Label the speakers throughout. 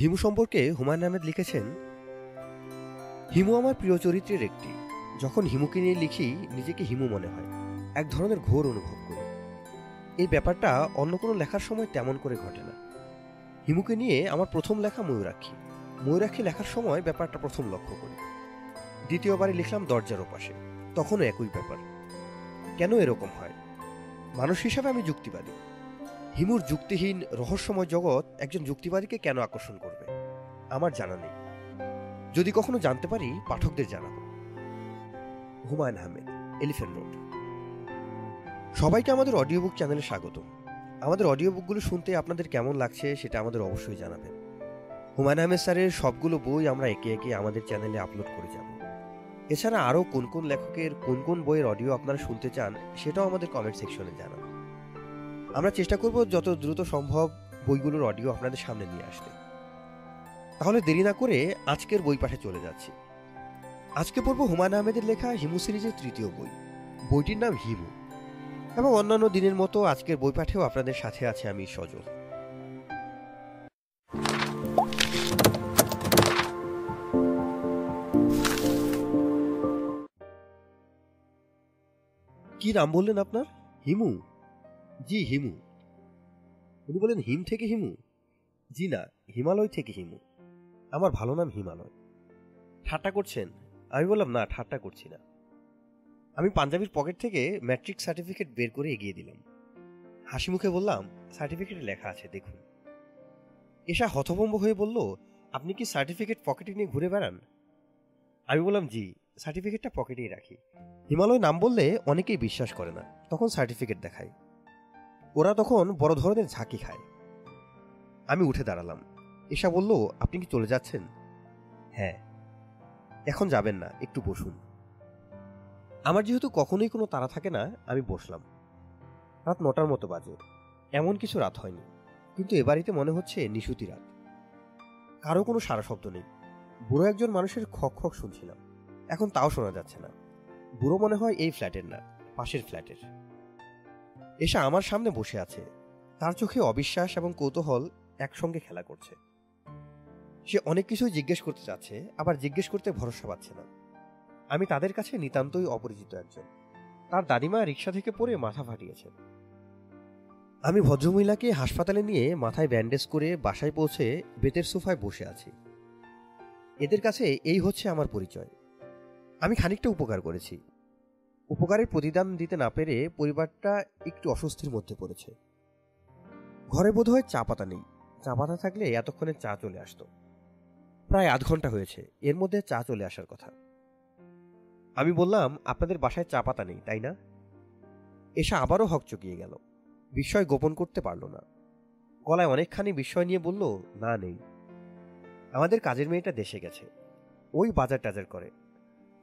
Speaker 1: হিমু সম্পর্কে হুমায়ুন আহমেদ লিখেছেন, হিমু আমার প্রিয় চরিত্রের একটি। যখন হিমুকে নিয়ে লিখি, নিজেকে হিমু মনে হয়। এক ধরনের ঘোর অনুভব করি। এই ব্যাপারটা অন্য কোনো লেখার সময় তেমন করে ঘটে না। হিমুকে নিয়ে আমার প্রথম লেখা ময়ূরাক্ষী। ময়ূরাক্ষী লেখার সময় ব্যাপারটা প্রথম লক্ষ্য করি। দ্বিতীয়বারে লিখলাম দরজার ওপাশে। তখনও একই ব্যাপার। কেন এরকম হয়? মানুষ হিসাবে আমি যুক্তিবাদী। হিমুর যুক্তিহীন রহস্যময় জগৎ একজন যুক্তিবাদীকে কেন আকর্ষণ করবে? আমার জানা নেই। যদি কখনো জানতে পারি, পাঠকদের জানাব। হুমায়ুন আহমেদ এলিফেন্ট রোড সবাইকে আমাদের অডিও বুক চ্যানেলে স্বাগত আমাদের অডিও বুকগুলো শুনতে আপনাদের কেমন লাগছে সেটা আমাদের অবশ্যই জানাবেন। হুমায়ুন আহমেদ স্যারের সবগুলো বই আমরা একে একে আমাদের চ্যানেলে আপলোড করে যাব। এছাড়া আরও কোন কোন লেখকের কোন কোন বইয়ের অডিও আপনারা শুনতে চান, সেটাও আমাদের কমেন্ট সেকশনে জানান আমরা চেষ্টা করব যত দ্রুত সম্ভব বইগুলোর অডিও আপনাদের সামনে নিয়ে আসতে। তাহলে দেরি না করে আজকের বই পাঠে চলে যাচ্ছি। আজকে পড়ব হুমায়ুন আহমেদের লেখা হিমু সিরিজের তৃতীয় বই। বইটির নাম হিমু। এবং অন্যান্য দিনের মতো আজকের বই পাঠেও আপনাদের সাথে আছে আমি সজল। কি নাম বললেন আপনার? হিমু? জি, হিমু। উনি বলেন, হিম থেকে হিমু? জি না, হিমালয় থেকে হিমু। আমার ভালো নাম হিমালয়। ঠাট্টা করছেন? আমি বললাম, না, ঠাট্টা করছি না। আমি পাঞ্জাবির পকেট থেকে ম্যাট্রিক সার্টিফিকেট বের করে এগিয়ে দিলাম। হাসি মুখে বললাম, সার্টিফিকেটে লেখা আছে, দেখুন। এসা হতভম্ব হয়ে বলল, আপনি কি সার্টিফিকেট পকেটে নিয়ে ঘুরে বেড়ান? আমি বললাম, জি, সার্টিফিকেটটা পকেটেই রাখি। হিমালয় নাম বললে অনেকেই বিশ্বাস করে না, তখন সার্টিফিকেট দেখায়। ওরা তখন বড় ধরনের ঝাঁকি খায়। আমি উঠে দাঁড়ালাম। এসা বলল, আপনি কি চলে যাচ্ছেন? হ্যাঁ। এখন যাবেন না, একটু বসুন। আমার যেহেতু কখনোই কোনো তাড়া থাকে না, আমি বসলাম। রাত নটার মতো বাজে। এমন কিছু রাত হয়নি। কিন্তু এ বাড়িতে মনে হচ্ছে নিশুতি রাত। কারও কোনো সারা শব্দ নেই। বুড়ো একজন মানুষের খক খক শুনছিলাম। এখন তাও শোনা যাচ্ছে না। বুড়ো মনে হয় এই ফ্ল্যাটের না, পাশের ফ্ল্যাটের। এসে আমার সামনে বসে আছে। তার চোখে অবিশ্বাস এবং কৌতূহল একসঙ্গে খেলা করছে। সে অনেক কিছুই জিজ্ঞেস করতে চাচ্ছে আবার জিজ্ঞেস করতে ভরসা পাচ্ছে না। আমি তাদের কাছে নিতান্তই অপরিচিত একজন। তার দাদিমা রিক্সা থেকে পড়ে মাথা ফাটিয়েছে আমি ভদ্রমহিলাকে হাসপাতালে নিয়ে মাথায় ব্যান্ডেজ করে বাসায় পৌঁছে বেতের সোফায় বসে আছি। এদের কাছে এই হচ্ছে আমার পরিচয়। আমি খানিকটা উপকার করেছি। উপকারের প্রতিদান দিতে না পেরে পরিবারটা একটু অস্বস্তির মধ্যে পড়েছে। ঘরে বোধ হয় চা পাতা নেই। চা পাতা থাকলে এতক্ষণে চা চলে আসতো। প্রায় আধ ঘণ্টা হয়েছে। এর মধ্যে চা চলে আসার কথা। আমি বললাম, আপনাদের বাসায় চা পাতা নেই, তাই না? এসে আবারও হক চকিয়ে গেল। বিস্ময় গোপন করতে পারল না। গলায় অনেকখানি বিস্ময় নিয়ে বলল, না, নেই। আমাদের কাজের মেয়েটা দেশে গেছে। ওই বাজার টাজার করে।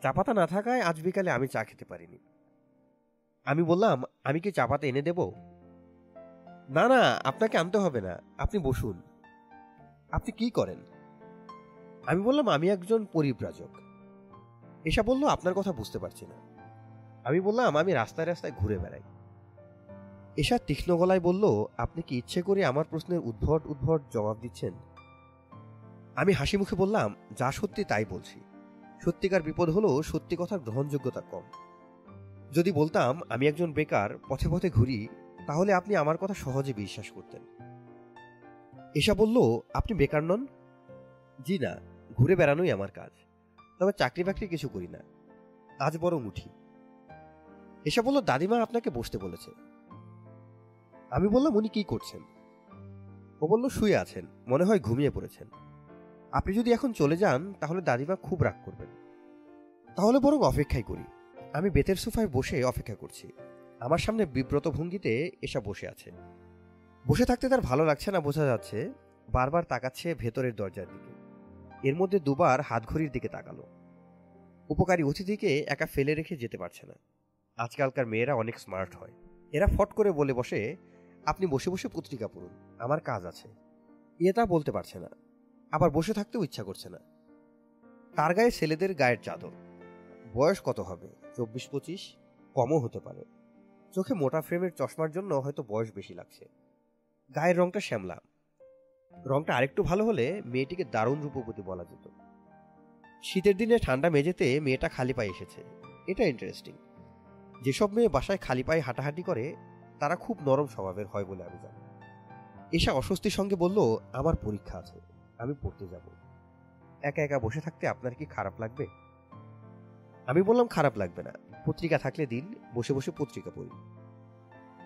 Speaker 1: চা পাতা না থাকায় আজ বিকালে আমি চা খেতে পারিনি। আমি বললাম, আমি কি চা পাতা এনে দেব? না না, আপনাকে আনতে হবে না, আপনি বসুন। আপনি কি করেন? আমি বললাম, আমি একজন পরিব্রাজক। এসা বলল, আপনার কথা বুঝতে পারছি না। আমি বললাম, আমি রাস্তায় রাস্তায় ঘুরে বেড়াই। এসা তীক্ষ্ণ গলায় বলল, আপনি কি ইচ্ছে করে আমার প্রশ্নের উদ্ভট উদ্ভট জবাব দিচ্ছেন? আমি হাসি মুখে বললাম, যা সত্যি তাই বলছি। সত্যিকার বিপদ হলো সত্যি কথার গ্রহণযোগ্যতা কম। যদি বলতাম, আমি একজন বেকার, পথে পথে ঘুরি, তাহলে আপনি আমার কথা সহজে বিশ্বাস করতেন। এসা বলল, আপনি বেকার নন? জি না, ঘুরে বেড়ানোই আমার কাজ। তবে চাকরি বাকরি কিছু করি না। আজ বড় মুঠি এসা বলল, দাদিমা আপনাকে বসতে বলেছে। আমি বললাম, উনি কি করছেন? ও বলল, শুয়ে আছেন, মনে হয় ঘুমিয়ে পড়েছেন। আপনি যদি এখন চলে যান, তাহলে দাদিমা খুব রাগ করবেন। তাহলে বরং অপেক্ষাই করি। আমি বেতের সোফায় বসে অপেক্ষা করছি। আমার সামনে বিব্রত ভঙ্গিতে এসা বসে আছে। বসে থাকতে তার ভালো লাগছে না বোঝা যাচ্ছে, বারবার তাকাচ্ছে ভেতরের দরজার দিকে। এর মধ্যে দুবার হাতঘড়ির দিকে তাকালো। উপকারী অতিথিকে একা ফেলে রেখে যেতে পারছে না। আজকালকার মেয়েরা অনেক স্মার্ট হয়। এরা ফট করে বলে বসে, আপনি বসে বসে পত্রিকা পড়ুন। আমার কাজ আছে। এ তা বলতে পারছে না। আবার বসে থাকতেও ইচ্ছা করছে না। তার গায়ে ছেলেদের গায়ের চাদর। বয়স কত হবে? চব্বিশ, পঁচিশ? কমও হতে পারে। চোখে মোটা ফ্রেমের চশমার জন্য হয়তো বয়স বেশি লাগছে। গায়ের রংটা শ্যামলা। রংটা আরেকটু ভালো হলে মেয়েটিকে দারুণ রূপবতী বলা যেত। শীতের দিনে ঠান্ডা মেঝেতে মেয়েটা খালি পায়ে এসেছে। এটা ইন্টারেস্টিং যেসব মেয়ে বাসায় খালি পায়ে হাঁটাহাঁটি করে, তারা খুব নরম স্বভাবের হয় বলে আমি জানি। এসা অস্বস্তির সঙ্গে বলল, আমার পরীক্ষা আছে। আমি পড়তে যাব। একা একা বসে থাকতে আপনার কি খারাপ লাগবে? আমি বললাম, খারাপ লাগবে না। পত্রিকা থাকলে দিন, বসে বসে পত্রিকা পড়ি।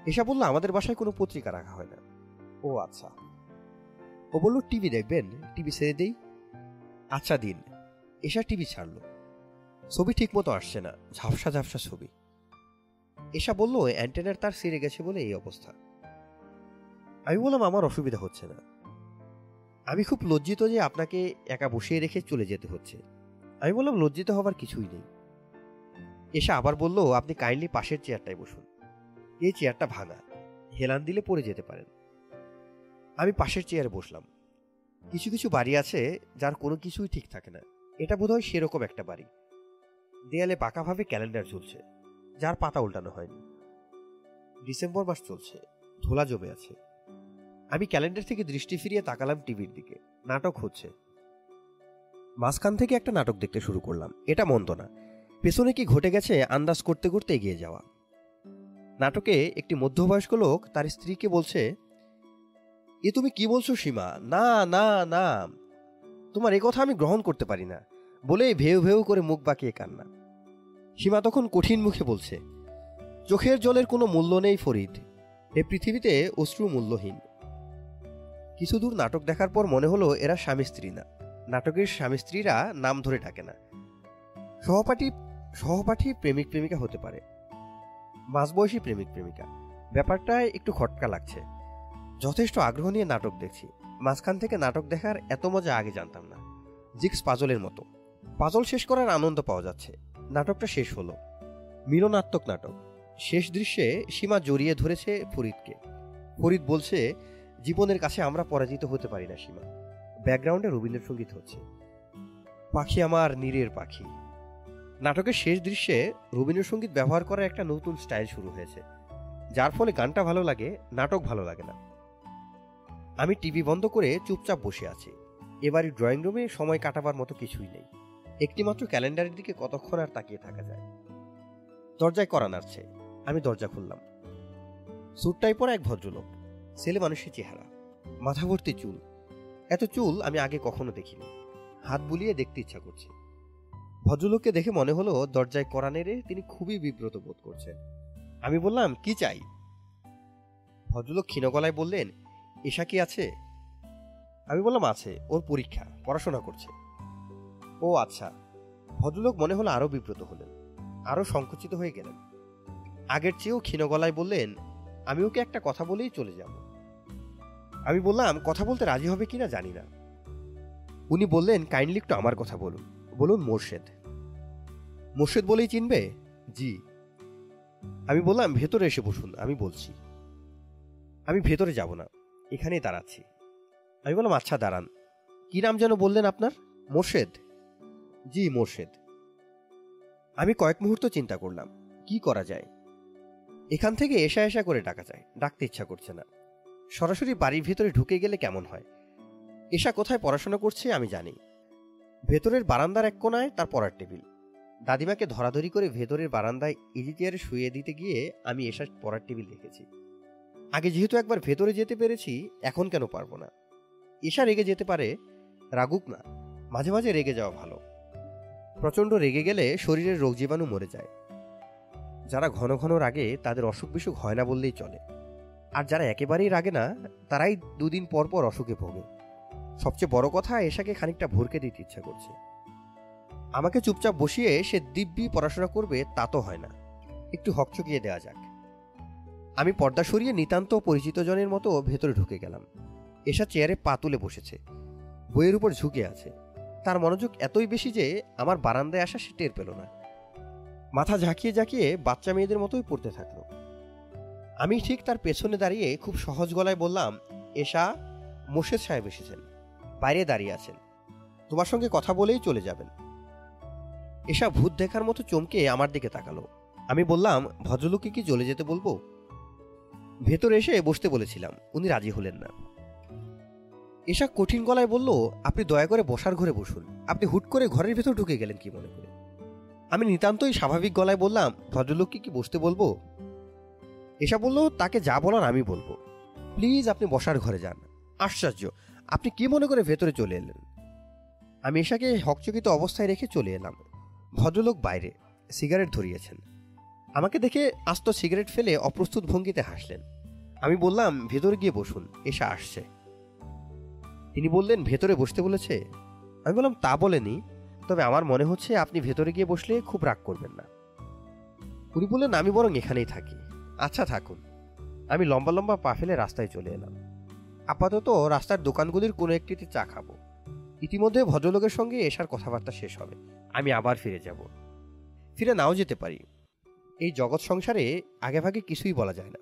Speaker 1: এসা বলল, আমাদের বাসায় কোনো পত্রিকা রাখা হয় না। ও আচ্ছা। ও বলল, টিভি দেখবেন, টিভি ছেড়ে দেই? আচ্ছা দিন। এসা টিভি ছাড়লো। ছবি ঠিক মতো আসছে না, ঝাপসা ঝাপসা ছবি। এসা বলল, অ্যান্টেনার তার সেরে গেছে বলে এই অবস্থা। আমি বললাম, আমার অসুবিধা হচ্ছে না। আমি খুব লজ্জিত যে আপনাকে একা বসিয়ে রেখে চলে যেতে হচ্ছে। আমি বললাম, লজ্জিত হবার কিছুই নেই। এসে আবার বলল, আপনি কাইন্ডলি পাশের চেয়ারটায় বসুন। এই চেয়ারটা ভাঙা। হেলান দিলে পড়ে যেতে পারেন। আমি পাশের চেয়ারে বসলাম। কিছু কিছু বাড়ি আছে যার কোনো কিছুই ঠিক থাকে না। এটা বোধহয় সেরকম একটা বাড়ি। দেয়ালে পাকাভাবে ক্যালেন্ডার ঝুলছে যার পাতা উল্টানো হয়নি। ডিসেম্বর মাস চলছে। ধোলা জমে আছে। আমি ক্যালেন্ডার থেকে দৃষ্টি ফিরিয়ে তাকালাম টিভির দিকে। নাটক হচ্ছে। মাঝখান থেকে একটা নাটক দেখতে শুরু করলাম। এটা মন্দ না। পেছনে কি ঘটে গেছে আন্দাজ করতে করতে এগিয়ে যাওয়া। নাটকে একটি মধ্যবয়স্ক লোক তার স্ত্রীকে বলছে, এ তুমি কি বলছো সীমা? না না না। তোমার এ কথা আমি গ্রহণ করতে পারি না। বলে ভেউ ভেউ করে মুখ বাঁকিয়ে কান্না। সীমা তখন কঠিন মুখে বলছে, চোখের জলের কোনো মূল্য নেই ফরিদ। এ পৃথিবীতে অশ্রু মূল্যহীন। কিছু দূর নাটক দেখার পর মনে হলো এরা স্বামী স্ত্রী না। নাটকের স্বামী স্ত্রীরা নাম ধরে ডাকে না। সহপাঠী সহপাঠী প্রেমিক প্রেমিকা হতে পারে। মাঝবয়সী প্রেমিক প্রেমিকা। ব্যাপারটায় একটু খটকা লাগছে। যথেষ্ট আগ্রহ নিয়ে নাটক দেখছি। মাঝখান থেকে নাটক দেখার এত মজা আগে জানতাম না। জিক্স পাজলের মতো। পাজল শেষ করার আনন্দ পাওয়া যাচ্ছে। নাটকটা শেষ হলো। মিলনাত্মক নাটক। শেষ দৃশ্যে সীমা জড়িয়ে ধরেছে ফরিদকে। ফরিদ বলছে জীবনের কাছে আমরা পরাজিত হতে পারি না, সীমা। ব্যাকগ্রাউন্ডে রবীন্দ্রসঙ্গীত হচ্ছে। পাখি আমার নীরের পাখি। নাটকের শেষ দৃশ্যে রবীন্দ্রসঙ্গীত ব্যবহার করার একটা নতুন স্টাইল শুরু হয়েছে। যার ফলে গানটা ভালো লাগে, নাটক ভালো লাগে না। আমি টিভি বন্ধ করে চুপচাপ বসে আছি। এবারই ড্রয়িং রুমে সময় কাটাবার মতো কিছুই নেই। একটিমাত্র ক্যালেন্ডারের দিকে কতক্ষণ আর তাকিয়ে থাকা যায়? দরজায় করা নাড়ছে। আমি দরজা খুললাম। স্যুটটাই পরা এক ভদ্রলোক। ছেলে মানুষের চেহারা মাথা ভর্তি চুল। এত চুল আমি আগে কখনো দেখিনি। হাত বুলিয়ে দেখতে ইচ্ছা করছে। ভদ্রলোককে দেখে মনে হলো দরজায় করা নেড়ে তিনি খুবই বিব্রত বোধ করছেন। আমি বললাম, কি চাই? ভদ্রলোক ক্ষীণ গলায় বললেন এসা কি আছে? আমি বললাম, আছে, ওর পরীক্ষা, পড়াশোনা করছে। ও আচ্ছা। ভদ্রলোক মনে হলো আরও বিব্রত হলেন, আরও সংকুচিত হয়ে গেলেন। আগের চেয়েও ক্ষীণ গলায় বললেন, আমি ওকে একটা কথা বলেই চলে যাব। আমি বললাম, কথা বলতে রাজি হবে কিনা জানি না। উনি বললেন কাইন্ডলি একটু আমার কথা বলুন। বলুন, মোর্শেদ। মোর্শেদ বলেই চিনবে? জি। আমি বললাম, ভেতরে এসে বসুন, আমি বলছি। আমি ভেতরে যাব না, এখানেই দাঁড়াচ্ছি। আমি বললাম আচ্ছা দাঁড়ান। কি নাম যেন বললেন আপনার? মোর্শেদ। জি, মোর্শেদ। আমি কয়েক মুহূর্ত চিন্তা করলাম, কি করা যায়? এখান থেকে এসা এসা করে ডাকা যায়, ডাকতে ইচ্ছা করছে না। সরাসরি বাড়ির ভেতরে ঢুকে গেলে কেমন হয়? এসা কোথায় পড়াশোনা করছে আমি জানি। ভেতরের বারান্দার এক কোনায় তার পড়ার টেবিল। দাদিমাকে ধরাধরি করে ভেতরের বারান্দায় ইজি শুয়ে দিতে গিয়ে আমি এসা পড়ার টেবিল দেখেছি। আগে যেহেতু একবার ভেতরে যেতে পেরেছি, এখন কেন পারব না? এসা রেগে যেতে পারে, রাগুক না। মাঝে মাঝে রেগে যাওয়া ভালো। প্রচণ্ড রেগে গেলে শরীরের রোগ জীবাণু মরে যায়। যারা ঘন ঘন রাগে তাদের অসুখ বিসুখ হয় না বললেই চলে। আর যারা একেবারেই রাগে না, তারাই দুদিন পর পর অসুখে ভোগে। সবচেয়ে বড় কথা, এশাকে খানিকটা ভরকে দিতে ইচ্ছা করছে। আমাকে চুপচাপ বসিয়ে সে দিব্যি পড়াশোনা করবে, তা তো হয় না। একটু হকচকিয়ে দেওয়া যাক। আমি পর্দা সরিয়ে নিতান্ত পরিচিত জনের মতো ভেতরে ঢুকে গেলাম। এসা চেয়ারে পা তুলে বসেছে। বইয়ের উপর ঝুঁকে আছে। তার মনোযোগ এতই বেশি যে আমার বারান্দায় আসা সে টের পেল না। মাথা ঝাঁকিয়ে ঝাঁকিয়ে বাচ্চা মেয়েদের মতোই পড়তে থাকল। আমি ঠিক তার পেছনে দাঁড়িয়ে খুব সহজ গলায় বললাম এসা মোর্শেদ সাহেব এসেছেন। বাইরে দাঁড়িয়ে আছেন। তোমার সঙ্গে কথা বলেই চলে যাবেন এসা ভূত দেখার মতো চমকে আমার দিকে তাকালো। আমি বললাম, ভদ্রলোককে কি চলে যেতে বলব? ভেতরে এসে বসতে বলেছিলাম, উনি রাজি হলেন না এসা কঠিন গলায় বলল, আপনি দয়া করে বসার ঘরে বসুন। আপনি হুট করে ঘরের ভেতর ঢুকে গেলেন কি মনে করে আমি নিতান্তই স্বাভাবিক গলায় বললাম, ভদ্রলোককে কি বসতে বলব? এসা বলল তাকে যা বলার আমি বলব। প্লিজ আপনি বসার ঘরে যান। আশ্চর্য, আপনি কি মনে করে ভেতরে চলে এলেন? আমি এশাকে হকচকিত অবস্থায় রেখে চলে এলাম। ভদ্রলোক বাইরে, সিগারেট ধরিয়েছেন। আমাকে দেখে আস্ত সিগারেট ফেলে অপ্রস্তুত ভঙ্গিতে হাসলেন। আমি বললাম, ভেতরে গিয়ে বসুন এসা আসছে। তিনি বললেন, ভেতরে বসতে বলেছে? আমি বললাম, তা বলেনি, তবে আমার মনে হচ্ছে আপনি ভেতরে গিয়ে বসলে খুব রাগ করবেন না। উনি বললেন, আমি বরং এখানেই থাকি। আচ্ছা থাকুন। আমি লম্বা লম্বা পা ফেলে রাস্তায় চলে এলাম। আপাতত রাস্তার দোকানগুলির কোনো একটিতে চা খাব। ইতিমধ্যে ভদ্রলোকের সঙ্গে এসার কথাবার্তা শেষ হবে। আমি আবার ফিরে যাব। ফিরে নাও যেতে পারি। এই জগৎ সংসারে আগেভাগে কিছুই বলা যায় না।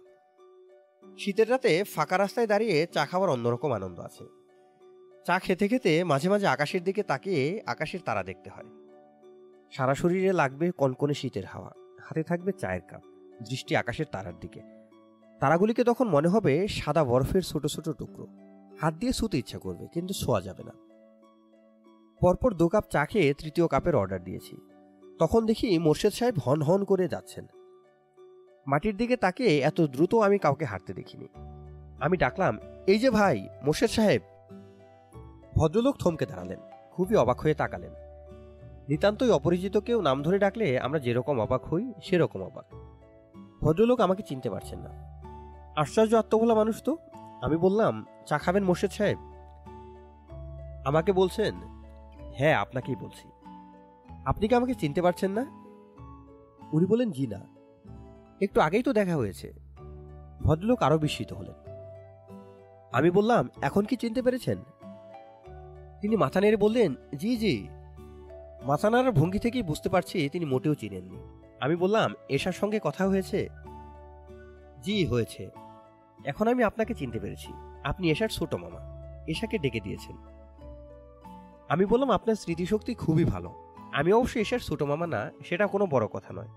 Speaker 1: শীতের রাতে ফাঁকা রাস্তায় দাঁড়িয়ে চা খাওয়ার অন্যরকম আনন্দ আছে। চা খেতে খেতে মাঝে মাঝে আকাশের দিকে তাকিয়ে আকাশের তারা দেখতে হয়। সারা শরীরে লাগবে কনকনে শীতের হাওয়া। হাতে থাকবে চায়ের কাপ। দৃষ্টি আকাশের তারার দিকে। তারাগুলিকে তখন মনে হবে সাদা বরফের ছোট ছোট টুকরো। হাত দিয়ে শুতে ইচ্ছা করবে, কিন্তু শোয়া যাবে না। পরপর দু কাপ চা খেয়ে তৃতীয় কাপের অর্ডার দিয়েছি। তখন দেখি মোর্শেদ সাহেব হন হন করে যাচ্ছেন। মাটির দিকে তাকে এত দ্রুত আমি কাউকে হাঁটতে দেখিনি। আমি ডাকলাম, এই যে ভাই, মোর্শেদ সাহেব! ভদ্রলোক থমকে দাঁড়ালেন, খুবই অবাক হয়ে তাকালেন। নিতান্তই অপরিচিত কেউ নাম ধরে ডাকলে আমরা যেরকম অবাক হই, সেরকম অবাক। ভদ্রলোক আমাকে চিনতে পারছেন না। আশ্চর্য আত্মভোলা মানুষ তো। আমি বললাম, চা খাবেন মোর্শেদ সাহেব? আমাকে বলছেন হ্যাঁ আপনাকেই বলছি। আপনি কি আমাকে চিনতে পারছেন না? উনি বলেন জি না। একটু আগেই তো দেখা হয়েছে। ভদ্রলোক আরও বিস্মিত হলেন। আমি বললাম, এখন কি চিনতে পেরেছেন? তিনি মাথা নেড়ে বললেন, জি জি। মাথা নাড়ার ভঙ্গি থেকেই বুঝতে পারছি তিনি মোটেও চিনেননি। আমি বললাম, এশার সঙ্গে কথা হয়েছে? জি, হয়েছে। এখন আমি আপনাকে চিনতে পেরেছি। আপনি এশার ছোট মামা। এশাকে ডেকে দিয়েছেন। আমি বললাম, আপনার স্মৃতিশক্তি খুবই ভালো। আমি অবশ্য এশার ছোট মামা না, সেটা কোনো বড় কথা নয়।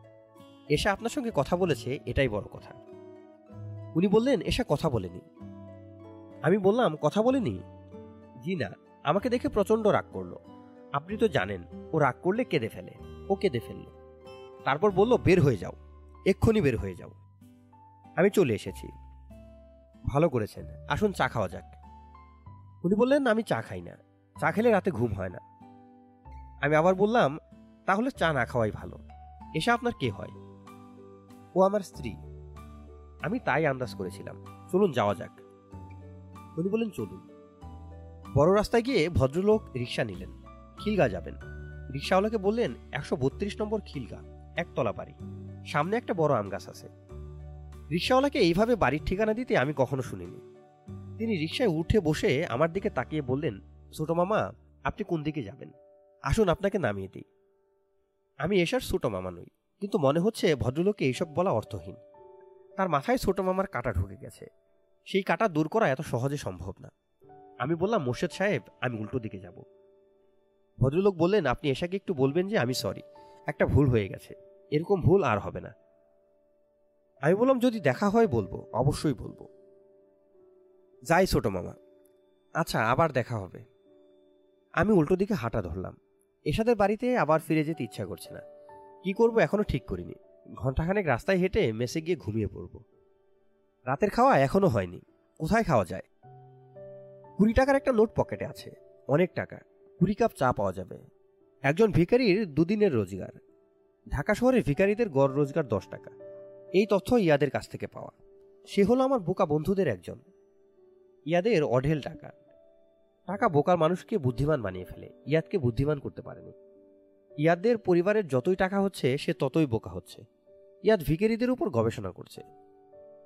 Speaker 1: এশা আপনার সঙ্গে কথা বলেছে, এটাই বড় কথা। উনি বললেন, এশা কথা বলেনি। আমি বললাম, কথা বলেনি? জি না, আমাকে দেখে প্রচণ্ড রাগ করল। আপনি তো জানেন, ও রাগ করলে কেঁদে ফেলে, ও কেঁদে ফেলল। তারপর বলল, বের হয়ে যাও। এক্ষুনি বের হয়ে যাও। আমি চলে এসেছি। ভালো করেছেন। আসুন চা খাওয়া যাক। উনি বললেন, আমি চা খাই না। চা খেলে রাতে ঘুম হয় না। আমি আবার বললাম, তাহলে চা না খাওয়াই ভালো। এসা আপনার কে হয়? ও আমার স্ত্রী। আমি তাই আন্দাজ করেছিলাম। চলুন যাওয়া যাক। উনি বললেন, চলুন। বড় রাস্তায় গিয়ে ভদ্রলোক রিক্সা নিলেন। খিলগা যাবেন। রিক্সাওয়ালাকে বললেন, একশো বত্রিশ নম্বর খিলগা। একতলা বাড়ি। সামনে একটা বড় আম গাছ আছে। রিক্সাওয়ালাকে এইভাবে বাড়ির ঠিকানা দিতে আমি কখনো শুনিনি। তিনি রিক্সায় উঠে বসে আমার দিকে তাকিয়ে বললেন, ছোট মামা, আপনি কোন দিকে যাবেন? আসুন, আপনাকে নামিয়ে দিই। আমি এসার ছোট মামা নই, কিন্তু মনে হচ্ছে ভদ্রলোককে এইসব বলা অর্থহীন। তার মাথায় ছোট মামার কাটা ঢুকে গেছে। সেই কাটা দূর করা এত সহজে সম্ভব না। আমি বললাম, মোর্শেদ সাহেব, আমি উল্টো দিকে যাব। ভদ্রলোক বললেন, আপনি এসাকে একটু বলবেন যে আমি সরি, একটা ভুল হয়ে গেছে। এরকম ভুল আর হবে না। আমি বললাম, যদি দেখা হয় বলব, অবশ্যই বলব। যাই ছোট মামা। আচ্ছা আবার দেখা হবে। আমি উল্টো দিকে হাঁটা ধরলাম। এসাদের বাড়িতে আবার ফিরে যেতে ইচ্ছা করছে না। কি করব এখনও ঠিক করিনি। ঘন্টাখানেক রাস্তায় হেঁটে মেসে গিয়ে ঘুমিয়ে পড়ব। রাতের খাওয়া এখনও হয়নি। কোথায় খাওয়া যায়? কুড়ি টাকার একটা নোট পকেটে আছে। অনেক টাকা। কুড়ি কাপ চা পাওয়া যাবে। একজন ভিখারির দুদিনের রোজগার। ঢাকা শহরে ভিখারিদের গড় রোজগার দশ টাকা। এই তথ্য ইয়াদের কাছ থেকে পাওয়া। সে হলো আমার বোকা বন্ধুদের একজন। ইয়াদের অঢেল টাকা। টাকা বোকার মানুষকে বুদ্ধিমান বানিয়ে ফেলে। ইয়াদকে বুদ্ধিমান করতে পারেনি। ইয়াদের পরিবারের যতই টাকা হচ্ছে, সে ততই বোকা হচ্ছে। ইয়াদ ভিকেরিদের উপর গবেষণা করছে।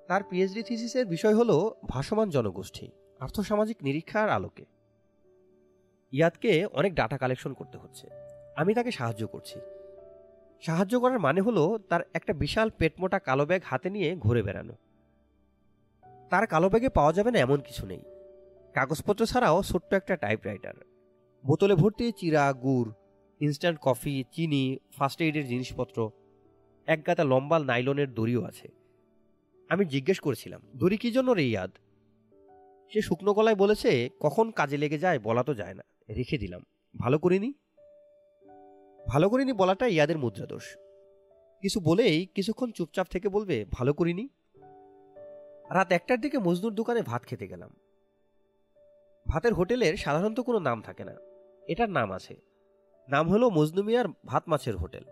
Speaker 1: তার পিএইচডি থিসিসের বিষয় হলো ভাসমান জনগোষ্ঠী, আর্থসামাজিক নিরীক্ষার আলোকে। ইয়াদকে অনেক ডাটা কালেকশন করতে হচ্ছে। আমি তাকে সাহায্য করছি। সাহায্য করার মানে হলো তার একটা বিশাল পেটমোটা কালো ব্যাগ হাতে নিয়ে ঘুরে বেড়ানো। তার কালো ব্যাগে পাওয়া যাবে না এমন কিছু নেই। কাগজপত্র ছাড়াও ছোট্ট একটা টাইপরাইটার বোতলে ভর্তি চিরা, গুড় ইনস্ট্যান্ট কফি চিনি ফার্স্ট এইডের জিনিসপত্র, এক গাদা লম্বা নাইলনের দড়িও আছে। আমি জিজ্ঞেস করেছিলাম, দড়ি কি জন্য রে ইয়াদ? সে শুকনো গলায় বলেছে, কখন কাজে লেগে যায় বলা তো যায় না। রেখে দিলাম। ভালো করিনি? ভালো করিনি বলাটা ইয়াদের মুদ্রা দোষ কিছু বলেই কিছুক্ষণ চুপচাপ থেকে বলবে, ভালো করিনি? রাত একটার দিকে মজদুর দোকানে ভাত খেতে গেলাম। ভাতের হোটেলের সাধারণত কোনো নাম থাকে না। এটার নাম আছে। নাম হলো মজনুমিয়ার ভাত মাছের হোটেল।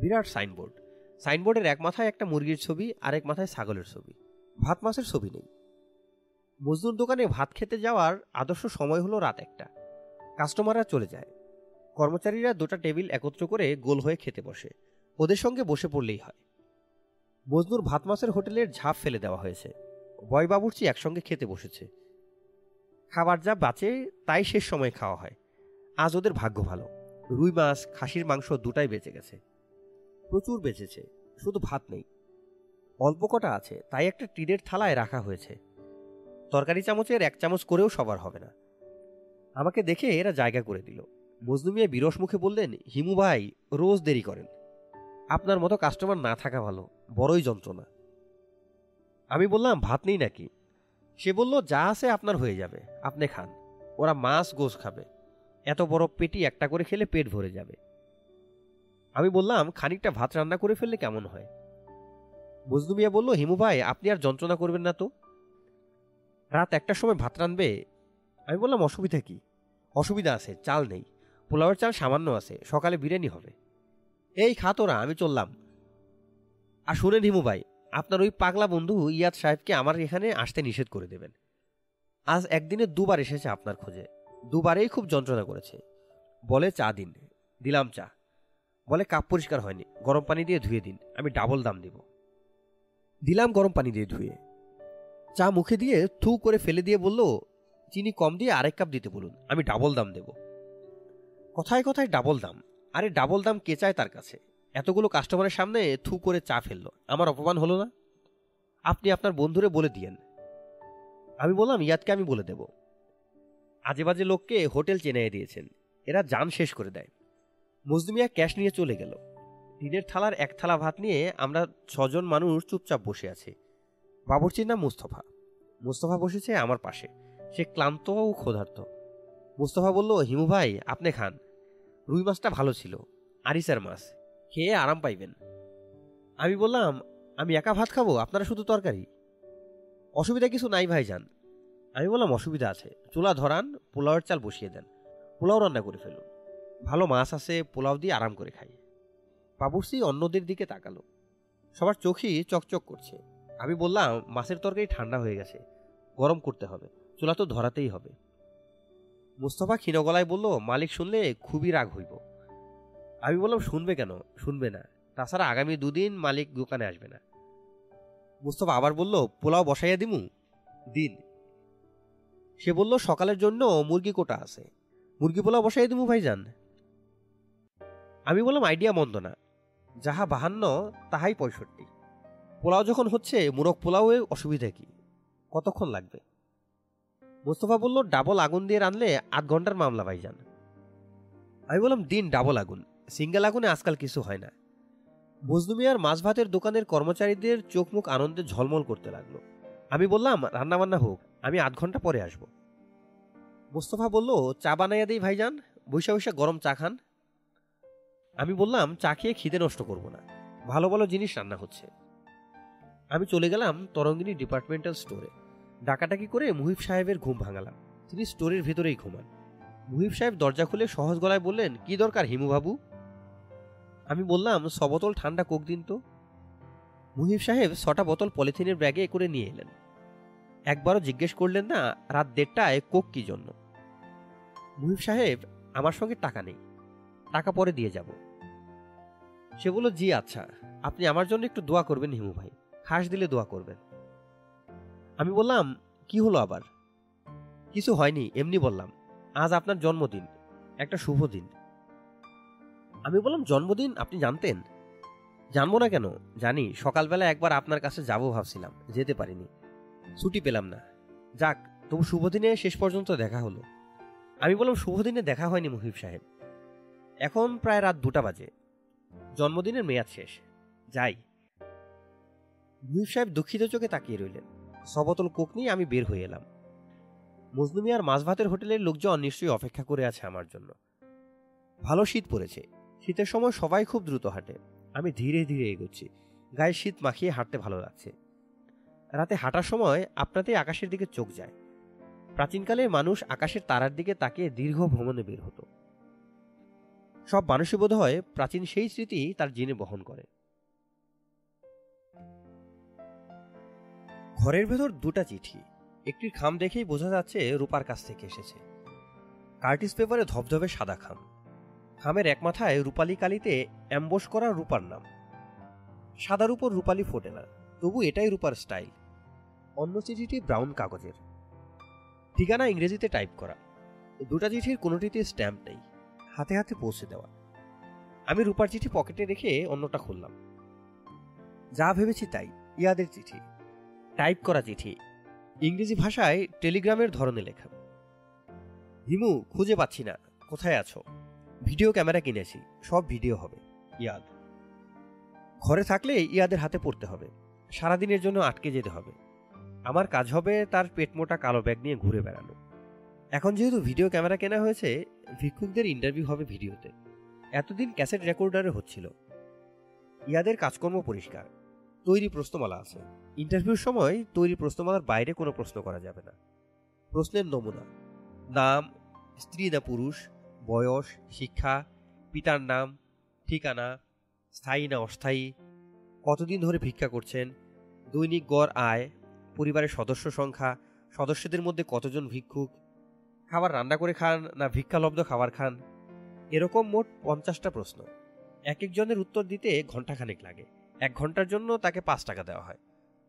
Speaker 1: বিরাট সাইনবোর্ড। সাইনবোর্ডের এক মাথায় একটা মুরগির ছবি, আর এক মাথায় ছাগলের ছবি। ভাত মাছের ছবি নেই। মজদুর দোকানে ভাত খেতে যাওয়ার আদর্শ সময় হলো রাত একটা। কাস্টমাররা চলে যায়। কর্মচারীরা দুটা টেবিল একত্র করে গোল হয়ে খেতে বসে। ওদের সঙ্গে বসে পড়লেই হয়। মজনুর ভাত মাছের হোটেলের ঝাঁপ ফেলে দেওয়া হয়েছে। বয় বাবুর্চি একসঙ্গে খেতে বসেছে। খাবার যা বাঁচে তাই শেষ সময় খাওয়া হয়। আজ ওদের ভাগ্য ভালো। রুই মাছ, খাসির মাংস দুটাই বেঁচে গেছে। প্রচুর বেঁচেছে, শুধু ভাত নেই। অল্প কটা আছে, তাই একটা টিনের থালায় রাখা হয়েছে। তরকারি চামচের এক চামচ করেও সবার হবে না। আমাকে দেখে এরা জায়গা করে দিল। মজনুমিয়া বিরস মুখে বললেন, হিমু ভাই, রোজ দেরি করেন। আপনার মতো কাস্টমার না থাকা ভালো, বড়ই যন্ত্রণা। আমি বললাম, ভাত নেই নাকি? সে বলল, যা আছে আপনার হয়ে যাবে, আপনি খান। ওরা মাছ গোস খাবে। এত বড় পেটি একটা করে খেলে পেট ভরে যাবে। আমি বললাম, খানিকটা ভাত রান্না করে ফেললে কেমন হয়? মজনু মিয়া বলল, হিমু ভাই, আপনি আর যন্ত্রণা করবেন না তো? রাত একটার সময় ভাত রানবে আমি বললাম, অসুবিধা কি? অসুবিধা আছে, চাল নেই। পোলাওয়ের চাল সামান্য আছে, সকালে বিরিয়ানি হবে। এই খা তোরা, আমি চললাম। আর শুনেন হিমু ভাই, আপনার ওই পাগলা বন্ধু ইয়াদ সাহেবকে আমার এখানে আসতে নিষেধ করে দেবেন। আজ একদিনে দুবার এসেছে আপনার খোঁজে। দুবারেই খুব যন্ত্রণা করেছে। বলে চা দিন। দিলাম চা। বলে কাপ পরিষ্কার হয়নি, গরম পানি দিয়ে ধুয়ে দিন, আমি ডাবল দাম দেব। দিলাম গরম পানি দিয়ে ধুয়ে। চা মুখে দিয়ে থু করে ফেলে দিয়ে বলল, চিনি কম দিয়ে আরেক কাপ দিতে বলুন, আমি ডাবল দাম দেব। কথায় কথায় ডাবল দাম। আরে ডাবল দাম কে চায় তার কাছে? এতগুলো কাস্টমারের সামনে থু করে চা ফেলল। আমার অপমান হলো না? আপনি আপনার বন্ধুরে বলে দিয়েন। আমি বললাম ইয়াদকে আমি বলে দেব। আজে বাজে লোককে হোটেল চেনাই দিয়েছেন। এরা যান শেষ করে দেয়। মজদুমিয়া ক্যাশ নিয়ে চলে গেল। টিনের থালার এক থালা ভাত নিয়ে আমরা ছজন মানুষ চুপচাপ বসে আছি। বাবরচির নাম মুস্তফা। মুস্তফা বসেছে আমার পাশে। সে ক্লান্ত ও ক্ষুধার্ত। মুস্তফা বলল, হিমু ভাই, আপনি খান। রুই মাছটা ভালো ছিল। আরিসার মাছ। খেয়ে আরাম পাইবেন। আমি বললাম, আমি একা ভাত খাব? আপনারা শুধু তরকারি? অসুবিধা কিছু নাই ভাই যান আমি বললাম, অসুবিধা আছে। চুলা ধরান, পোলাওয়ের চাল বসিয়ে দেন। পোলাও রান্না করে ফেলুন। ভালো মাছ আছে, পোলাও দিয়ে আরাম করে খাই। বাবুর্সি অন্যদের দিকে তাকালো। সবার চোখই চকচক করছে। আমি বললাম, মাছের তরকারি ঠান্ডা হয়ে গেছে। গরম করতে হবে। চুলা তো ধরাতেই হবে। মুস্তফা ক্ষীণ গলায় বলল, মালিক শুনলে খুবই রাগ হইব। আমি বললাম, শুনবে কেন? শুনবে না। তাছাড়া আগামী দুদিন মালিক দোকানে আসবে না। মুস্তফা আবার বলল, পোলাও বসাইয়া দিমু? দিন। সে বলল, সকালের জন্য মুরগি কোটা আছে। মুরগি পোলাও বসাইয়া দিমু ভাইজান? আমি বললাম, আইডিয়া মন্দ না। যাহা বাহান্ন, তাহাই পঁয়ষট্টি। পোলাও যখন হচ্ছে, মুরগ পোলাওয়ে অসুবিধা কি? কতক্ষণ লাগবে? মুস্তফা বলল, ডাবল আগুন দিয়ে রানলে আধ ঘণ্টার মামলা, ভাইজান। আমি বললাম, দিন ডাবল আগুন। সিঙ্গেল আগুনে আজকাল কিছু হয় না। মজনুমিয়ার মাছ ভাতের দোকানের কর্মচারীদের চোখ মুখ আনন্দে ঝলমল করতে লাগল। আমি বললাম, রান্নাবান্না হোক, আমি আধ ঘণ্টা পরে আসব। মোস্তফা বলল, চা বানাইয়া দিই, ভাইজান। বৈশা বৈশা গরম চা খান। আমি বললাম, চা খেয়ে খিদে নষ্ট করব না। ভালো ভালো জিনিস রান্না হচ্ছে। আমি চলে গেলাম তরঙ্গিনী ডিপার্টমেন্টাল স্টোরে। ডাকাটাকি করে মুহিব সাহেবের ঘুম ভাঙালাম। তিনি স্টোরের ভেতরেই ঘুমান। মুহিব সাহেব দরজা খুলে সহজ গলায় বললেন, কি দরকার হিমুবাবু আমি বললাম, ছ বোতল ঠান্ডা কোক দিন তো। মুহিব সাহেব ছটা বোতল পলিথিনের ব্যাগে করে নিয়ে এলেন। একবারও জিজ্ঞেস করলেন না, রাত দেড়টায় কোক কি জন্য? মুহিব সাহেব, আমার সঙ্গে টাকা নেই। টাকা পরে দিয়ে যাব। সে বলল, জি আচ্ছা। আপনি আমার জন্য একটু দোয়া করবেন হিমু ভাই। খাস দিলে দোয়া করবেন। আমি বললাম, কি হলো আবার? কিছু হয়নি, এমনি বললাম, আজ আপনার জন্মদিন, একটা শুভ দিন। আমি বললাম, জন্মদিন? আপনি জানতেন? জানব না কেন? জানি, সকালবেলা একবার আপনার কাছে যাব ভাবছিলাম, যেতে পারিনি। ছুটি পেলাম না। যাক, তবু শুভ দিনে শেষ পর্যন্ত দেখা হলো। আমি বললাম, শুভ দিনে দেখা হয়নি মুহিব সাহেব। এখন প্রায় রাত দুটা বাজে। জন্মদিনের মেয়াদ শেষ। যাই। মুহিব সাহেব দুঃখিত চোখে তাকিয়ে রইলেন। সবতল কোক নিয়ে আমি বের হয়ে এলাম।
Speaker 2: মজনুমিয়ার মাছ ভাতের হোটেলের লোকজন নিশ্চয়ই অপেক্ষা করে আছে আমার জন্য। ভালো শীত পড়েছে। শীতের সময় সবাই খুব দ্রুত হাঁটে। আমি ধীরে ধীরে এগোচ্ছি। গায়ে শীত মাখিয়ে হাঁটতে ভালো লাগছে। রাতে হাঁটার সময় আপনাতেই আকাশের দিকে চোখ যায়। প্রাচীনকালে মানুষ আকাশের তারার দিকে তাকিয়ে দীর্ঘ ভ্রমণে বের হতো। সব মানুষই বোধ হয় প্রাচীন সেই স্মৃতি তার জিনে বহন করে। ঘরের ভেতর দুটা চিঠি। একটির খাম দেখেই বোঝা যাচ্ছে রূপার কাছ থেকে এসেছে। কার্টিস পেপারে ধবধবে সাদা খাম। খামের এক মাথায় রূপালী কালিতে অ্যাম্বোস করা রূপার নাম। সাদার উপর রূপালি ফোটে না, তবু এটাই রূপার স্টাইল। অন্য চিঠিটি ব্রাউন কাগজের। ঠিকানা ইংরেজিতে টাইপ করা। দুটা চিঠির কোনোটিতে স্ট্যাম্প নেই। হাতে হাতে পৌঁছে দেওয়া। আমি রূপার চিঠি পকেটে রেখে অন্যটা খুললাম। যা ভেবেছি তাই, ইয়াদের চিঠি। টাইপ করা চিঠি। ইংরেজি ভাষায় টেলিগ্রামের ধরনে লেখা। হিমু, খুঁজে পাচ্ছি না। কোথায় আছো? ভিডিও ক্যামেরা কিনেছি। সব ভিডিও হবে। ইয়াদ। ঘরে থাকলে ইয়াদের হাতে পড়তে হবে। সারাদিনের জন্য আটকে যেতে হবে। আমার কাজ হবে তার পেটমোটা কালো ব্যাগ নিয়ে ঘুরে বেড়ানো। এখন যেহেতু ভিডিও ক্যামেরা কেনা হয়েছে, ভিক্ষুকদের ইন্টারভিউ হবে ভিডিওতে। এতদিন ক্যাসেট রেকর্ডারে হচ্ছিল। ইয়াদের কাজকর্ম পরিষ্কার। তৈরি প্রশ্নমালা আছে। ইন্টারভিউর সময় তৈরি প্রশ্নমালার বাইরে কোনো প্রশ্ন করা যাবে না। প্রশ্নের নমুনা। নাম, স্ত্রী না পুরুষ, বয়স, শিক্ষা, পিতার নাম, ঠিকানা, স্থায়ী না অস্থায়ী, কতদিন ধরে ভিক্ষা করছেন, দৈনিক গড় আয়, পরিবারের সদস্য সংখ্যা, সদস্যদের মধ্যে কতজন ভিক্ষুক, খাবার রান্না করে খান না ভিক্ষালব্ধ খাবার খান, এরকম মোট পঞ্চাশটা প্রশ্ন। এক একজনের উত্তর দিতে ঘন্টাখানেক লাগে। এক ঘণ্টার জন্য তাকে পাঁচ টাকা দেওয়া হয়।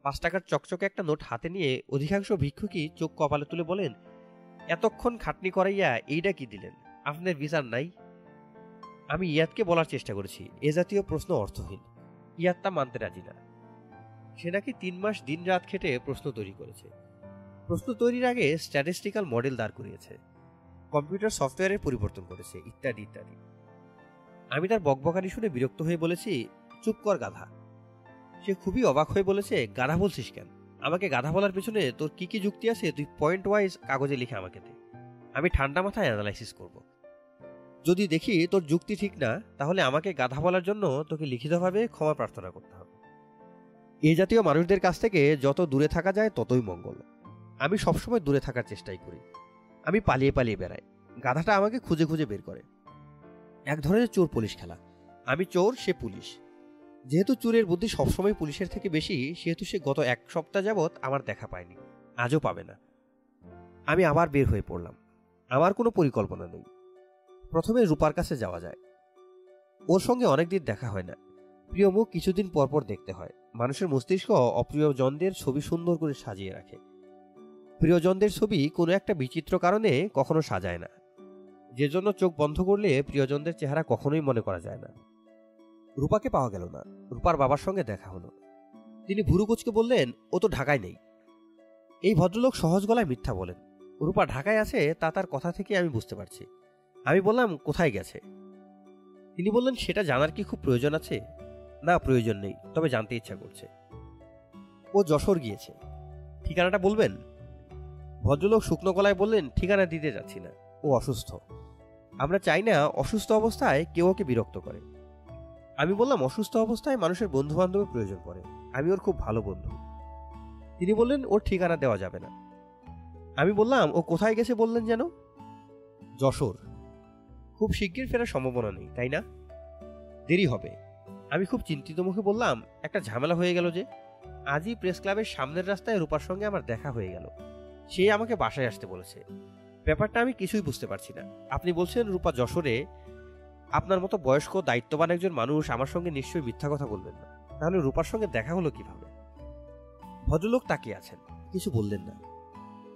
Speaker 2: পাঁচ টাকার চকচকে একটা নোট হাতে নিয়ে অধিকাংশ ভিক্ষুকই চোখ কপালে তুলে বলেন, এতক্ষণ খাটনি করাইয়া এইটা কি দিলেন? আপনার বিচার নাই? আমি ইয়াদকে বলার চেষ্টা করেছি, এ জাতীয় প্রশ্ন অর্থহীন। ইয়াদ তা মানতে রাজি না। সে নাকি তিন মাস দিন রাত খেটে প্রশ্ন তৈরি করেছে। প্রশ্ন তৈরির আগে স্ট্যাটিস্টিক্যাল মডেল দাঁড় করিয়েছে। কম্পিউটার সফটওয়্যারের পরিবর্তন করেছে, ইত্যাদি ইত্যাদি। আমি তার বকবকানি শুনে বিরক্ত হয়ে বলেছি, চুপ কর গাধা। সে খুবই অবাক হয়ে বলেছে, গাধা বলছিস কেন? আমাকে গাধা বলার পেছনে তোর কি কি যুক্তি আছে? তুই পয়েন্ট ওয়াইজ কাগজে লিখে আমাকে দে। আমি ঠান্ডা মাথায় অ্যানালাইসিস করব। যদি দেখি তোর যুক্তি ঠিক না, তাহলে আমাকে গাধা বলার জন্য তোকে লিখিতভাবে ক্ষমা প্রার্থনা করতে হবে। এ জাতীয় মানুষদের কাছ থেকে যত দূরে থাকা যায়, ততই মঙ্গল। আমি সবসময় দূরে থাকার চেষ্টাই করি। আমি পালিয়ে পালিয়ে বেড়াই। গাধাটা আমাকে খুঁজে খুঁজে বের করে। এক ধরনের চোর পুলিশ খেলা। আমি চোর, সে পুলিশ। যেহেতু চোরের বুদ্ধি সবসময় পুলিশের থেকে বেশি, সেহেতু সে গত এক সপ্তাহ যাবৎ আমার দেখা পায়নি। আজও পাবে না। আমি আবার বের হয়ে পড়লাম। আমার কোনো পরিকল্পনা নেই। প্রথমে রূপার কাছে যাওয়া যায়। ওর সঙ্গে অনেকদিন দেখা হয় না। প্রিয় মুখ কিছুদিন পরপর দেখতে হয়। মানুষের মস্তিষ্ক অপ্রিয়জনদের ছবি সুন্দর করে সাজিয়ে রাখে। প্রিয়জনদের ছবি কোনো একটা বিচিত্র কারণে কখনো সাজায় না। যে জন্য চোখ বন্ধ করলে প্রিয়জনদের চেহারা কখনোই মনে করা যায় না। রূপাকে পাওয়া গেল না। রূপার বাবার সঙ্গে দেখা হলো। তিনি ভুরুকুচকে বললেন, ও তো ঢাকায় নেই। এই ভদ্রলোক সহজ গলায় মিথ্যা বলেন। রূপা ঢাকায় আছে, তা তার কথা থেকে আমি বুঝতে পারছি। আমি বললাম, কোথায় গেছে? তিনি বললেন, সেটা জানার কি খুব প্রয়োজন আছে? না, প্রয়োজন নেই, তবে জানতে ইচ্ছা করছে। ও যশোর গিয়েছে। ঠিকানাটা বলবেন? ভদ্রলোক শুকনো গলায় বললেন, ঠিকানা দিতে যাচ্ছি না। ও অসুস্থ। আমরা চাই না, অসুস্থ অবস্থায় কেউ ওকে বিরক্ত করে। আমি বললাম, অসুস্থ অবস্থায় মানুষের বন্ধু বান্ধবের প্রয়োজন পড়ে। আমি ওর খুব ভালো বন্ধু। তিনি বললেন, ওর ঠিকানা দেওয়া যাবে না। আমি বললাম, ও কোথায় গেছে বললেন যেন? যশোর। খুব শিগগির ফেরার সম্ভাবনা নেই, তাই না? দেরি হবে। আমি খুব চিন্তিত মুখে বললাম, একটা ঝামেলা হয়ে গেল যে। আজই প্রেস ক্লাবের সামনের রাস্তায় রূপার সঙ্গে আমার দেখা হয়ে গেল। সে আমাকে বাসায় আসতে বলেছে। ব্যাপারটা আমি কিছুই বুঝতে পারছি না। আপনি বলছেন রূপা যশোরে আপনার মতো বয়স্ক, দায়িত্ববান একজন মানুষ আমার সঙ্গে নিশ্চয়ই মিথ্যা কথা বলবেন না। তাহলে রূপার সঙ্গে দেখা হলো কীভাবে? ভদ্রলোক তাকিয়ে আছেন, কিছু বললেন না।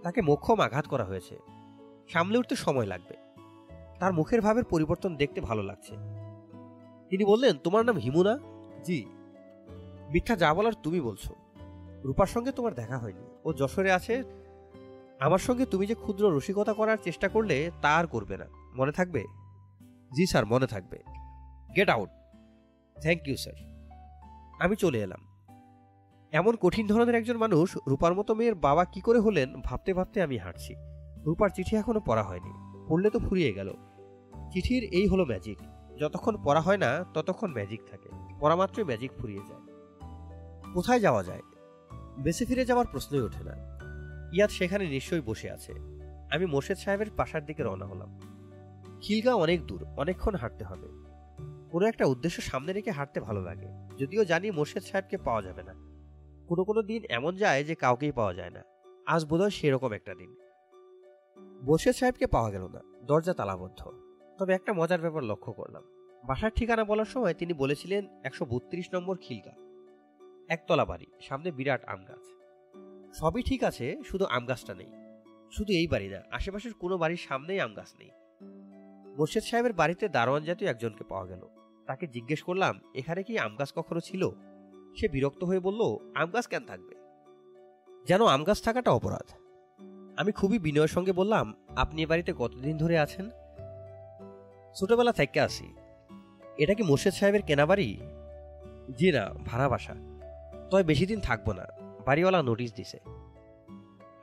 Speaker 2: তাকে মোক্ষম আঘাত করা হয়েছে। সামলে উঠতে সময় লাগবে। তার মুখের ভাবের পরিবর্তন দেখতে ভালো লাগছে। তিনি বললেন, তোমার নাম হিমুনা? জি। মিথ্যা যা বলার তুমি বলছো। রূপার সঙ্গে তোমার দেখা হয়নি। ও যশোরে আছে। আমার সঙ্গে তুমি যে ক্ষুদ্র রসিকতা করার চেষ্টা করলে তা আর করবে না। মনে থাকবে? জি স্যার, মনে থাকবে। Get out thank you sir আমি চলে এলাম। এমন কঠিন ধরনের একজন মানুষ রূপার মতো মেয়ের বাবা কি করে হলেন ভাবতে ভাবতে আমি হাঁটছি। রূপার চিঠি এখনও পড়া হয়নি। পড়লে তো ফুরিয়ে গেল। চিঠির এই হলো ম্যাজিক যতক্ষণ পড়া হয় না, ততক্ষণ ম্যাজিক থাকে। পড়া মাত্রই ম্যাজিক ফুরিয়ে যায়। কোথায় যাওয়া যায়? বেঁচে ফিরে যাওয়ার প্রশ্নই ওঠে না। ইয়াদ সেখানে নিশ্চয়ই বসে আছে। আমি মোর্শেদ সাহেবের পাশার দিকে রওনা হলাম। খিলগা অনেক দূর, অনেকক্ষণ হাঁটতে হবে। কোনো একটা উদ্দেশ্য সামনে রেখে হাঁটতে ভালো লাগে। যদিও জানি মোর্শেদ সাহেবকে পাওয়া যাবে না। কোনো কোনো দিন এমন যায় যে কাউকেই পাওয়া যায় না। আজ বোধহয় সেরকম একটা দিন। মোর্শেদ সাহেবকে পাওয়া গেল না। দরজা তালাবদ্ধ তবে একটা মজার ব্যাপার লক্ষ্য করলাম। বাসার ঠিকানা বলার সময় তিনি বলেছিলেন একশো বত্রিশ নম্বর খিলগা। একতলা বাড়ি, সামনে বিরাট আম গাছ। সবই ঠিক আছে, শুধু আম গাছটা নেই। শুধু এই বাড়ি না, আশেপাশের কোনো বাড়ির সামনেই আম গাছ নেই। মোর্শেদ সাহেবের বাড়িতে দারোয়ান জাতীয় একজনকে পাওয়া গেল। তাকে জিজ্ঞেস করলাম, এখানে কি আম গাছ কখনো ছিল? সে বিরক্ত হয়ে বলল, আম গাছ কেন থাকবে? যেন আম গাছ থাকাটা অপরাধ। আমি খুবই বিনয়ের সঙ্গে বললাম, আপনি এ বাড়িতে কতদিন ধরে আছেন? ছোটবেলা থেকে আসি এটা কি মোর্শেদ সাহেবের কেনা বাড়ি? জি না, ভাড়া বাসা। তবে বেশি দিন থাকব না। বাড়িওয়ালা নোটিশ দিছে।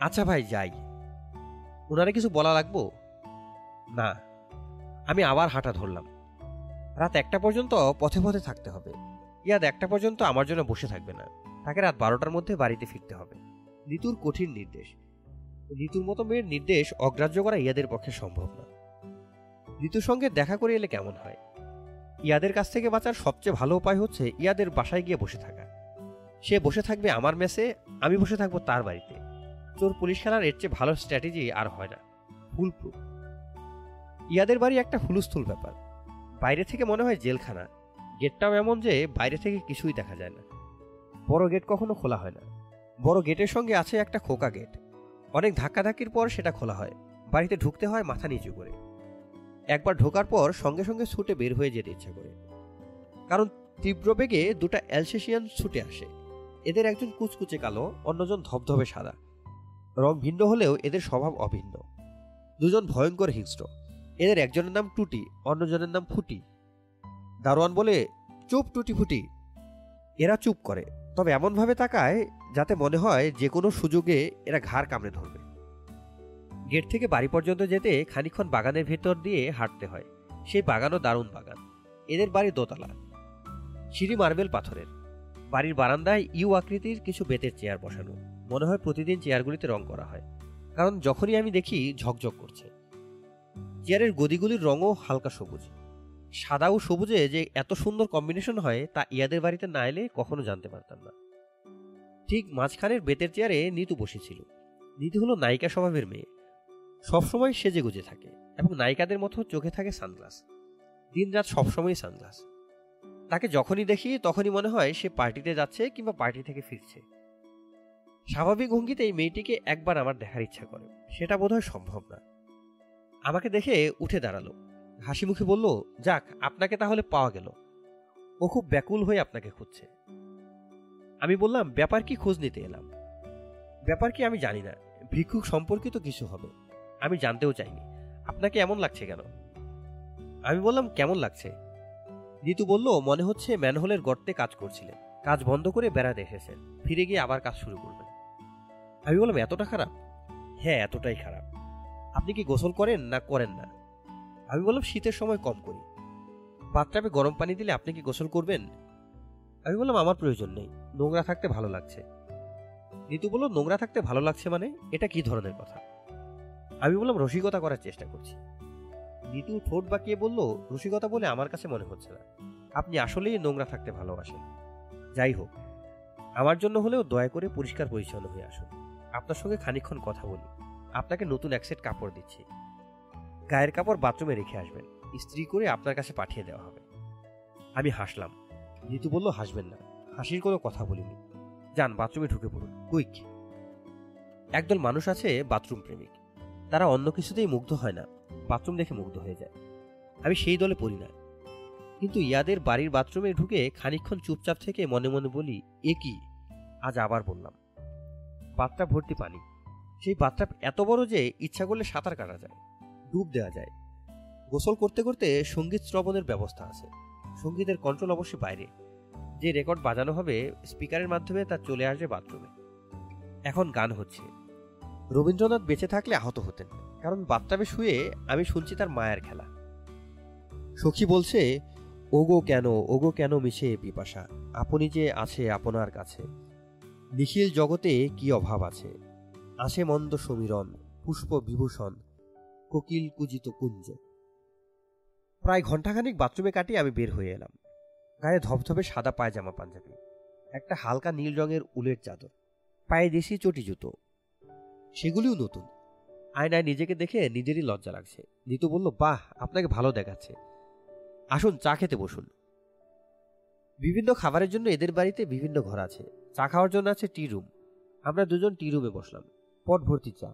Speaker 2: আচ্ছা ভাই, যাই। ওনারে কিছু বলা লাগবো? না আমি আবার হাঁটা ধরলাম। রাত একটা পর্যন্ত পথে পথে থাকতে হবে। ইয়াদ একটা পর্যন্ত আমার জন্য বসে থাকবে না। তাকে রাত বারোটার মধ্যে বাড়িতে ফিরতে হবে। ঋতুর কঠিন নির্দেশ। ঋতুর মতো মেয়ের নির্দেশ অগ্রাহ্য করা ইয়াদের পক্ষে সম্ভব না। ঋতুর সঙ্গে দেখা করে এলে কেমন হয়? ইয়াদের কাছ থেকে বাঁচার সবচেয়ে ভালো উপায় হচ্ছে ইয়াদের বাসায় গিয়ে বসে থাকা। সে বসে থাকবে আমার মেসে, আমি বসে থাকব তার বাড়িতে। চোর পুলিশ খেলার এর চেয়ে ভালো স্ট্র্যাটেজি আর হয় না। ফুল প্রুফ ইয়াদের বাড়ি একটা হুলুস্থুল ব্যাপার। বাইরে থেকে মনে হয় জেলখানা। গেটটাও এমন যে বাইরে থেকে কিছুই দেখা যায় না। বড় গেট কখনো খোলা হয় না। বড় গেটের সঙ্গে আছে একটা খোকা গেট। অনেক ধাক্কাধাক্কির পর সেটা খোলা হয়। বাড়িতে ঢুকতে হয় মাথা নিচু করে। একবার ঢোকার পর সঙ্গে সঙ্গে ছুটে বের হয়ে যেতে ইচ্ছা করে। কারণ তীব্র বেগে দুটা অ্যালসেশিয়ান ছুটে আসে। এদের একজন কুচকুচে কালো, অন্যজন ধবধবে সাদা। রং ভিন্ন হলেও এদের স্বভাব অভিন্ন। দুজন ভয়ঙ্কর হিংস্র। এদের একজনের নাম টুটি, অন্যজনের নাম ফুটি। দারোয়ান বলে, চুপ টুটি ফুটি। এরা চুপ করে। তবে এমনভাবে তাকায় যাতে মনে হয় যে কোনো সুযোগে এরা ঘাড় কামড়ে ধরবে। গেট থেকে বাড়ি পর্যন্ত যেতে খানিক্ষণ বাগানের ভেতর দিয়ে হাঁটতে হয়। সেই বাগানও দারুণ বাগান। এদের বাড়ি দোতলা। সিঁড়ি মার্বেল পাথরের। বাড়ির বারান্দায় ইউ আকৃতির কিছু বেতের চেয়ার বসানো। মনে হয় প্রতিদিন চেয়ারগুলিতে রং করা হয়। কারণ যখনই আমি দেখি ঝকঝক করছে। চেয়ারের গদিগুলির রঙও হালকা সবুজ। সাদা ও সবুজে যে এত সুন্দর কম্বিনেশন হয়, তা ইয়াদের বাড়িতে না এলে কখনো জানতে পারতাম না। ঠিক মাঝখানের বেতের চেয়ারে নিতু বসেছিল। নিতু হলো নায়িকা স্বভাবের মেয়ে। সবসময় সেজে গুজে থাকে এবং নায়িকাদের মতো চোখে থাকে সানগ্লাস। দিনরাত সবসময় সানগ্লাস। তাকে যখনই দেখি, তখনই মনে হয় সে পার্টিতে যাচ্ছে কিংবা পার্টি থেকে ফিরছে। স্বাভাবিক ভঙ্গিতে এই মেয়েটিকে একবার আমার দেখার ইচ্ছা করে। সেটা বোধহয় সম্ভব না। আমাকে দেখে উঠে দাঁড়াল। হাসি মুখে বলল, যাক, আপনাকে তাহলে পাওয়া গেল। ও খুব ব্যাকুল হয়ে আপনাকে খুঁজছে। আমি বললাম, ব্যাপার কি খোঁজ নিতে এলাম? ব্যাপার কি আমি জানি না। ভিক্ষুক সম্পর্কিত কিছু হবে। আমি জানতেও চাইনি। আপনাকে এমন লাগছে কেন? আমি বললাম, কেমন লাগছে? ঋতু বলল, মনে হচ্ছে ম্যানহোলের গর্তে কাজ করছিলেন। কাজ বন্ধ করে বেড়াতে এসেছেন। ফিরে গিয়ে আবার কাজ শুরু করবেন। আমি বললাম, এতটা খারাপ? হ্যাঁ এতটাই খারাপ। আপনি কি গোসল করেন না করেন না? আমি বললাম, শীতের সময় কম করি। বাথটাবে গরম পানি দিলে আপনি কি গোসল করবেন? আমি বললাম, আমার প্রয়োজন নেই, নোংরা থাকতে ভালো লাগছে। ঋতু বলল, নোংরা থাকতে ভালো লাগছে মানে? এটা কি ধরনের কথা? আমি বললাম, রসিকতা করার চেষ্টা করছি। ঋতু ঠোঁট বাঁকিয়ে বলল, রসিকতা বলে আমার কাছে মনে হচ্ছে না। আপনি আসলেই নোংরা থাকতে ভালোবাসেন। যাই হোক, আমার জন্য হলেও দয়া করে পরিষ্কার পরিচ্ছন্ন হয়ে আসুন। আপনার সঙ্গে খানিক্ষণ কথা বলি। আপনাকে নতুন এক সেট কাপড় দিচ্ছি। গায়ের কাপড় বাথরুমে রেখে আসবেন। ইস্ত্রি করে আপনার কাছে পাঠিয়ে দেওয়া হবে। আমি হাসলাম। ঋতু বলল, হাসবেন না। হাসির কোনো কথা বলিনি। যান, বাথরুমে ঢুকে পড়ুন। কুইক! একদল মানুষ আছে বাথরুম প্রেমিক। তারা অন্য কিছুতেই মুগ্ধ হয় না। বাথরুম দেখে মুগ্ধ হয়ে যায়। আমি সেই দলে পড়ি না। কিন্তু ইয়াদের বাড়ির বাথরুমে ঢুকে খানিক্ষণ চুপচাপ থেকে মনে মনে বলি, এ কি? আজ আবার বললাম বাথটাব ভর্তি পানি। সেই বাথটাব এত বড় যে ইচ্ছা করলে সাঁতার কাটা যায়, ডুব দেওয়া যায়। গোসল করতে করতে সংগীত শ্রবণের ব্যবস্থা আছে। সঙ্গীতের কন্ট্রোল অবশ্যই বাইরে। যে রেকর্ড বাজানো হবে স্পিকারের মাধ্যমে তা চলে আসবে বাথরুমে এখন গান হচ্ছে। রবীন্দ্রনাথ বেঁচে থাকলে আহত হতেন, কারণ বাথটাবে শুয়ে আমি শুনছি তার মায়ের খেলা। সখী বলছে, ওগো কেন ওগো কেন মিশে পিপাসা? আপনি যে আছে আপনার কাছে। নিখিল জগতে কি অভাব আছে? আছে মন্দ সমীরণ পুষ্প বিভূষণ কোকিল কুজিত কুঞ্জ। প্রায় ঘণ্টাখানিক বাথরুমে কাটিয়ে আমি বের হয়ে এলাম। গায়ে ধবধবে সাদা পায়জামা পাঞ্জাবি, একটা হালকা নীল রঙের উলের চাদর, পায়ে দেশি চটি জুতো। সেগুলিও নতুন। আয়নায় নিজেকে দেখে নিজেরই লজ্জা লাগছে। নিতু বলল, বাহ, আপনাকে ভালো দেখাচ্ছে। আসুন, চা খেতে বসুন। বিভিন্ন খাবারের জন্য এদের বাড়িতে বিভিন্ন ঘর আছে। চা খাওয়ার জন্য আছে টি রুম। আমরা দুজন টি রুমে বসলাম। পট ভর্তি চা,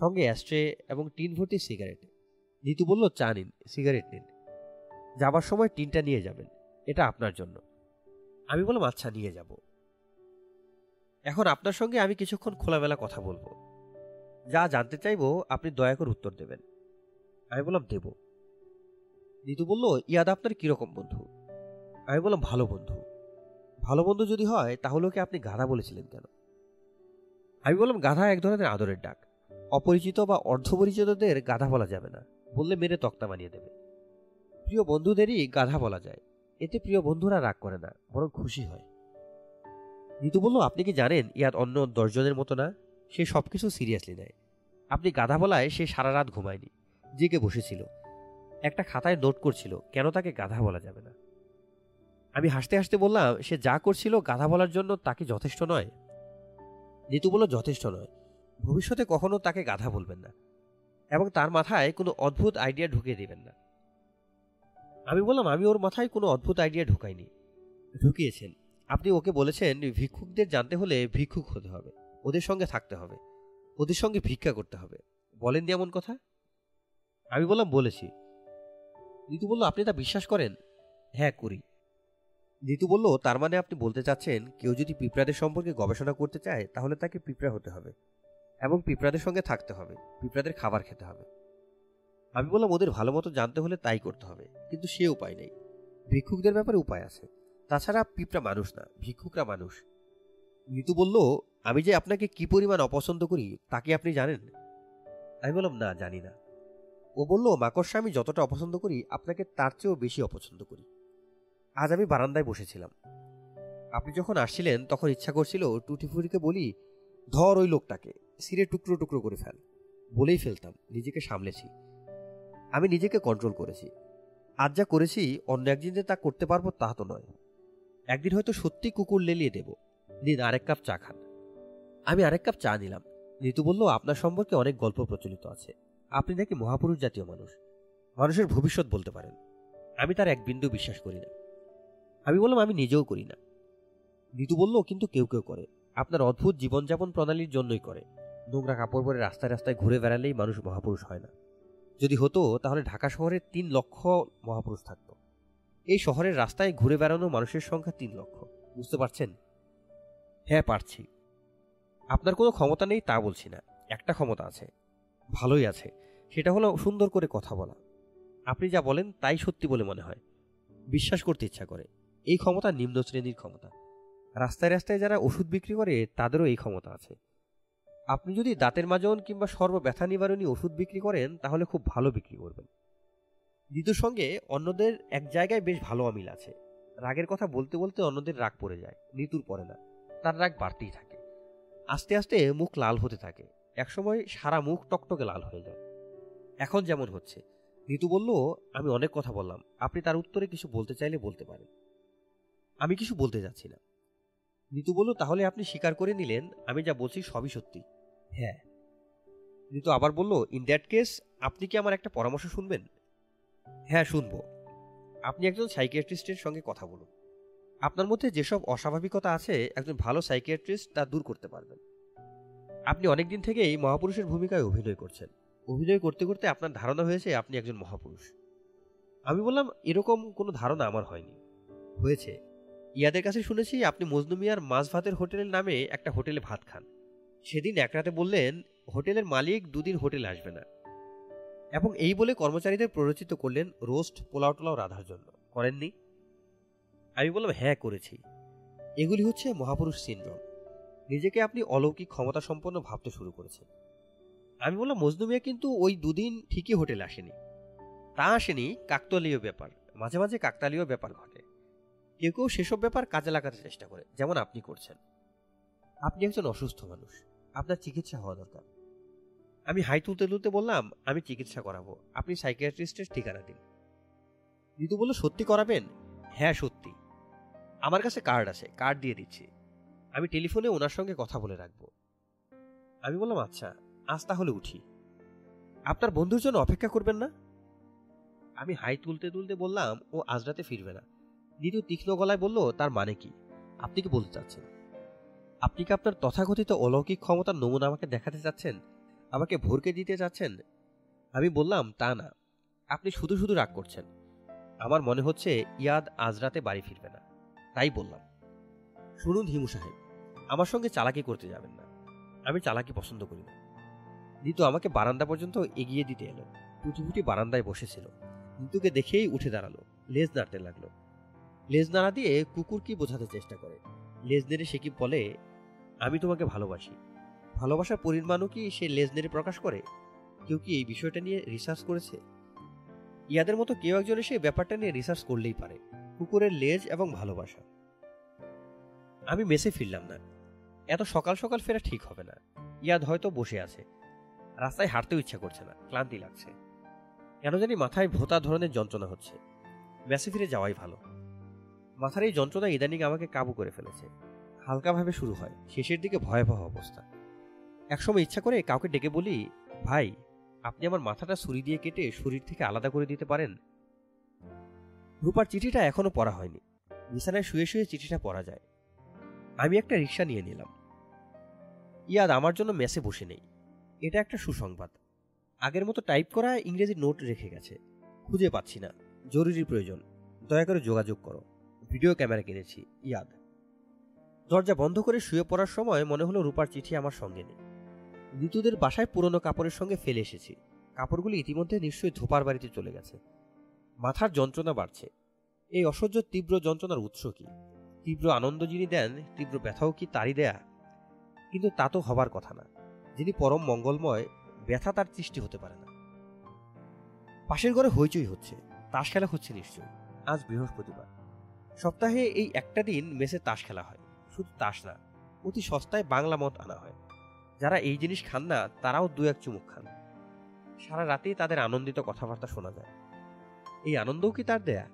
Speaker 2: সঙ্গে অ্যাস্ট্রে এবং টিন ভর্তি সিগারেট। নিতু বলল, চা নিন, সিগারেট নিন। যাবার সময় টিনটা নিয়ে যাবেন, এটা আপনার জন্য। আমি বললাম আচ্ছা নিয়ে যাব। এখন আপনার সঙ্গে আমি কিছুক্ষণ খোলামেলা কথা বলব। যা জানতে চাইব, আপনি দয়া করে উত্তর দেবেন। আমি বললাম, দেব। নিতু বলল, ইয়াদ, আপনার কীরকম বন্ধু? আমি বললাম, ভালো বন্ধু। ভালো বন্ধু যদি হয় তাহলে ওকে আপনি গাধা বলেছিলেন কেন? আমি বললাম, গাধা এক ধরনের আদরের ডাক। অপরিচিত বা অর্ধপরিচিতদের গাধা বলা যাবে না। বললে মেরে তক্তা বানিয়ে দেবে। প্রিয় বন্ধুদেরই গাধা বলা যায়। এতে প্রিয় বন্ধুরা রাগ করে না, বরং খুশি হয়। নিতু বলল, আপনি কি জানেন ইয়াদ অন্য দশজনের মতো না? সে সব কিছু সিরিয়াসলি নেয়। আপনি গাধা বলায় সে সারা রাত ঘুমায়নি, জেগে বসেছিল। একটা খাতায় নোট করছিল, কেন তাকে গাধা বলা যাবে না? আমি হাসতে হাসতে বললাম, সে যা করছিল গাধা বলার জন্য তাকে যথেষ্ট নয়। নিতু বলল, যথেষ্ট নয়। ভবিষ্যতে কখনো তাকে গাধা বলবেন না এবং তার মাথায় কোনো অদ্ভুত আইডিয়া ঢুকিয়ে দিবেন না। আমি বললাম, আমি ওর মাথায় কোনো অদ্ভুত আইডিয়া ঢুকাইনি। ঢুকিয়েছেন। আপনি ওকে বলেছেন ভিক্ষুকদের জানতে হলে ভিক্ষুক হতে হবে, ওদের সঙ্গে থাকতে হবে, ওদের সঙ্গে ভিক্ষা করতে হবে। বলেন এমন কথা? আমি বললাম, বলেছি। নিতু বলল, আপনি তা বিশ্বাস করেন? হ্যাঁ করি। নিতু বলল, তার মানে আপনি বলতে চাচ্ছেন, কেউ যদি পিঁপড়াদের সম্পর্কে গবেষণা করতে চায়, তাহলে তাকে পিঁপড়া হতে হবে এবং পিঁপড়াদের সঙ্গে থাকতে হবে, পিঁপড়াদের খাবার খেতে হবে। আমি বললাম, ওদের ভালো মতো জানতে হলে তাই করতে হবে। কিন্তু সে উপায় নেই। ভিক্ষুকদের ব্যাপারে উপায় আছে। তাছাড়া পিঁপড়া মানুষ না, ভিক্ষুকরা মানুষ। নিতু বলল, আমি যে আপনাকে কি পরিমাণ অপছন্দ করি তাকে আপনি জানেন? আমি বললাম, না, জানি না। ও বলল, মাকড়সা আমি যতটা অপছন্দ করি, আপনাকে তার চেয়েও বেশি অপছন্দ করি। আজ আমি বারান্দায় বসেছিলাম। আপনি যখন আসছিলেন, তখন ইচ্ছা করছিল টুটি ফুটিকে বলি, ধর ওই লোকটাকে সিরে টুকরো টুকরো করে ফেল। বলেই ফেলতাম, নিজেকে সামলেছি। আমি নিজেকে কন্ট্রোল করেছি। আজ যা করেছি, অন্য একদিন যে তা করতে পারব তা তো নয়। একদিন হয়তো সত্যি কুকুর লেলিয়ে দেব। দিন আরেক কাপ চা খান। আমি আরেক কাপ চা নিলাম। ঋতু বলল, আপনার সম্পর্কে অনেক গল্প প্রচলিত আছে। আপনি নাকি মহাপুরুষ জাতীয় মানুষ। মানুষের ভবিষ্যৎ বলতে পারেন। আমি তার এক বিন্দু বিশ্বাস করি না। আমি বললাম, আমি নিজেও করি না। ঋতু বলল, কিন্তু কেউ কেউ করে। আপনার অদ্ভুত জীবনযাপন প্রণালীর জন্যই করে। নোংরা কাপড় পরে রাস্তায় রাস্তায় ঘুরে বেড়ালেই মানুষ মহাপুরুষ হয় না। যদি হতো, তাহলে ঢাকা শহরে তিন লক্ষ মহাপুরুষ থাকত। এই শহরের রাস্তায় ঘুরে বেড়ানো মানুষের সংখ্যা তিন লক্ষ। বুঝতে পারছেন? হ্যাঁ পারছি। আপনার কোনো ক্ষমতা নেই তা বলছি না। একটা ক্ষমতা আছে। ভালোই আছে। সেটা হলো সুন্দর করে কথা বলা। আপনি যা বলেন তাই সত্যি বলে মনে হয়। বিশ্বাস করতে ইচ্ছা করে। এই ক্ষমতা নিম্ন শ্রেণির ক্ষমতা। রাস্তায় রাস্তায় যারা ওষুধ বিক্রি করে, তাদেরও এই ক্ষমতা আছে। আপনি যদি দাঁতের মাজন কিংবা সর্বব্যথা নিবারণী ওষুধ বিক্রি করেন, তাহলে খুব ভালো বিক্রি করবেন। ঋতুর সঙ্গে অন্যদের এক জায়গায় বেশ ভালো অমিল আছে। রাগের কথা বলতে বলতে অন্যদের রাগ পড়ে যায়, ঋতুর পড়ে না। তার রাগ বাড়তেই থাকে। আস্তে আস্তে মুখ লাল হতে থাকে। একসময় সারা মুখ টকটকে লাল হয়ে যায়। এখন যেমন হচ্ছে। ঋতু বলল, আমি অনেক কথা বললাম। আপনি তার উত্তরে কিছু বলতে চাইলে বলতে পারেন। আমি কিছু বলতে যাচ্ছি না ঋতু বলল, তাহলে আপনি স্বীকার করে নিলেন, আমি যা বলছি সবই সত্যি। হ্যাঁ। ঋতু আবার বলল, ইন দ্যাট কেস, আপনি কি আমার একটা পরামর্শ শুনবেন? হ্যাঁ শুনব। আপনি একজন সাইকিয়াট্রিস্টের সঙ্গে কথা বলুন। আপনার মধ্যে যেসব অস্বাভাবিকতা আছে, একজন ভালো সাইকিয়াট্রিস্ট তা দূর করতে পারবেন। আপনি অনেক অনেকদিন থেকেই মহাপুরুষের ভূমিকায় অভিনয় করছেন। অভিনয় করতে করতে আপনার ধারণা হয়েছে, আপনি একজন মহাপুরুষ। আমি বললাম, এরকম কোনো ধারণা আমার হয়নি। হয়েছে। ইয়াদের কাছে শুনেছি আপনি মজনু মিয়ার মাছ ভাতের হোটেলের নামে একটা হোটেলে ভাত খান। সেদিন এক রাতে বললেন, হোটেলের মালিক দুদিন হোটেলে আসবে না। এবং এই বলে কর্মচারীদের প্ররোচিত করলেন রোস্ট পোলাও টোলাও রাধার জন্য। করেননি? আমি বললাম হ্যাঁ করেছি। এগুলি হচ্ছে মহাপুরুষ সিনড্রোম। নিজেকে আপনি অলৌকিক ক্ষমতা সম্পন্ন ভাবতে শুরু করেছেন। আমি বললাম, মজনু মিয়া কিন্তু ওই দুদিন ঠিকই হোটেলে আসেনি। তা আসেনি, কাকতালীয় ব্যাপার। মাঝে মাঝে কাকতালীয় ব্যাপার ঘটে। কেউ কেউ সেসব ব্যাপার কাজে লাগাতে চেষ্টা করে, যেমন আপনি করছেন। আপনি একজন অসুস্থ মানুষ, আপনার চিকিৎসা হওয়া দরকার। আমি হাই তুলতে তুলতে বললাম, আমি চিকিৎসা করাবো, আপনি সাইকিয়াট্রিস্টের ঠিকানা দিন। ঋতু বলল, সত্যি করাবেন? হ্যাঁ সত্যি। আমার কাছে কার্ড আছে, কার্ড দিয়ে দিচ্ছি। আমি টেলিফোনে ওনার সঙ্গে কথা বলে রাখব। আমি বললাম আচ্ছা আজ তাহলে উঠি। আপনার বন্ধুর জন্য অপেক্ষা করবেন না? আমি হাই তুলতে তুলতে বললাম, ও আজ রাতে ফিরবে না। দ্বিতীয় তীক্ষ্ণ গলায় বলল, তার মানে কি? আপনি কি বলতে চাচ্ছেন? আপনি কি আপনার তথাকথিত অলৌকিক ক্ষমতার নমুনা আমাকে দেখাতে চাচ্ছেন? আমাকে ভরকে দিতে চাচ্ছেন? আমি বললাম, তা না। আপনি শুধু শুধু রাগ করছেন। আমার মনে হচ্ছে ইয়াদ আজ রাতে বাড়ি ফিরবে না। তাই বললাম। শুনুন হিমু সাহেব, আমার সঙ্গে চালাকি করতে যাবেন না। আমি চালাকি পছন্দ করি না। নিতু আমাকে বারান্দা পর্যন্ত এগিয়ে দিতে এলো। টুটি ফুটি বারান্দায় বসেছিল। নিতুকে দেখেই উঠে দাঁড়াল। লেজ নাড়তে লাগল। লেজ নাড়া দিয়ে কুকুর কি বোঝাতে চেষ্টা করে? লেজ নেড়ে সে কি বলে, আমি তোমাকে ভালোবাসি। ভালোবাসার পরিমাণও কি সে লেজ নেড়ে প্রকাশ করে? কেউ কি এই বিষয়টা নিয়ে রিসার্চ করেছে? ইয়াদের মতো কেউ একজন এসে ব্যাপারটা নিয়ে রিসার্চ করলেই পারে, কুকুরের লেজ এবং ভালোবাসা। আমি মেসে ফিরলাম না। এত সকাল সকাল ফেরা ঠিক হবে না। ইয়াদ হয়তো বসে আছে। রাস্তায় হাঁটতেও ইচ্ছা করছে না, ক্লান্তি লাগছে। কেন জানি মাথায় ভোতা ধরনের যন্ত্রণা হচ্ছে। মেসে ফিরে যাওয়াই ভালো। মাথার এই যন্ত্রণা ইদানিং আমাকে কাবু করে ফেলেছে। হালকাভাবে শুরু হয়। শেষের দিকে ভয়াবহ অবস্থা। একসময় ইচ্ছা করে কাউকে ডেকে বলি, ভাই, আপনি আমার মাথাটা ছুরি দিয়ে কেটে শরীর থেকে আলাদা করে দিতে পারেন? রূপার চিঠিটা এখনও পড়া হয়নি। বিছানায় শুয়ে শুয়ে চিঠিটা পড়া যায়। আমি একটা রিক্সা নিয়ে নিলাম। ইয়াদ, আমার জন্য মেসে বসে নেই। এটা একটা সুসংবাদ। আগের মতো টাইপ করা ইংরেজি নোট রেখে গেছে। খুঁজে পাচ্ছি না। জরুরি প্রয়োজন। দয়া করে যোগাযোগ করো। ভিডিও ক্যামেরা কিনেছি, ইয়াদ। দরজা বন্ধ করে শুয়ে পড়ার সময় মনে হলো রূপার চিঠি আমার সঙ্গে নেই। ঋতুদের বাসায় পুরনো কাপড়ের সঙ্গে ফেলে এসেছি। কাপড়গুলি ইতিমধ্যে নিশ্চয়ই ধোপার বাড়িতে চলে গেছে। মাথার যন্ত্রণা বাড়ছে। এই অসহ্য তীব্র যন্ত্রণার উৎস কি? তীব্র আনন্দ যিনি দেন, তীব্র ব্যথাও কি তারই দেয়া? কিন্তু তা তো হবার কথা না। যিনি পরম মঙ্গলময়, ব্যথা তার সৃষ্টি হতে পারে না। পাশের ঘরে হইচই হচ্ছে, তাস খেলা হচ্ছে নিশ্চয়ই। আজ বৃহস্পতিবার। সপ্তাহে এই একটা দিন মেসে তাস খেলা হয়। শুধু তাস না, অতি সস্তায় বাংলা মত আনা হয়। যারা এই জিনিস খান না, তারাও দু এক চুমুক খান। সারা রাতেই তাদের আনন্দিত কথাবার্তা শোনা যায়। এই আনন্দও কি তার দেয়া?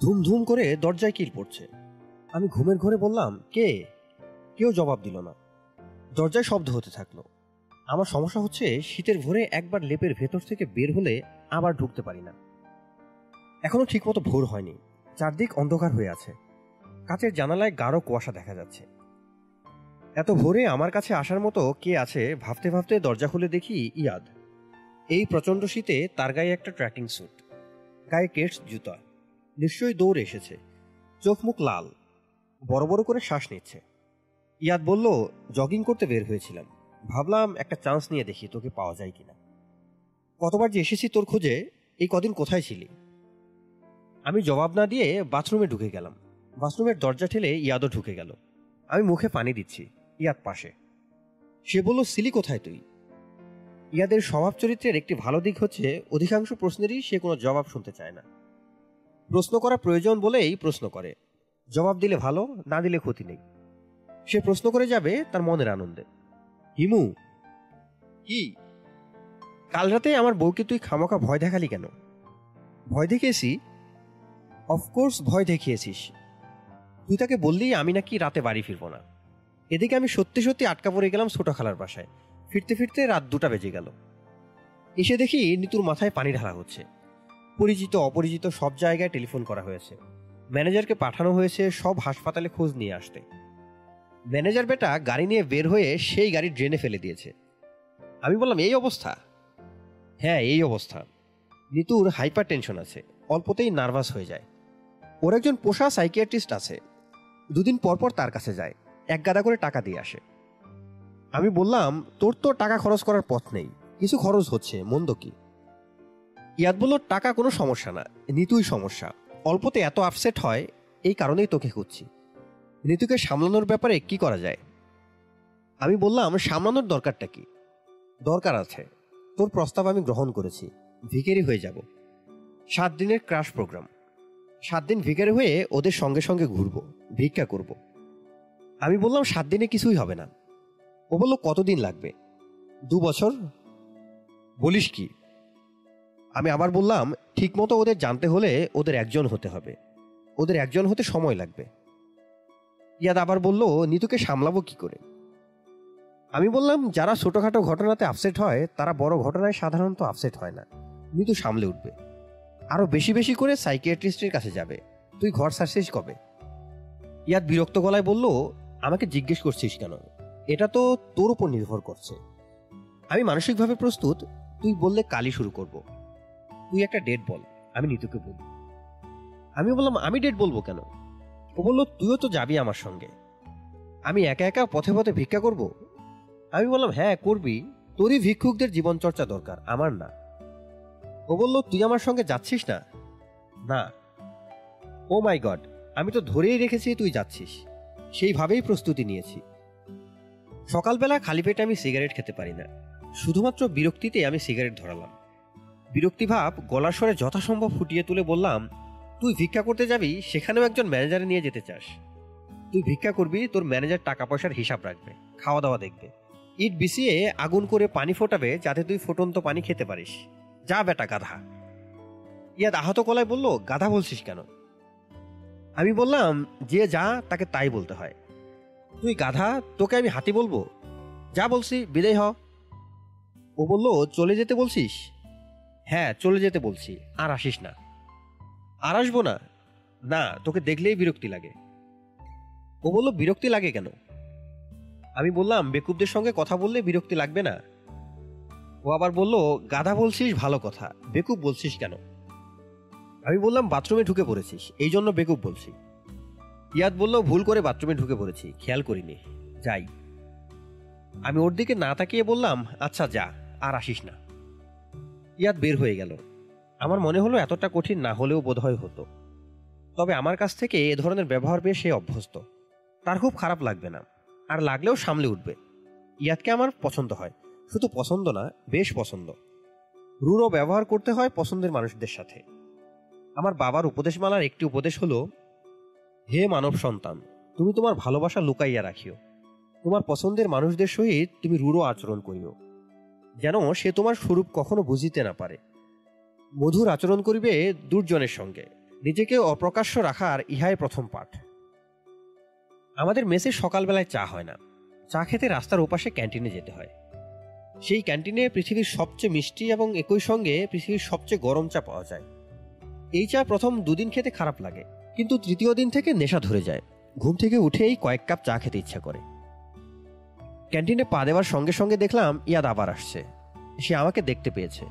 Speaker 1: ধুম ধুম করে দরজায় কিল পড়ছে। আমি ঘুমের ঘরে বললাম, কে? কেউ জবাব দিল না। দরজায় শব্দ হতে থাকল। আমার সমস্যা হচ্ছে, শীতের ভোরে একবার লেপের ভেতর থেকে বের হলে আবার ঢুকতে পারি না। এখনও ঠিকমতো ভোর হয়নি। চারদিক অন্ধকার হয়ে আছে। কাচের জানালায় গাঢ় কুয়াশা দেখা যাচ্ছে। এত ভোরে আমার কাছে আসার মতো কে আছে ভাবতে ভাবতে দরজা খুলে দেখি ইয়াদ। এই প্রচণ্ড শীতে তার গায়ে একটা ট্র্যাকিং স্যুট। গায়ে কেটস জুতা। নিশ্চয়ই দৌড়ে এসেছে। চোখ মুখ লাল। বড় বড় করে শ্বাস নিচ্ছে। ইয়াদ বলল, জগিং করতে বের হয়েছিলাম। ভাবলাম একটা চান্স নিয়ে দেখি তোকে পাওয়া যায় কিনা। কতবার যে এসেছি তোর খোঁজে, এই কদিন কোথায় ছিলি? আমি জবাব না দিয়ে বাথরুমে ঢুকে গেলাম। বাথরুমের দরজা ঠেলে ইয়াদও ঢুকে গেল। আমি মুখে পানি দিচ্ছি, ইয়াদ পাশে। সে বলল, সিলি, কোথায় তুই? ইয়াদের স্বভাব চরিত্রের একটি ভালো দিক হচ্ছে, অধিকাংশ প্রশ্নেরই সে কোনো জবাব শুনতে চায় না। প্রশ্ন করা প্রয়োজন বলেই প্রশ্ন করে। জবাব দিলে ভালো, না দিলে ক্ষতি নেই। সে প্রশ্ন করে যাবে তার মনের আনন্দে। হিমু। কি? কাল রাতে আমার বউকে তুই খামোকা ভয় দেখালি কেন? ভয় দেখিয়েছি অফকোর্স ভয় দেখিয়েছিস। তুই তাকে বললি, আমি নাকি রাতে বাড়ি ফিরবো না। এদিকে আমি সত্যি সত্যি আটকা পড়ে গেলাম ছোট খালার বাসায়। ফিরতে ফিরতে রাত দুটা বেজে গেল। এসে দেখি নিতুর মাথায় পানি ঢালা হচ্ছে। পরিচিত, অপরিচিত সব জায়গায় টেলিফোন করা হয়েছে। ম্যানেজারকে পাঠানো হয়েছে সব হাসপাতালে খোঁজ নিয়ে আসতে। ম্যানেজার বেটা গাড়ি নিয়ে বের হয়ে সেই গাড়ি ড্রেনে ফেলে দিয়েছে। আমি বললাম, এই অবস্থা? হ্যাঁ এই অবস্থা। নিতুর হাইপার টেনশন আছে। অল্পতেই নার্ভাস হয়ে যায়। ওর একজন পোষা সাইকিয়াট্রিস্ট আছে। দুদিন পর পর তার কাছে যায়। এক গাদা করে টাকা দিয়ে আসে। আমি বললাম, তোর তো টাকা খরচ করার পথ নেই। কিছু খরচ হচ্ছে, মন্দ কি? ইয়াদ বলল, টাকা কোনো সমস্যা না। নিতুই সমস্যা। অল্পতে এত আপসেট হয়, এই কারণেই তোকে খুঁজছি। নিতুকে সামলানোর ব্যাপারে কি করা যায়?
Speaker 2: আমি বললাম, সামলানোর দরকারটা কি? দরকার আছে। তোর প্রস্তাব আমি গ্রহণ করেছি। ভিকেরি হয়ে যাব। সাত দিনের ক্রাশ প্রোগ্রাম। সাত দিন ভিকারি হয়ে ওদের সঙ্গে সঙ্গে ঘুরবো, ভিক্ষা করব। আমি বললাম, সাত দিনে কিছুই হবে না। ও বলল, কতদিন লাগবে? দু বছর। বলিস কি? আমি আবার বললাম, ঠিকমতো ওদের জানতে হলে ওদের একজন হতে হবে। ওদের একজন হতে সময় লাগবে। ইয়াদ আবার বলল, নিতুকে সামলাবো কি করে? আমি বললাম, যারা ছোটোখাটো ঘটনাতে আপসেট হয়, তারা বড় ঘটনায় সাধারণত আপসেট হয় না। নিতু সামলে উঠবে। আরও বেশি বেশি করে সাইকিয়াট্রিস্টের কাছে যাবে। তুই ঘর সারছিস কবে? ইয়াদ বিরক্ত গলায় বলল, আমাকে জিজ্ঞেস করছিস কেন? এটা তো তোর উপর নির্ভর করছে। আমি মানসিকভাবে প্রস্তুত, তুই বললে কালই শুরু করব। তুই একটা ডেট বল, আমি নিতুকে বলি। আমি বললাম, আমি ডেট বলব কেন? ও বলল, তুইও তো যাবি আমার সঙ্গে। আমি একা একা পথে পথে ভিক্ষা করব? আমি বললাম হ্যাঁ করবি। তোরই ভিক্ষুকদের জীবনচর্চা দরকার, আমার না। ও বলল, তুই আমার সঙ্গে যাচ্ছিস না? না। ও মাই গড আমি তো ধরেই রেখেছি তুই যাচ্ছিস। সেইভাবেই প্রস্তুতি নিয়েছি। সকালবেলা খালি পেটে আমি সিগারেট খেতে পারি না। শুধুমাত্র বিরক্তিতে আমি সিগারেট ধরালাম। বিরক্তিভাব গলার স্বরে যথাসম্ভব ফুটিয়ে তুলে বললাম, তুই ভিক্ষা করতে যাবি, সেখানেও একজন ম্যানেজারে নিয়ে যেতে চাস। তুই ভিক্ষা করবি, তোর ম্যানেজার টাকা পয়সার হিসাব রাখবে খাওয়া দাওয়া দেখবে। ইট বিছিয়ে আগুন করে পানি ফোটাবে, যাতে তুই ফোটন্ত পানি খেতে পারিস। যা বেটা গাধা। ইয়াদ আহত কলায় বলল, গাধা বলছিস কেন? আমি বললাম, যে যা, তাকে তাই বলতে হয়। তুই গাধা, তোকে আমি হাতি বলব। যা বলছি, বিদায় হ। ও বলল, চলে যেতে বলছিস? হ্যাঁ চলে যেতে বলছি, আর আসিস না। আর আসব না? না, তোকে দেখলেই বিরক্তি লাগে। ও বলল, বিরক্তি লাগে কেন? আমি বললাম, বেকুবদের সঙ্গে কথা বললে বিরক্তি লাগবে না। ও আবার বলল, গাধা বলছিস, ভালো কথা। বেকুব বলছিস কেন? আমি বললাম, বাথরুমে ঢুকে পড়েছিস। এই জন্য বেকুব বলছি। ইয়াদ বলল, ভুল করে বাথরুমে ঢুকে পড়েছি। খেয়াল করিনি। যাই। আমি ওর দিকে না তাকিয়ে বললাম আচ্ছা যা, আর আসিস না। ইয়াদ বের হয়ে গেল। আমার মনে হলো এতটা কঠিন না হলেও বোধহয় হতো। তবে আমার কাছ থেকে এ ধরনের ব্যবহার পেয়ে সে অভ্যস্ত। তার খুব খারাপ লাগবে না। আর লাগলেও সামলে উঠবে। ইয়াদকে আমার পছন্দ হয়। শুধু পছন্দ না, বেশ পছন্দ। রুরো ব্যবহার করতে হয় পছন্দের মানুষদের সাথে। আমার বাবার উপদেশমালার একটি উপদেশ হলো, হে মানব সন্তান, তুমি তোমার ভালোবাসা লুকাইয়া রাখিও। তোমার পছন্দের মানুষদের সহিত তুমি রূঢ় আচরণ করিও। যেন সে তোমার স্বরূপ কখনো বুঝিতে না পারে। মধুর আচরণ করিবে দুর্জনের সঙ্গে। নিজেকে অপ্রকাশ্য রাখার ইহাই প্রথম পাঠ। আমাদের মেসে সকালবেলায় চা হয় না। চা খেতে রাস্তার ওপাশে ক্যান্টিনে যেতে হয়। সেই ক্যান্টিনে পৃথিবীর সবচেয়ে মিষ্টি এবং একই সঙ্গে পৃথিবীর সবচেয়ে গরম চা পাওয়া যায়। এই চা প্রথম দুদিন খেতে খারাপ লাগে, কিন্তু তৃতীয় দিন থেকে নেশা ধরে যায়। ঘুম থেকে উঠেই কয়েক কাপ চা খেতে ইচ্ছা করে। ক্যান্টিনে পা দেওয়ার সঙ্গে সঙ্গে দেখলাম ইয়াদ আবার আসছে। সে আমাকে দেখতে পেয়েছে।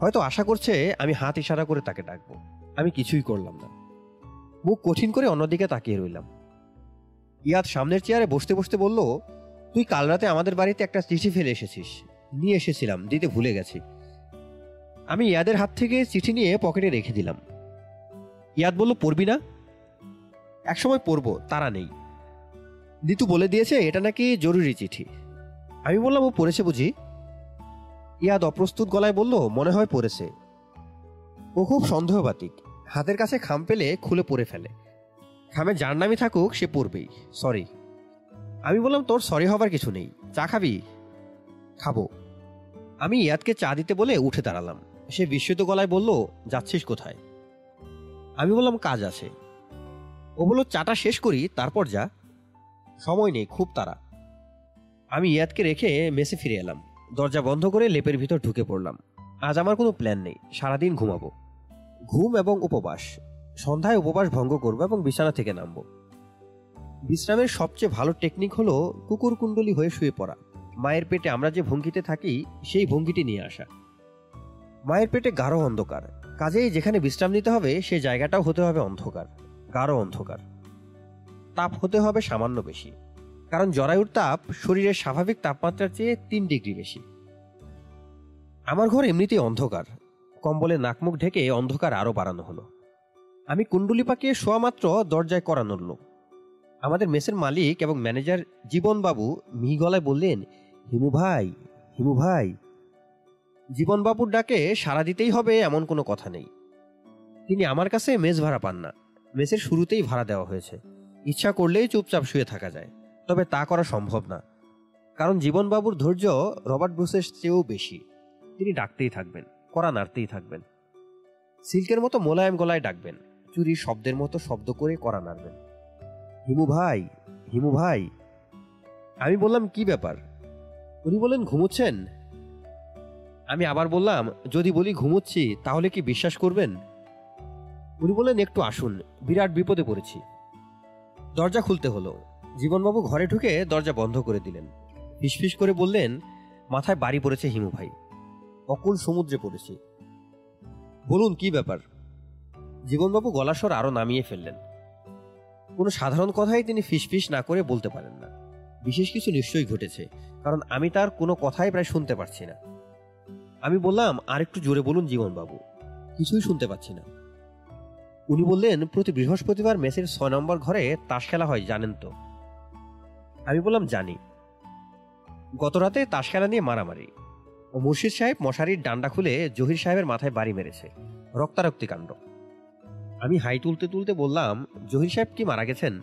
Speaker 2: হয়তো আশা করছে আমি হাত ইশারা করে তাকে ডাকবো। আমি কিছুই করলাম না। মুখ কঠিন করে অন্যদিকে তাকিয়ে রইলাম। ইয়াদ সামনের চেয়ারে বসতে বসতে বলল তুই কাল রাতে আমাদের বাড়িতে একটা চিঠি ফেলে এসেছিস। নিয়ে এসেছিলাম, দিতে ভুলে গেছি। আমি ইয়াদের হাত থেকে চিঠি নিয়ে পকেটে রেখে দিলাম। ইয়াদ বলল, পড়বি না? একসময় পড়ব, তারা নেই। দিতু বলে দিয়েছে, এটা নাকি জরুরি চিঠি। আমি বললাম, ও পড়েছে বুঝি? ইয়াদ অপ্রস্তুত গলায় বলল, মনে হয় পড়েছে। ও খুব সন্দেহবাতিক। হাতের কাছে খাম পেলে খুলে পড়ে ফেলে। খামে যার নামই থাকুক, সে পড়বেই। সরি। আমি বললাম, তোর সরি হবার কিছু নেই। চা খাবি? খাব। আমি ইয়াদকে চা দিতে বলে উঠে দাঁড়ালাম। সে বিস্মিত গলায় বলল, যাচ্ছিস কোথায়? আমি বললাম, কাজ আছে। ও বলল, চাটা শেষ করি, তারপর যা। সময় নেই, খুব তারা আমি ইয়াদকে রেখে মেসে ফিরে এলাম। দরজা বন্ধ করে লেপের ভিতর ঢুকে পড়লাম। আজ আমার কোনো প্ল্যান নেই। সারাদিন ঘুমাবো। ঘুম এবং উপবাস। সন্ধ্যায় উপবাস ভঙ্গ করব এবং বিছানা থেকে নামবো। বিশ্রামের সবচেয়ে ভালো টেকনিক হলো কুকুর কুণ্ডলি হয়ে শুয়ে পড়া। মায়ের পেটে আমরা যে ভঙ্গিতে থাকি, সেই ভঙ্গিটি নিয়ে আসা। মায়ের পেটে গাঢ় অন্ধকার। কাজেই যেখানে বিশ্রাম নিতে হবে, সে জায়গাটাও হতে হবে অন্ধকার, গাঢ় অন্ধকার। তাপ হতে হবে সামান্য বেশি। কারণ জরায়ুর তাপ শরীরের স্বাভাবিক তাপমাত্রার চেয়ে তিন ডিগ্রি বেশি। আমার ঘর এমনিতেই অন্ধকার। কম্বলে নাকমুখ ঢেকে অন্ধকার আরও বাড়ানো হলো। আমি কুণ্ডলি পাকিয়ে শোয়া মাত্র দরজায় করা নড়ল আমাদের মেসের মালিক এবং ম্যানেজার জীবনবাবু মিহি গলায় বললেন, হিমু ভাই হিমু ভাই, জীবনবাবুর ডাকে সাড়া দিতেই হবে এমন কোনো কথা নেই। তিনি আমার কাছে মেস ভাড়া পান না। মেসের শুরুতেই ভাড়া দেওয়া হয়েছে। ইচ্ছা করলেই চুপচাপ শুয়ে থাকা যায়। তবে তা করা সম্ভব না। কারণ জীবনবাবুর ধৈর্য রবার্ট ব্রুসের চেয়েও বেশি। তিনি ডাকতেই থাকবেন, কড়া নাড়তেই থাকবেন। সিল্কের মতো মোলায়েম গলায় ডাকবেন। চুরির শব্দের মতো শব্দ করে কড়া নাড়বেন। হিমু ভাই হিমু ভাই। আমি বললাম, কি ব্যাপার? উনি বললেন, ঘুমোচ্ছেন? আমি আবার বললাম, যদি বলি ঘুমোচ্ছি, তাহলে কি বিশ্বাস করবেন? উনি বললেন, একটু আসুন, বিরাট বিপদে পড়েছি। দরজা খুলতে হলো। জীবনবাবু ঘরে ঢুকে দরজা বন্ধ করে দিলেন। ফিসফিস করে বললেন, মাথায় বাড়ি পড়েছে হিমু ভাই। অকুল সমুদ্রে পড়েছি। বলুন, কি ব্যাপার? জীবনবাবু গলাস্বর আরও নামিয়ে ফেললেন। কোনো সাধারণ কথাই তিনি ফিসফিস না করে বলতে পারেন না। বিশেষ কিছু নিশ্চয়ই ঘটেছে, কারণ আমি তার কোনো কথাই প্রায় শুনতে পারছি না। আমি বললাম আর একটু জোরে বলুন জীবনবাবু। কিছুই শুনতে পাচ্ছি না। উনি বললেন, প্রতি বৃহস্পতিবার মেসের ছয় নম্বর ঘরে তাস খেলা হয়, জানেন তো? আমি বললাম, জানি। গত রাতে তাস খেলা নিয়ে মারামারি। মুর্শিদ সাহেব মশারির ডান্ডা খুলে জহির সাহেবের মাথায় বাড়ি মেরেছে। রক্তারক্তি কাণ্ড। আমি হাই তুলতে তুলতে বললাম, জহির সাহেব কি মারা গেছেন?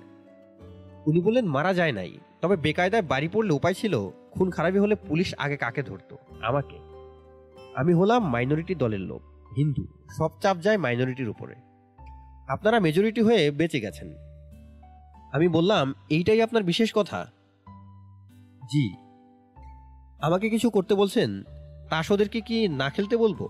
Speaker 2: উনি বললেন, মারা যায় নাই। তবে বেকায়দায় বাড়ি পড়লে উপায় ছিল, খুন খারাপি হলে পুলিশ আগে কাকে ধরতো? আমাকে? আমি হলাম মাইনরিটি দলের লোক, হিন্দু। সব চাপ যায় মাইনরিটির উপরে। আপনারা মেজরিটি হয়ে বেঁচে গেছেন। আমি বললাম, এইটাই আপনার বিশেষ কথা? জি। আমাকে কিছু করতে বলছেন? তাস ওদেরকে কি না খেলতে বলব?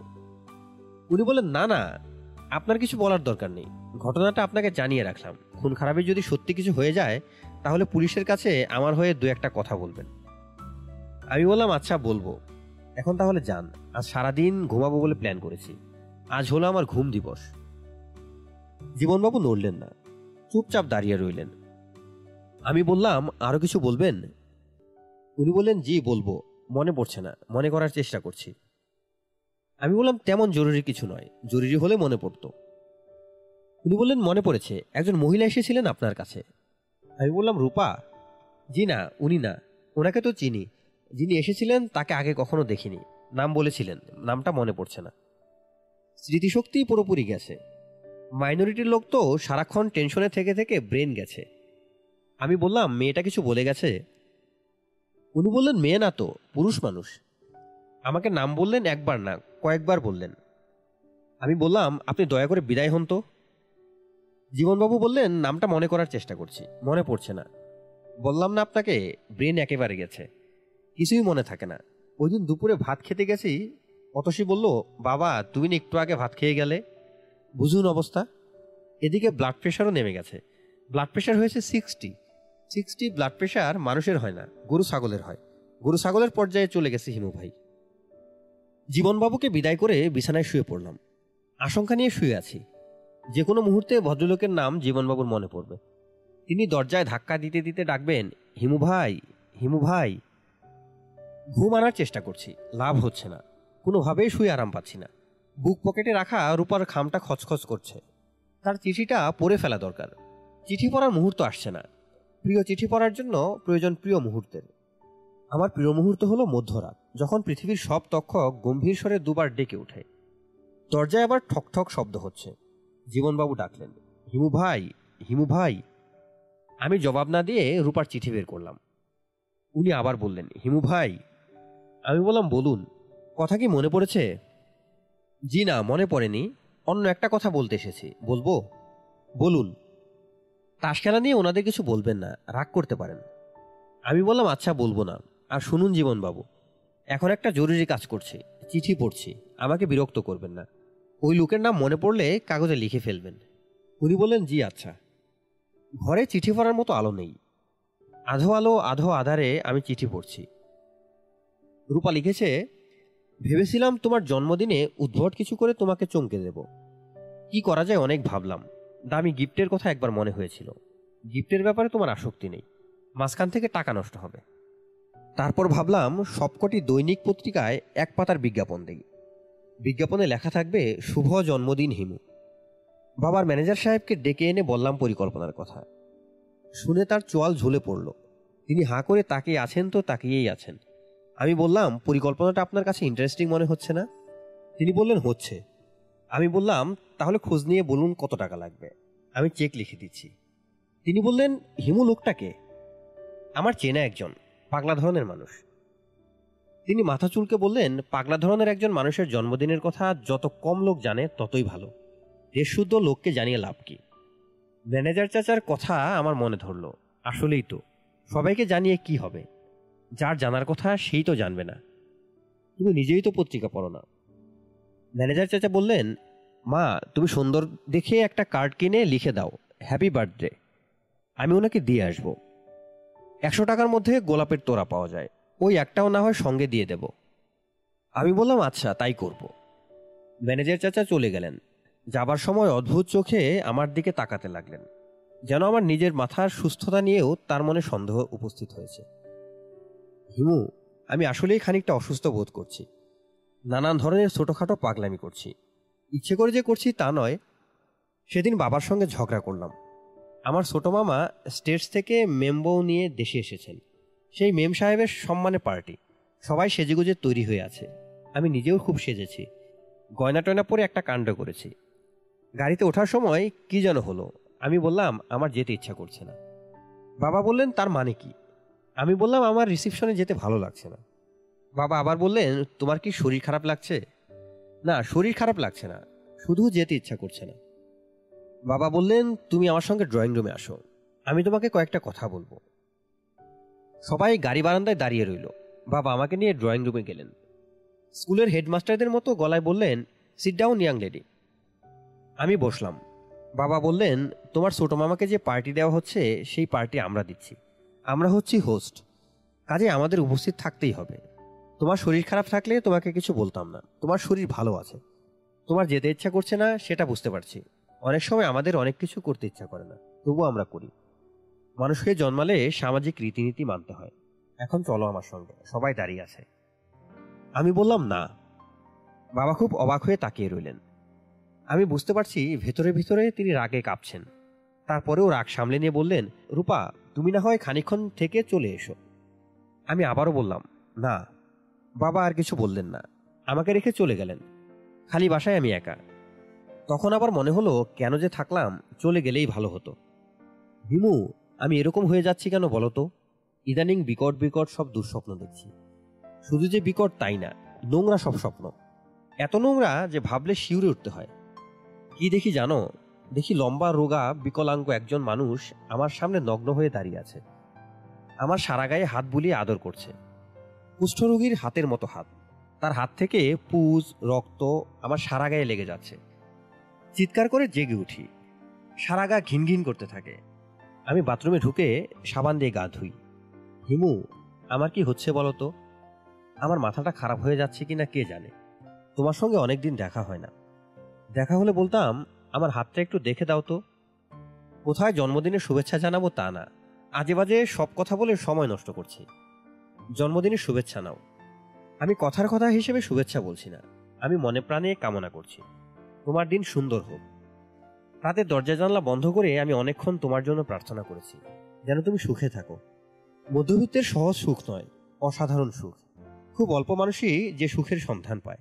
Speaker 2: উনি বলেন না না। আপনার কিছু বলার দরকার নেই। ঘটনাটা আপনাকে জানিয়ে রাখলাম। খুন খারাপের যদি সত্যি কিছু হয়ে যায়, তাহলে পুলিশের কাছে আমার হয়ে দু একটা কথা বলবেন। আমি বললাম আচ্ছা বলব। এখন তাহলে যান। আজ সারাদিন ঘুমাবো বলে প্ল্যান করেছি। আজ হলো আমার ঘুম দিবস। জীবনবাবু নড়লেন না। চুপচাপ দাঁড়িয়ে রইলেন। আমি বললাম, আরও কিছু বলবেন? উনি বললেন, জি, বলব। মনে পড়ছে না। মনে করার চেষ্টা করছি। আমি বললাম, তেমন জরুরি কিছু নয়। জরুরি হলে মনে পড়তো। উনি বললেন, মনে পড়েছে। একজন মহিলা এসেছিলেন আপনার কাছে। আমি বললাম, রূপা? জি না, উনি না। ওনাকে তো চিনি। যিনি এসেছিলেন, তাকে আগে কখনো দেখিনি। নাম বলেছিলেন। নামটা মনে পড়ছে না। স্মৃতিশক্তি পুরোপুরি গেছে। মাইনরিটির লোক তো সারাক্ষণ টেনশনে থেকে থেকে ব্রেন গেছে। আমি বললাম, মেয়েটা কিছু বলে গেছে? উনি বললেন, মেয়ে না তো, পুরুষ মানুষ। আমাকে নাম বললেন, একবার না কয়েকবার বললেন। আমি বললাম, আপনি দয়া করে বিদায় হন তো। জীবনবাবু বললেন, নামটা মনে করার চেষ্টা করছি, মনে পড়ছে না। বললাম, না, আপনাকে ব্রেন একেবারে গেছে, কিছুই মনে থাকে না। ওই দিন দুপুরে ভাত খেতে গেছি, অতসী বলল, বাবা, তুমি না একটু আগে ভাত খেয়ে গেলে? বুঝুন অবস্থা। এদিকে ব্লাড প্রেশারও নেমে গেছে। ব্লাড প্রেশার হয়েছে সিক্সটি সিক্সটি ব্লাড প্রেশার মানুষের হয় না, গরু ছাগলের হয়। গরু ছাগলের পর্যায়ে চলে গেছে হিমু ভাই। জীবনবাবুকে বিদায় করে বিছানায় শুয়ে পড়লাম। আশঙ্কা নিয়ে শুয়ে আছি। যে কোনো মুহূর্তে ভদ্রলোকের নাম জীবনবাবুর মনে পড়বে। তিনি দরজায় ধাক্কা দিতে দিতে ডাকবেন, হিমু ভাই হিমু ভাই। ঘুম আনার চেষ্টা করছি, লাভ হচ্ছে না। কোনোভাবেই শুয়ে আরাম পাচ্ছি না। বুক পকেটে রাখা রূপার খামটা খচখচ করছে। তার চিঠিটা পড়ে ফেলা দরকার। চিঠি পড়ার মুহূর্ত আসছে না। প্রিয় চিঠি পড়ার জন্য প্রয়োজন প্রিয় মুহূর্তের। আমার প্রিয় মুহূর্ত হলো মধ্যরাত। যখন পৃথিবীর সব তক্ষক গম্ভীর স্বরে দুবার ডেকে ওঠে, দরজায় আবার ঠক ঠক শব্দ হচ্ছে। জীবনবাবু ডাকলেন, হিমু ভাই হিমু ভাই। আমি জবাব না দিয়ে রূপার চিঠি বের করলাম। উনি আবার বললেন, হিমু ভাই। আমি বললাম, বলুন, কথা কি মনে পড়েছে? জি না, মনে পড়েনি। অন্য একটা কথা বলতে এসেছি। বলব? বলুন। তাস খেলা নিয়ে ওনাদের কিছু বলবেন না, রাগ করতে পারেন। আমি বললাম আচ্ছা বলব না। আর শুনুন জীবনবাবু। এখন একটা জরুরি কাজ করছি, চিঠি পড়ছি, আমাকে বিরক্ত করবেন না। ওই লোকের নাম মনে পড়লে কাগজে লিখে ফেলবেন। উনি বললেন, জি আচ্ছা। ঘরে চিঠি পড়ার মতো আলো নেই। আধো আলো, আধো আধারে আমি চিঠি পড়ছি। রূপা লিখেছে, ভেবেছিলাম তোমার জন্মদিনে উদ্ভট কিছু করে তোমাকে চমকে দেব। কি করা যায় অনেক ভাবলাম। দামি গিফটের কথা একবার মনে হয়েছিল। গিফটের ব্যাপারে তোমার আসক্তি নেই। মাঝখান থেকে টাকা নষ্ট হবে। তারপর ভাবলাম সবকটি দৈনিক পত্রিকায় এক পাতার বিজ্ঞাপন দেই। বিজ্ঞাপনে লেখা থাকবে, শুভ জন্মদিন হিমু। বাবার ম্যানেজার সাহেবকে ডেকে এনে বললাম পরিকল্পনার কথা। শুনে তার চোয়াল ঝুলে পড়ল। তিনি হাঁ করে তাকিয়ে আছেন তো তাকিয়েই আছেন। আমি বললাম, পরিকল্পনাটা আপনার কাছে ইন্টারেস্টিং মনে হচ্ছে না? তিনি বললেন, হচ্ছে। আমি বললাম, তাহলে খোঁজ নিয়ে বলুন কত টাকা লাগবে? আমি চেক লিখে দিচ্ছি। তিনি বললেন, হিমু লোকটাকে আমার চেনা একজন। পাগলা ধরনের মানুষ। তিনি মাথা চুলকে বললেন, পাগলা ধরনের একজন মানুষের জন্মদিনের কথা যত কম লোক জানে, ততই ভালো। দেশশুদ্ধ লোককে জানিয়ে লাভ কি? ম্যানেজার চাচার কথা আমার মনে ধরল। আসলেই তো, সবাইকে জানিয়ে কি হবে? যার জানার কথা সেই তো জানবে না। তুমি নিজেই তো পত্রিকা পড়ো না। ম্যানেজার চাচা বললেন, মা, তুমি সুন্দর দেখে একটা কার্ড কিনে লিখে দাও। Happy birthday. আমি ওনাকে দিয়ে আসব। একশো টাকার মধ্যে গোলাপের তোড়া পাওয়া যায়। ওই একটাও না হয় সঙ্গে দিয়ে দেব। আমি বললাম আচ্ছা তাই করব। ম্যানেজার চাচা চলে গেলেন। যাবার সময় অদ্ভুত চোখে আমার দিকে তাকাতে লাগলেন, যেন আমার নিজের মাথার সুস্থতা নিয়েও তার মনে সন্দেহ উপস্থিত হয়েছে। হিমু, আমি আসলেই খানিকটা অসুস্থ বোধ করছি। নানান ধরনের ছোটোখাটো পাগলামি করছি। ইচ্ছে করে যে করছি তা নয়, সেদিন বাবার সঙ্গে ঝগড়া করলাম। আমার ছোট মামা স্টেটস থেকে মেম্বৌ নিয়ে দেশে এসেছেন। সেই মেম সাহেবের সম্মানে পার্টি। সবাই সেজেগুজে তৈরি হয়ে আছে। আমি নিজেও খুব সেজেছি। গয়না টয়না পরে একটা কাণ্ড করেছি। গাড়িতে ওঠার সময় কি যেন হলো। আমি বললাম, আমার যেতে ইচ্ছা করছে না। বাবা বললেন, তার মানে কি? আমি বললাম, আমার রিসিপশনে যেতে ভালো লাগছে না। বাবা আবার বললেন, তোমার কি শরীর খারাপ লাগছে? না, শরীর খারাপ লাগছে না। শুধু যেতে ইচ্ছা করছে না। বাবা বললেন, তুমি আমার সঙ্গে ড্রয়িং রুমে আসো। আমি তোমাকে কয়েকটা কথা বলব। সবাই গাড়ি বারান্দায় দাঁড়িয়ে রইল। বাবা আমাকে নিয়ে ড্রয়িং রুমে গেলেন। স্কুলের হেডমাস্টারদের মতো গলায় বললেন সিট ডাউন ইয়াং লেডি আমি বসলাম। বাবা বললেন, তোমার ছোট মামাকে যে পার্টি দেওয়া হচ্ছে, সেই পার্টি আমরা দিচ্ছি। আমরা হচ্ছি হোস্ট কাজে আমাদের উপস্থিত থাকতেই হবে। তোমার শরীর খারাপ থাকলে তোমাকে কিছু বলতাম না। তোমার শরীর ভালো আছে। তোমার যেতে ইচ্ছা করছে না, সেটা বুঝতে পারছি। অনেক সময় আমাদের অনেক কিছু করতে ইচ্ছা করে না, তবুও আমরা করি। মানুষকে জন্মালে সামাজিক রীতিনীতি মানতে হয়। এখন চলো আমার সঙ্গে, সবাই দাঁড়িয়ে আছে। আমি বললাম, না। বাবা খুব অবাক হয়ে তাকিয়ে রইলেন। আমি বুঝতে পারছি ভেতরে ভেতরে তিনি রাগে কাঁপছেন। তারপরেও রাগ সামলে নিয়ে বললেন, রূপা, তুমি না হয় খানিক্ষণ থেকে চলে এসো। আমি আবারও বললাম, না। বাবা আর কিছু বললেন না। আমাকে রেখে চলে গেলেন। খালি বাসায় আমি একা। তখন আবার মনে হলো, কেন যে থাকলাম, চলে গেলেই ভালো হতো। হিমু, আমি এরকম হয়ে যাচ্ছি কেন বলো তো ইদানিং বিকট বিকট সব দুঃস্বপ্ন দেখছি। শুধু যে বিকট তাই না, নোংরা সব স্বপ্ন। এত নোংরা যে ভাবলে শিউরে উঠতে হয়। কি দেখি জানো? দেখি লম্বা, রোগা, বিকলাঙ্গ একজন মানুষ আমার সামনে নগ্ন হয়ে দাঁড়িয়ে আছে। আমার সারা গায়ে হাত বুলিয়ে আদর করছে। কুষ্ঠরোগীর হাতের মতো হাত। তার হাত থেকে পুজ, রক্ত আমার সারা গায়ে লেগে যাচ্ছে। চিৎকার করে জেগে উঠি। সারা গা ঘিন ঘিন করতে থাকে। আমি বাথরুমে ঢুকে সাবান দিয়ে গা ধুই। হিমু, আমার কি হচ্ছে বলো তো? আমার মাথাটা খারাপ হয়ে যাচ্ছে কি না কে জানে? তোমার সঙ্গে অনেকদিন দেখা হয় না। দেখা হলে বলতাম, আমার হাতটা একটু দেখে দাও তো। কোথায় জন্মদিনের শুভেচ্ছা জানাব তা না। আজে বাজে সব কথা বলে সময় নষ্ট করছি। জন্মদিনের শুভেচ্ছা নাও। আমি কথার কথা হিসেবে শুভেচ্ছা বলছি না। আমি মনে প্রাণে কামনা করছি। তোমার দিন সুন্দর হোক। রাতে দরজা জানলা বন্ধ করে আমি অনেকক্ষণ তোমার জন্য প্রার্থনা করেছি, যেন তুমি সুখে থাকো। মধ্যবিত্তের সহজ সুখ নয়, অসাধারণ সুখ। খুব অল্প মানুষই যে সুখের সন্ধান পায়।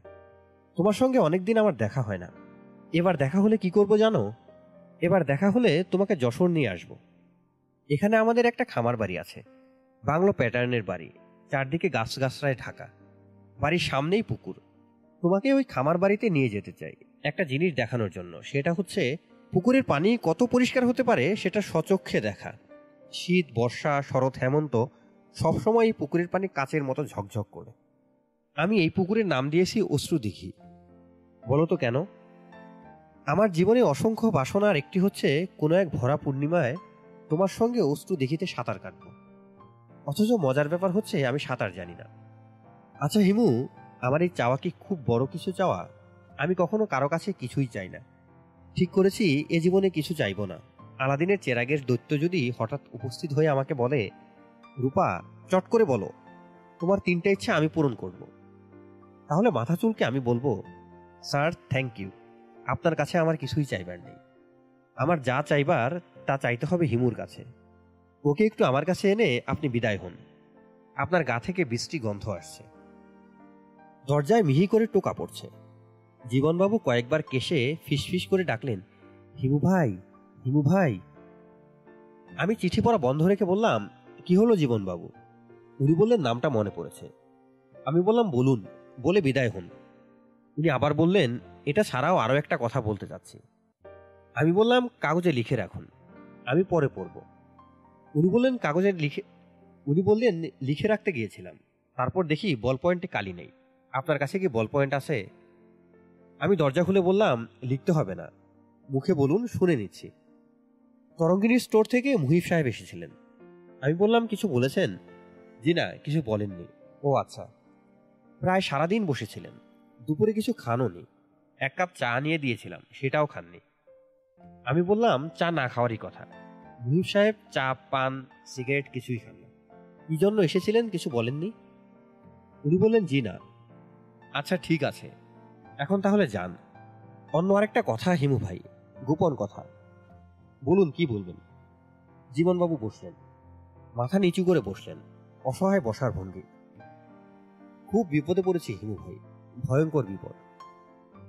Speaker 2: তোমার সঙ্গে অনেকদিন আমার দেখা হয় না। এবার দেখা হলে কি করব জানো? এবার দেখা হলে তোমাকে যশোর নিয়ে আসব। এখানে আমাদের একটা খামার বাড়ি আছে। বাংলো প্যাটার্নের বাড়ি। চারদিকে গাছগাছরায় ঢাকা। বাড়ির সামনেই পুকুর। তোমাকে ওই খামার বাড়িতে নিয়ে যেতে চাই। একটা জিনিস দেখানোর জন্য। সেটা হচ্ছে, পুকুরের পানি কত পরিষ্কার হতে পারে সেটা সচক্ষে দেখা। শীত, বর্ষা, শরৎ, হেমন্ত সবসময় পুকুরের পানি কাচের মতো ঝকঝক করে। আমি এই পুকুরের নাম দিয়েছি অশ্রু দিঘি। বলো তো কেন? আমার জীবনে অসংখ্য বাসনার একটি হচ্ছে, কোনো এক ভরা পূর্ণিমায় তোমার সঙ্গে অশ্রু দেখিতে সাঁতার কাটব। অথচ মজার ব্যাপার হচ্ছে, আমি সাঁতার জানি না। আচ্ছা হিমু, আমার এই চাওয়া কি খুব বড় কিছু চাওয়া? আমি কখনো কারও কাছে কিছুই চাই না। ঠিক করেছি, এ জীবনে কিছু চাইব না। আলাদিনের চেরাগের দৈত্য যদি হঠাৎ উপস্থিত হয়ে আমাকে বলে, রূপা, চট করে বলো, তোমার তিনটা ইচ্ছা আমি পূরণ করব। তাহলে মাথা চুলকে আমি বলব, স্যার, থ্যাংক ইউ। আপনার কাছে আমার কিছুই চাইবার নেই। আমার যা চাইবার, তা চাইতে হবে হিমুর কাছে। ওকে একটু আমার কাছে এনে আপনি বিদায় হন। আপনার গা থেকে বৃষ্টি গন্ধ আসছে। দরজায় মিহি করে টোকা পড়ছে। জীবনবাবু কয়েকবার কেশে ফিসফিস করে ডাকলেন, হিমু ভাই হিমু ভাই। আমি চিঠি পড়া বন্ধ রেখে বললাম, কি হলো জীবনবাবু? উনি বললেন, নামটা মনে পড়েছে। আমি বললাম, বলুন, বলে বিদায় হন। উনি আবার বললেন, এটা ছাড়াও আরও একটা কথা বলতে চাচ্ছি। আমি বললাম, কাগজে লিখে রাখুন। আমি পরে পড়ব। উনি বললেন, কাগজে লিখে উনি বললেন, লিখে রাখতে গিয়েছিলাম। তারপর দেখি বল পয়েন্টে কালি নেই। আপনার কাছে কি বল পয়েন্ট আছে? আমি দরজা খুলে বললাম, লিখতে হবে না। মুখে বলুন, শুনে নিচ্ছি। তরঙ্গিনী স্টোর থেকে মুহিব সাহেব এসেছিলেন। আমি বললাম, কিছু বলেছেন? জি না, কিছু বলেননি। ও আচ্ছা। প্রায় সারাদিন বসেছিলেন। দুপুরে কিছু খানও নি। এক কাপ চা নিয়ে দিয়েছিলাম, সেটাও খাননি। আমি বললাম, চা না খাওয়ারই কথা। মুহিব সাহেব চা, পান, সিগারেট কিছুই খান না কি জন্য এসেছিলেন, কিছু বলেননি? উনি বললেন, জি না। আচ্ছা ঠিক আছে। এখন তাহলে যান। অন্য আরেকটা কথা, হিমু ভাই। গোপন কথা। বলুন, কি বলবেন? জীবনবাবু বসলেন। মাথা নিচু করে বসলেন। অসহায় বসার ভঙ্গি। খুব বিপদে পড়েছি, হিমু ভাই। ভয়ঙ্কর বিপদ।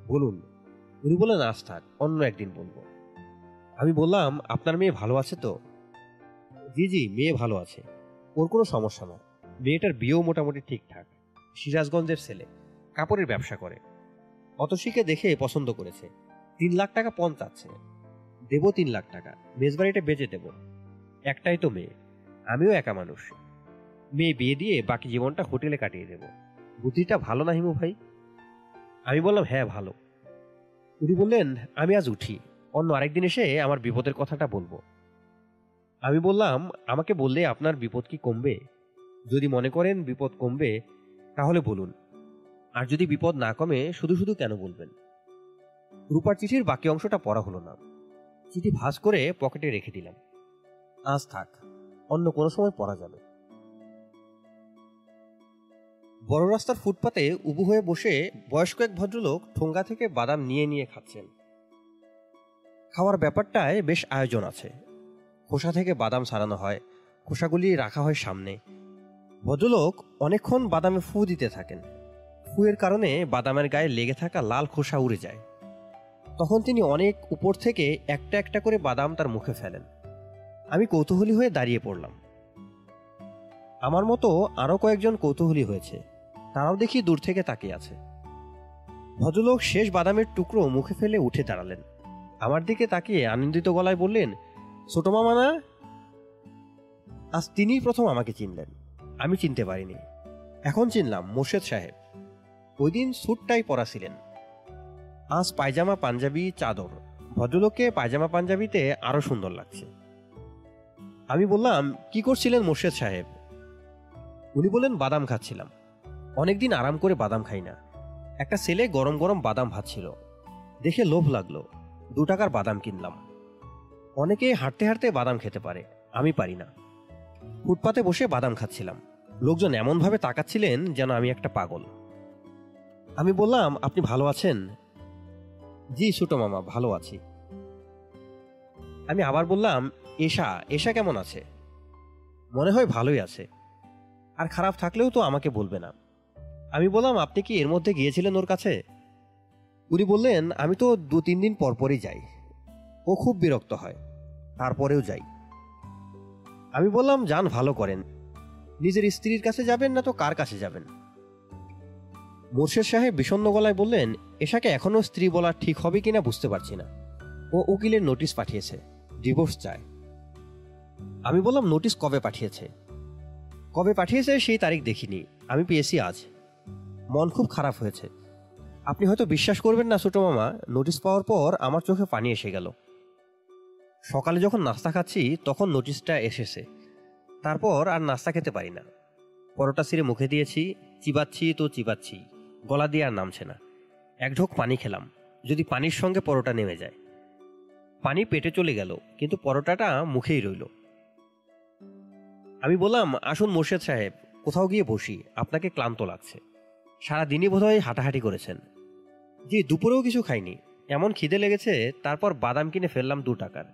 Speaker 2: বলুন, উনি বললেন, আজ থাক, অন্য একদিন বলব। আমি বললাম, আপনার মেয়ে ভালো আছে তো? জি জি, মেয়ে ভালো আছে। ওর কোনো সমস্যা না মেয়েটার বিয়েও মোটামুটি ঠিকঠাক। সিরাজগঞ্জের ছেলে। কাপড়ের ব্যবসা করে। অতসীকে দেখে পছন্দ করেছে। তিন লাখ টাকা পণ চাচ্ছে। দেবো তিন লাখ টাকা। মেজবাড়িটা বেচে দেব। একটাই তো মেয়ে। আমিও একা মানুষ। মেয়ে বিয়ে দিয়ে বাকি জীবনটা হোটেলে কাটিয়ে দেব। বুদ্ধিটা ভালো না হিমু ভাই? আমি বললাম হ্যাঁ ভালো। উনি বললেন, আমি আজ উঠি। অন্য আরেকদিন এসে আমার বিপদের কথাটা বলব। আমি বললাম, আমাকে বললে আপনার বিপদ কি কমবে? যদি মনে করেন বিপদ কমবে, তাহলে বলুন। আর যদি বিপদ না কমে, শুধু শুধু কেন বলবেন? রূপার চিঠির বাকি অংশটা পড়া হলো না। চিঠি ভাঁজ করে পকেটে রেখে দিলাম। আজ থাক, অন্য কোনো সময় পড়া যাবে। বড় রাস্তার ফুটপাতে উবু হয়ে বসে বয়স্ক এক ভদ্রলোক ঠোঙ্গা থেকে বাদাম নিয়ে নিয়ে খাচ্ছেন। খাওয়ার ব্যাপারটায় বেশ আয়োজন আছে। খোসা থেকে বাদাম সারানো হয়, খোসাগুলি রাখা হয় সামনে। ভদ্রলোক অনেকক্ষণ বাদামে ফু দিতে থাকেন। ফুয়ের কারণে বাদামের গায়ে লেগে থাকা লাল খোসা উড়ে যায়। তখন তিনি অনেক উপর থেকে একটা একটা করে বাদাম তার মুখে ফেলেন। আমি কৌতূহলী হয়ে দাঁড়িয়ে পড়লাম। আমার মতো আরও কয়েকজন কৌতূহলী হয়েছে। তারাও দেখি দূর থেকে তাকিয়ে আছে। ভদ্রলোক শেষ বাদামের টুকরো মুখে ফেলে উঠে দাঁড়ালেন। আমার দিকে তাকিয়ে আনন্দিত গলায় বললেন, ছোট মামা না আজ তিনিই প্রথম আমাকে চিনলেন। আমি চিনতে পারিনি। এখন চিনলাম, মোর্শেদ সাহেব। ওই দিন স্যুটটাই পরা ছিলেন আজ পায়জামা পাঞ্জাবি চাদর। ভদ্রলোককে পায়জামা পাঞ্জাবিতে আরও সুন্দর লাগছে। আমি বললাম, কি করছিলেন মোর্শেদ সাহেব? উনি বললেন, বাদাম খাচ্ছিলাম। অনেকদিন আরাম করে বাদাম খাই না। একটা ছেলে গরম গরম বাদাম ভাজছিল। দেখে লোভ লাগল। দু টাকার বাদাম কিনলাম। অনেকে হাঁটতে হাঁটতে বাদাম খেতে পারে। আমি পারি না। ফুটপাতে বসে বাদাম খাচ্ছিলাম। লোকজন এমনভাবে তাকাচ্ছিলেন যেন আমি একটা পাগল। আমি বললাম, আপনি ভালো আছেন? জি, ছোট মামা, ভালো আছি। আমি আবার বললাম, এশা এশা কেমন আছে? মনে হয় ভালোই আছে। আর খারাপ থাকলেও তো আমাকে বলবে না। আমি বললাম, আপনি কি এর মধ্যে গিয়েছিলেন ওর কাছে? উনি বললেন, আমি তো দু তিন দিন পর পরই যাই। ও খুব বিরক্ত হয়। তারপরেও যাই। আমি বললাম, যান, ভালো করেন। নিজের স্ত্রীর কাছে যাবেন না তো কার কাছে যাবেন? মোর্শেদ সাহেব বিষণ্ণ গলায় বললেন, এশাকে এখনও স্ত্রী বলা ঠিক হবে কিনা বুঝতে পারছি না। ও উকিলের নোটিশ পাঠিয়েছে, ডিভোর্স চায়। আমি বললাম, নোটিশ কবে পাঠিয়েছে? কবে পাঠিয়েছে সেই তারিখ দেখিনি, আমি পেয়েছি আজ। মন খুব খারাপ হয়েছে। আপনি হয়তো বিশ্বাস করবেন না ছোটো মামা, নোটিশ পাওয়ার পর আমার চোখে পানি এসে গেল। সকালে যখন নাস্তা খাচ্ছি, তখন নোটিশটা এসেছে। তারপর আর নাস্তা খেতে পারি না। পরোটা সিরে মুখে দিয়েছি, চিবাচ্ছি তো চিবাচ্ছি। গলা দিয়ে আর নামছে না। এক ঢোক পানি খেলাম, যদি পানির সঙ্গে পরোটা নেমে যায়। পানি পেটে চলে গেল, কিন্তু পরোটাটা মুখেই রইল। আমি বললাম, আসুন মোর্শেদ সাহেব, কোথাও গিয়ে বসি, আপনাকে ক্লান্ত লাগছে। সারাদিনই বোধহয় হাঁটাহাঁটি করেছেন। জি, দুপুরেও কিছু খাইনি। এমন খিদে লেগেছে, তারপর বাদাম কিনে ফেললাম দু টাকার।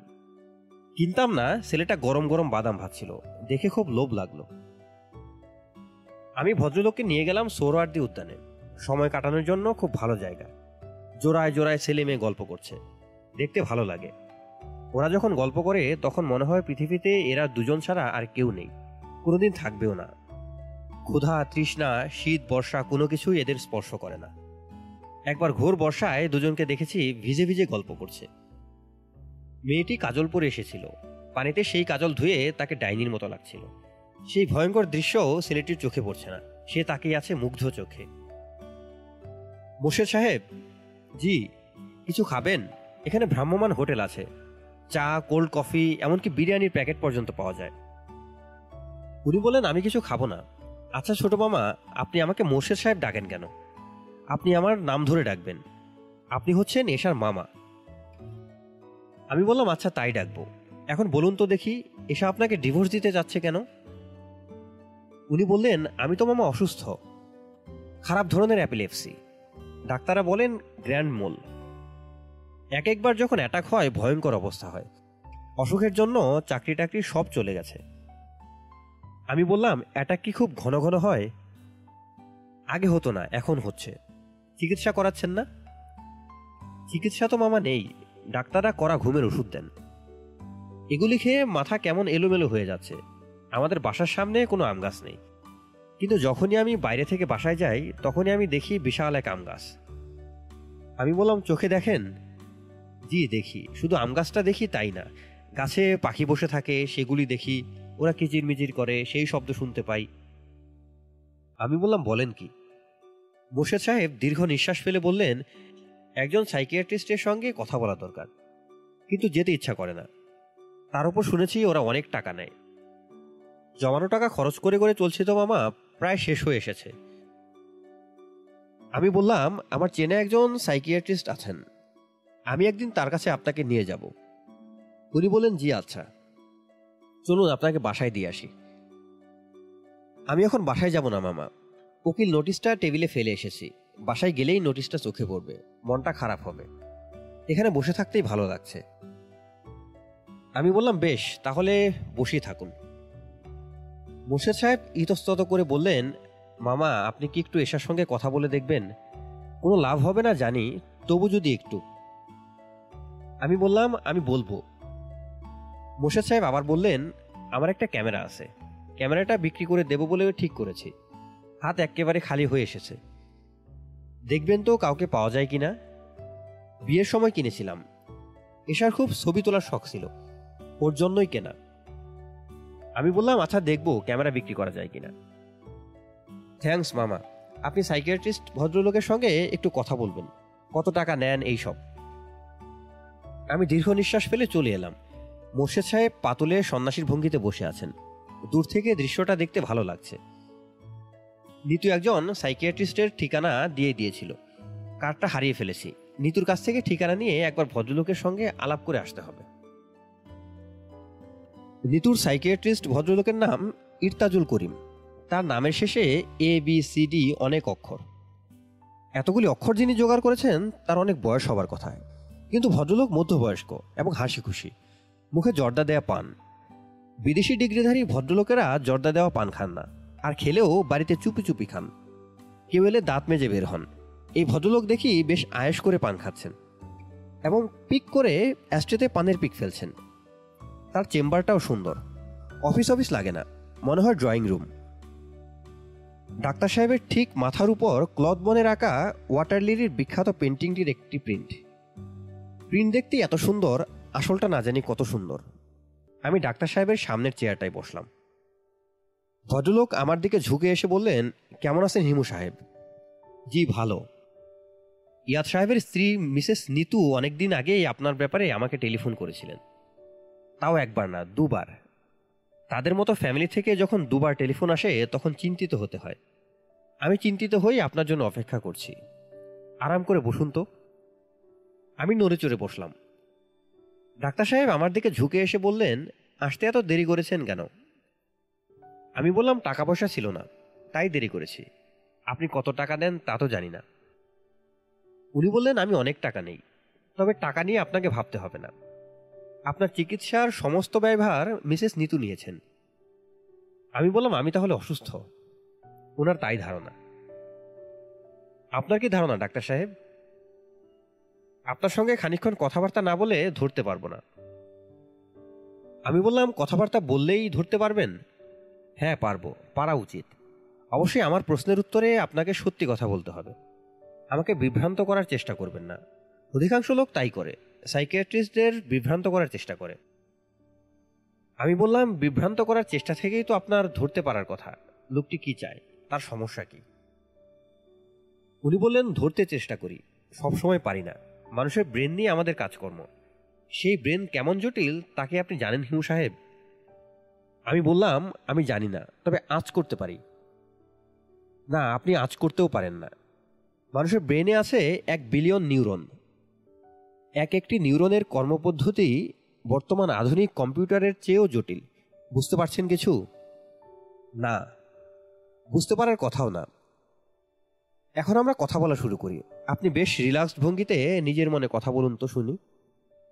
Speaker 2: কিনতাম না, ছেলেটা গরম গরম বাদাম ভাজছিল, দেখে খুব লোভ লাগল। আমি ভদ্রলোককে নিয়ে গেলাম সোহরাওয়ার্দী উদ্যানে। সময় কাটানোর জন্য খুব ভালো জায়গা। জোড়ায় জোড়ায় ছেলে মেয়ে গল্প করছে। দেখতে ভালো লাগে। ওরা যখন গল্প করে, তখন মনে হয় পৃথিবীতে এরা দুজন ছাড়া আর কেউ নেই। কোনোদিন থাকবেও না। ক্ষুধা, তৃষ্ণা, শীত, বর্ষা কোনো কিছুই এদের স্পর্শ করে না। একবার ঘোর বর্ষায় দুজনকে দেখেছি ভিজে ভিজে গল্প করছে। মেয়েটি কাজল পরে এসেছিল। পানিতে সেই কাজল ধুয়ে তাকে ডাইনির মতো লাগছিল। সেই ভয়ঙ্কর দৃশ্যও ছেলেটির চোখে পড়ছে না। সে তাকিয়ে আছে মুগ্ধ চোখে। মোর্শেদ সাহেব, জি, কিছু খাবেন? এখানে ভ্রাম্যমান হোটেল আছে। চা, কোল্ড কফি, এমনকি বিরিয়ানির প্যাকেট পর্যন্ত পাওয়া যায়। উনি বলেন আমি কিছু খাব না। আচ্ছা ছোট মামা, আপনি আমাকে মোর্শেদ সাহেব ডাকেন কেন? আপনি আমার নাম ধরে ডাকবেন। আপনি হচ্ছেন এশার মামা। আমি বললাম আচ্ছা তাই ডাকবো। এখন বলুন তো দেখি এসা আপনাকে ডিভোর্স দিতে যাচ্ছে কেন? উনি বললেন, আমি তো মামা অসুস্থ। খারাপ ধরনের অ্যাপিলেপসি ডাক্তাররা বলেন, গ্র্যান্ড মোল। এক একবার যখন অ্যাটাক হয়, ভয়ঙ্কর অবস্থা হয়। অসুখের জন্য চাকরি টাকরি সব চলে গেছে। আমি বললাম, অ্যাটাক কি খুব ঘন ঘন হয়? আগে হতো না, এখন হচ্ছে। চিকিৎসা করাচ্ছেন না? চিকিৎসা তো মামা নেই। ডাক্তাররা করা ঘুমের ওষুধ দেন। এগুলি খেয়ে মাথা কেমন এলোমেলো হয়ে যাচ্ছে। আমাদের বাসার সামনে কোনো আম গাছ নেই। কিন্তু যখনই আমি বাইরে থেকে বাসায় যাই, তখনই আমি দেখি বিশাল এক আম গাছ। আমি বললাম, চোখে দেখেন? জি, দেখি। শুধু আম গাছটা দেখি, তাই না। গাছে পাখি বসে থাকে, সেগুলি দেখি। ওরা কিচিরমিচির করে, সেই শব্দ শুনতে পাই। আমি বললাম, বলেন কি? মোর্শেদ সাহেব দীর্ঘ নিঃশ্বাস ফেলে বললেন, একজন সাইকিয়াট্রিস্টের সঙ্গে কথা বলা দরকার, কিন্তু যেতে ইচ্ছা করে না। তার উপর শুনেছি ওরা অনেক টাকা নেয়। জমানো টাকা খরচ করে করে চলছে তো মামা প্রায় শেষ হয়ে এসেছে। আমি বললাম, আমার চেনে একজন সাইকিয়াট্রিস্ট আছেন। আমি একদিন তার কাছে আপনাকে নিয়ে যাব। উনি বললেন, জি আচ্ছা। চলুন, আপনাকে বাসায় দিয়ে আসি। আমি এখন বাসায় যাব না, মামা। উকিল নোটিশটা টেবিলে ফেলে এসেছি। বাসায় গেলেই নোটিশটা চোখে পড়বে। মনটা খারাপ হবে। এখানে বসে থাকতেই ভালো লাগছে। আমি বললাম, বেশ, তাহলে বসেই থাকুন। মোর্শেদ সাহেব ইতস্তত করে বললেন, মামা, আপনি কি একটু এসার সঙ্গে কথা বলে দেখবেন? কোনো লাভ হবে না জানি, তবু যদি একটু। আমি বললাম, আমি বলব। মোর্শেদ সাহেব আবার বললেন, আমার একটা ক্যামেরা আছে। ক্যামেরাটা বিক্রি করে দেবো বলে ঠিক করেছি। হাত একেবারে খালি হয়ে এসেছে। দেখবেন তো কাউকে পাওয়া যায় কি না বিয়ের সময় কিনেছিলাম। এসার খুব ছবি তোলার শখ ছিল। ওর জন্যই কেনা। আমি বললাম আচ্ছা দেখব, ক্যামেরা বিক্রি করা যায় কিনা। থ্যাঙ্কস মামা। আপনি সাইকিয়াট্রিস্ট ভদ্রলোকের সঙ্গে একটু কথা বলবেন। কত টাকা নেন এই সব? আমি দীর্ঘ নিঃশ্বাস ফেলে চলে এলাম। মোর্শেদ সাহেব পাতলে সন্ন্যাসীর ভঙ্গিতে বসে আছেন। দূর থেকে দৃশ্যটা দেখতে ভালো লাগছে। নিতু একজন সাইকিয়াট্রিস্টের ঠিকানা দিয়ে দিয়েছিল। কার্ডটা হারিয়ে ফেলেছি। নিতুর কাছ থেকে ঠিকানা নিয়ে একবার ভদ্রলোকের সঙ্গে আলাপ করে আসতে হবে। নিতুর সাইকিয়াট্রিস্ট ভদ্রলোকের নাম ইরতাজুল করিম। তার নামের শেষে এ বি সি ডি অনেক অক্ষর। এতগুলি অক্ষর যিনি জোগাড় করেছেন, তার অনেক বয়স হবার কথা। কিন্তু ভদ্রলোক মধ্যবয়স্ক এবং হাসি খুশি মুখে জর্দা দেয়া পান। বিদেশি ডিগ্রিধারী ভদ্রলোকেরা জর্দা দেওয়া পান খান না, আর খেলেও বাড়িতে চুপি চুপি খান। কেউ এলে দাঁত মেজে বের হন। এই ভদ্রলোক দেখি বেশ আয়েস করে পান খাচ্ছেন এবং পিক করে অ্যাস্ট্রেতে পানের পিক ফেলছেন। তার চেম্বারটাও সুন্দর। অফিস অফিস লাগে না। মনে হয় ড্রয়িং রুম। ডাক্তার সাহেবের ঠিক মাথার উপর ক্লথ বনের আঁকা ওয়াটার লিলির বিখ্যাত পেন্টিংটির একটি প্রিন্ট। প্রিন্ট দেখতে এত সুন্দর, আসলটা না জানি কত সুন্দর। আমি ডাক্তার সাহেবের সামনের চেয়ারটায় বসলাম। ভদ্রলোক আমার দিকে ঝুঁকে এসে বললেন, কেমন আছেন হিমু সাহেব? জি, ভালো। ইয়াদ সাহেবের স্ত্রী মিসেস নিতু অনেকদিন আগেই আপনার ব্যাপারে আমাকে টেলিফোন করেছিলেন। তাও একবার না, দুবার। তাদের মতো ফ্যামিলি থেকে যখন দুবার টেলিফোন আসে, তখন চিন্তিত হতে হয়। আমি চিন্তিত হই আপনার জন্য অপেক্ষা করছি। আরাম করে বসুন তো। আমি নড়ে চড়ে বসলাম। ডাক্তার সাহেব আমার দিকে ঝুঁকে এসে বললেন, আসতে এত দেরি করেছেন কেন? আমি বললাম, টাকা পয়সা ছিল না, তাই দেরি করেছি। আপনি কত টাকা দেন তা তো জানি না। উনি বললেন, আমি অনেক টাকা নেই, তবে টাকা নিয়ে আপনাকে ভাবতে হবে না। আপনার চিকিৎসার সমস্ত ব্যয়ভার মিসেস নিতু নিয়েছেন। আমি বললাম, আমি তাহলে অসুস্থ। ওনার তাই ধারণা। আপনার কি ধারণা, ডাক্তার সাহেব? আপনার সঙ্গে খানিকক্ষণ কথাবার্তা না বলে ধরতে পারব না। আমি বললাম, কথাবার্তা বললেই ধরতে পারবেন? হ্যাঁ পারব, পারা উচিত। অবশ্যই আমার প্রশ্নের উত্তরে আপনাকে সত্যি কথা বলতে হবে। আমাকে বিভ্রান্ত করার চেষ্টা করবেন না। অধিকাংশ লোক তাই করে। সাইকিয়াট্রিস্টদের বিভ্রান্ত করার চেষ্টা করে। আমি বললাম, বিভ্রান্ত করার চেষ্টা থেকেই তো আপনার ধরতে পারার কথা। লোকটি কি চায়? তার সমস্যা কি? উনি বললেন, ধরতে চেষ্টা করি। সব সময় পারি না। মানুষের ব্রেন নিয়ে আমাদের কাজকর্ম। সেই ব্রেন কেমন জটিল, তাকে আপনি জানেন হিমু সাহেব? আমি বললাম, আমি জানি না, তবে আঁচ করতে পারি। না, আপনি আঁচ করতেও পারেন না। মানুষের ব্রেনে আছে এক বিলিয়ন নিউরন। এক একটি নিউরনের কর্মপদ্ধতি বর্তমান আধুনিক কম্পিউটারের চেয়েও জটিল। বুঝতে পারছেন কিছু? না। বুঝতে পারার কথাও না। এখন আমরা কথা বলা শুরু করি। আপনি বেশ রিল্যাক্সড ভঙ্গিতে নিজের মনে কথা বলুন তো শুনি।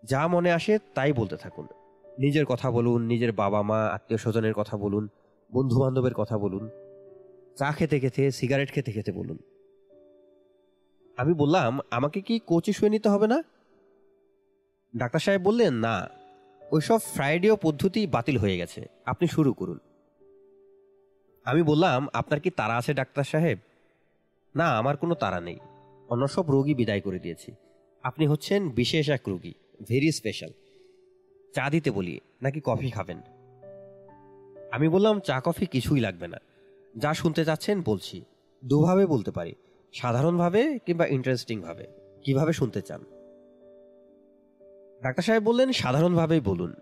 Speaker 2: যা মনে আসে তাই বলতে থাকুন। নিজের কথা বলুন, নিজের বাবা মা আত্মীয় স্বজনের কথা বলুন বন্ধু বান্ধবের কথা বলুন, চা খেতে খেতে, সিগারেট খেতে খেতে বলুন। আমি বললাম, আমাকে কি কোচে শুয়ে নিতে হবে না? ডাক্তার সাহেব বললেন, না, ওইসব ফ্রাইডেও পদ্ধতি বাতিল হয়ে গেছে। আপনি শুরু করুন। আমি বললাম, আপনার কি তারা আছে, ডাক্তার সাহেব? না, আমার কোনো তারা নেই। অন্য সব রোগী বিদায় করে দিয়েছি। আপনি হচ্ছেন বিশেষ এক রোগী, ভেরি স্পেশাল। চা দিতে বলি, নাকি কফি খাবেন? আমি বললাম, চা, কফি কিছুই লাগবে না। যা শুনতে চাচ্ছেন, বলছি। দুভাবে বলতে পারি। সাধারণভাবে কিংবা ইন্টারেস্টিংভাবে কীভাবে শুনতে চান? ডাক্তার সাহেব বললেন, সাধারণভাবেই বলুন।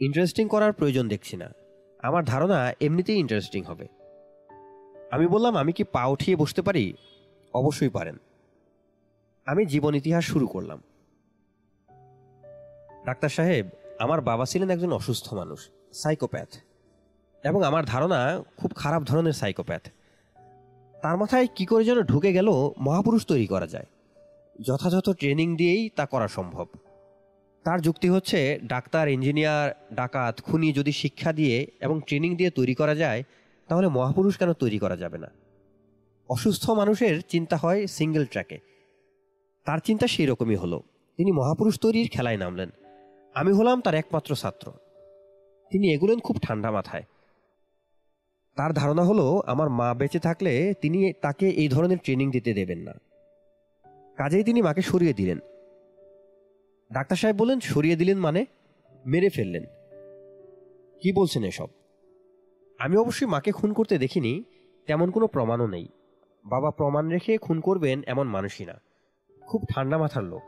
Speaker 2: ইন্টারেস্টিং করার প্রয়োজন দেখছি না। আমার ধারণা এমনিতেই ইন্টারেস্টিং হবে। আমি বললাম, আমি কি পা উঠিয়ে বসতে পারি? অবশ্যই পারেন। আমি জীবন ইতিহাস শুরু করলাম। ডাক্তার সাহেব, আমার বাবা ছিলেন একজন অসুস্থ মানুষ সাইকোপ্যাথ এবং আমার ধারণা খুব খারাপ ধরনের সাইকোপ্যাথ তার মাথায় কি করে যেন ঢুকে গেল, মহাপুরুষ তৈরি করা যায়। যথাযথ ট্রেনিং দিয়েই তা করা সম্ভব। তার যুক্তি হচ্ছে, ডাক্তার, ইঞ্জিনিয়ার, ডাকাত, খুনি যদি শিক্ষা দিয়ে এবং ট্রেনিং দিয়ে তৈরি করা যায়, তাহলে মহাপুরুষ কেন তৈরি করা যাবে না? অসুস্থ মানুষের চিন্তা হয় সিঙ্গেল ট্র্যাকে তার চিন্তা সেই রকমই হলো। তিনি মহাপুরুষ তৈরির খেলায় নামলেন। আমি হলাম তার একমাত্র ছাত্র। তিনি এগুলেন খুব ঠান্ডা মাথায়। তার ধারণা হলো, আমার মা বেঁচে থাকলে তিনি তাকে এই ধরনের ট্রেনিং দিতে দেবেন না। কাজেই তিনি মাকে সরিয়ে দিলেন। ডাক্তার সাহেব বললেন, সরিয়ে দিলেন মানে? মেরে ফেললেন। কি বলছেন এসব? আমি অবশ্যই মাকে খুন করতে দেখিনি, তেমন কোনো প্রমাণও নেই। বাবা প্রমাণ রেখে খুন করবেন এমন মানুষই না। খুব ঠান্ডা মাথার লোক।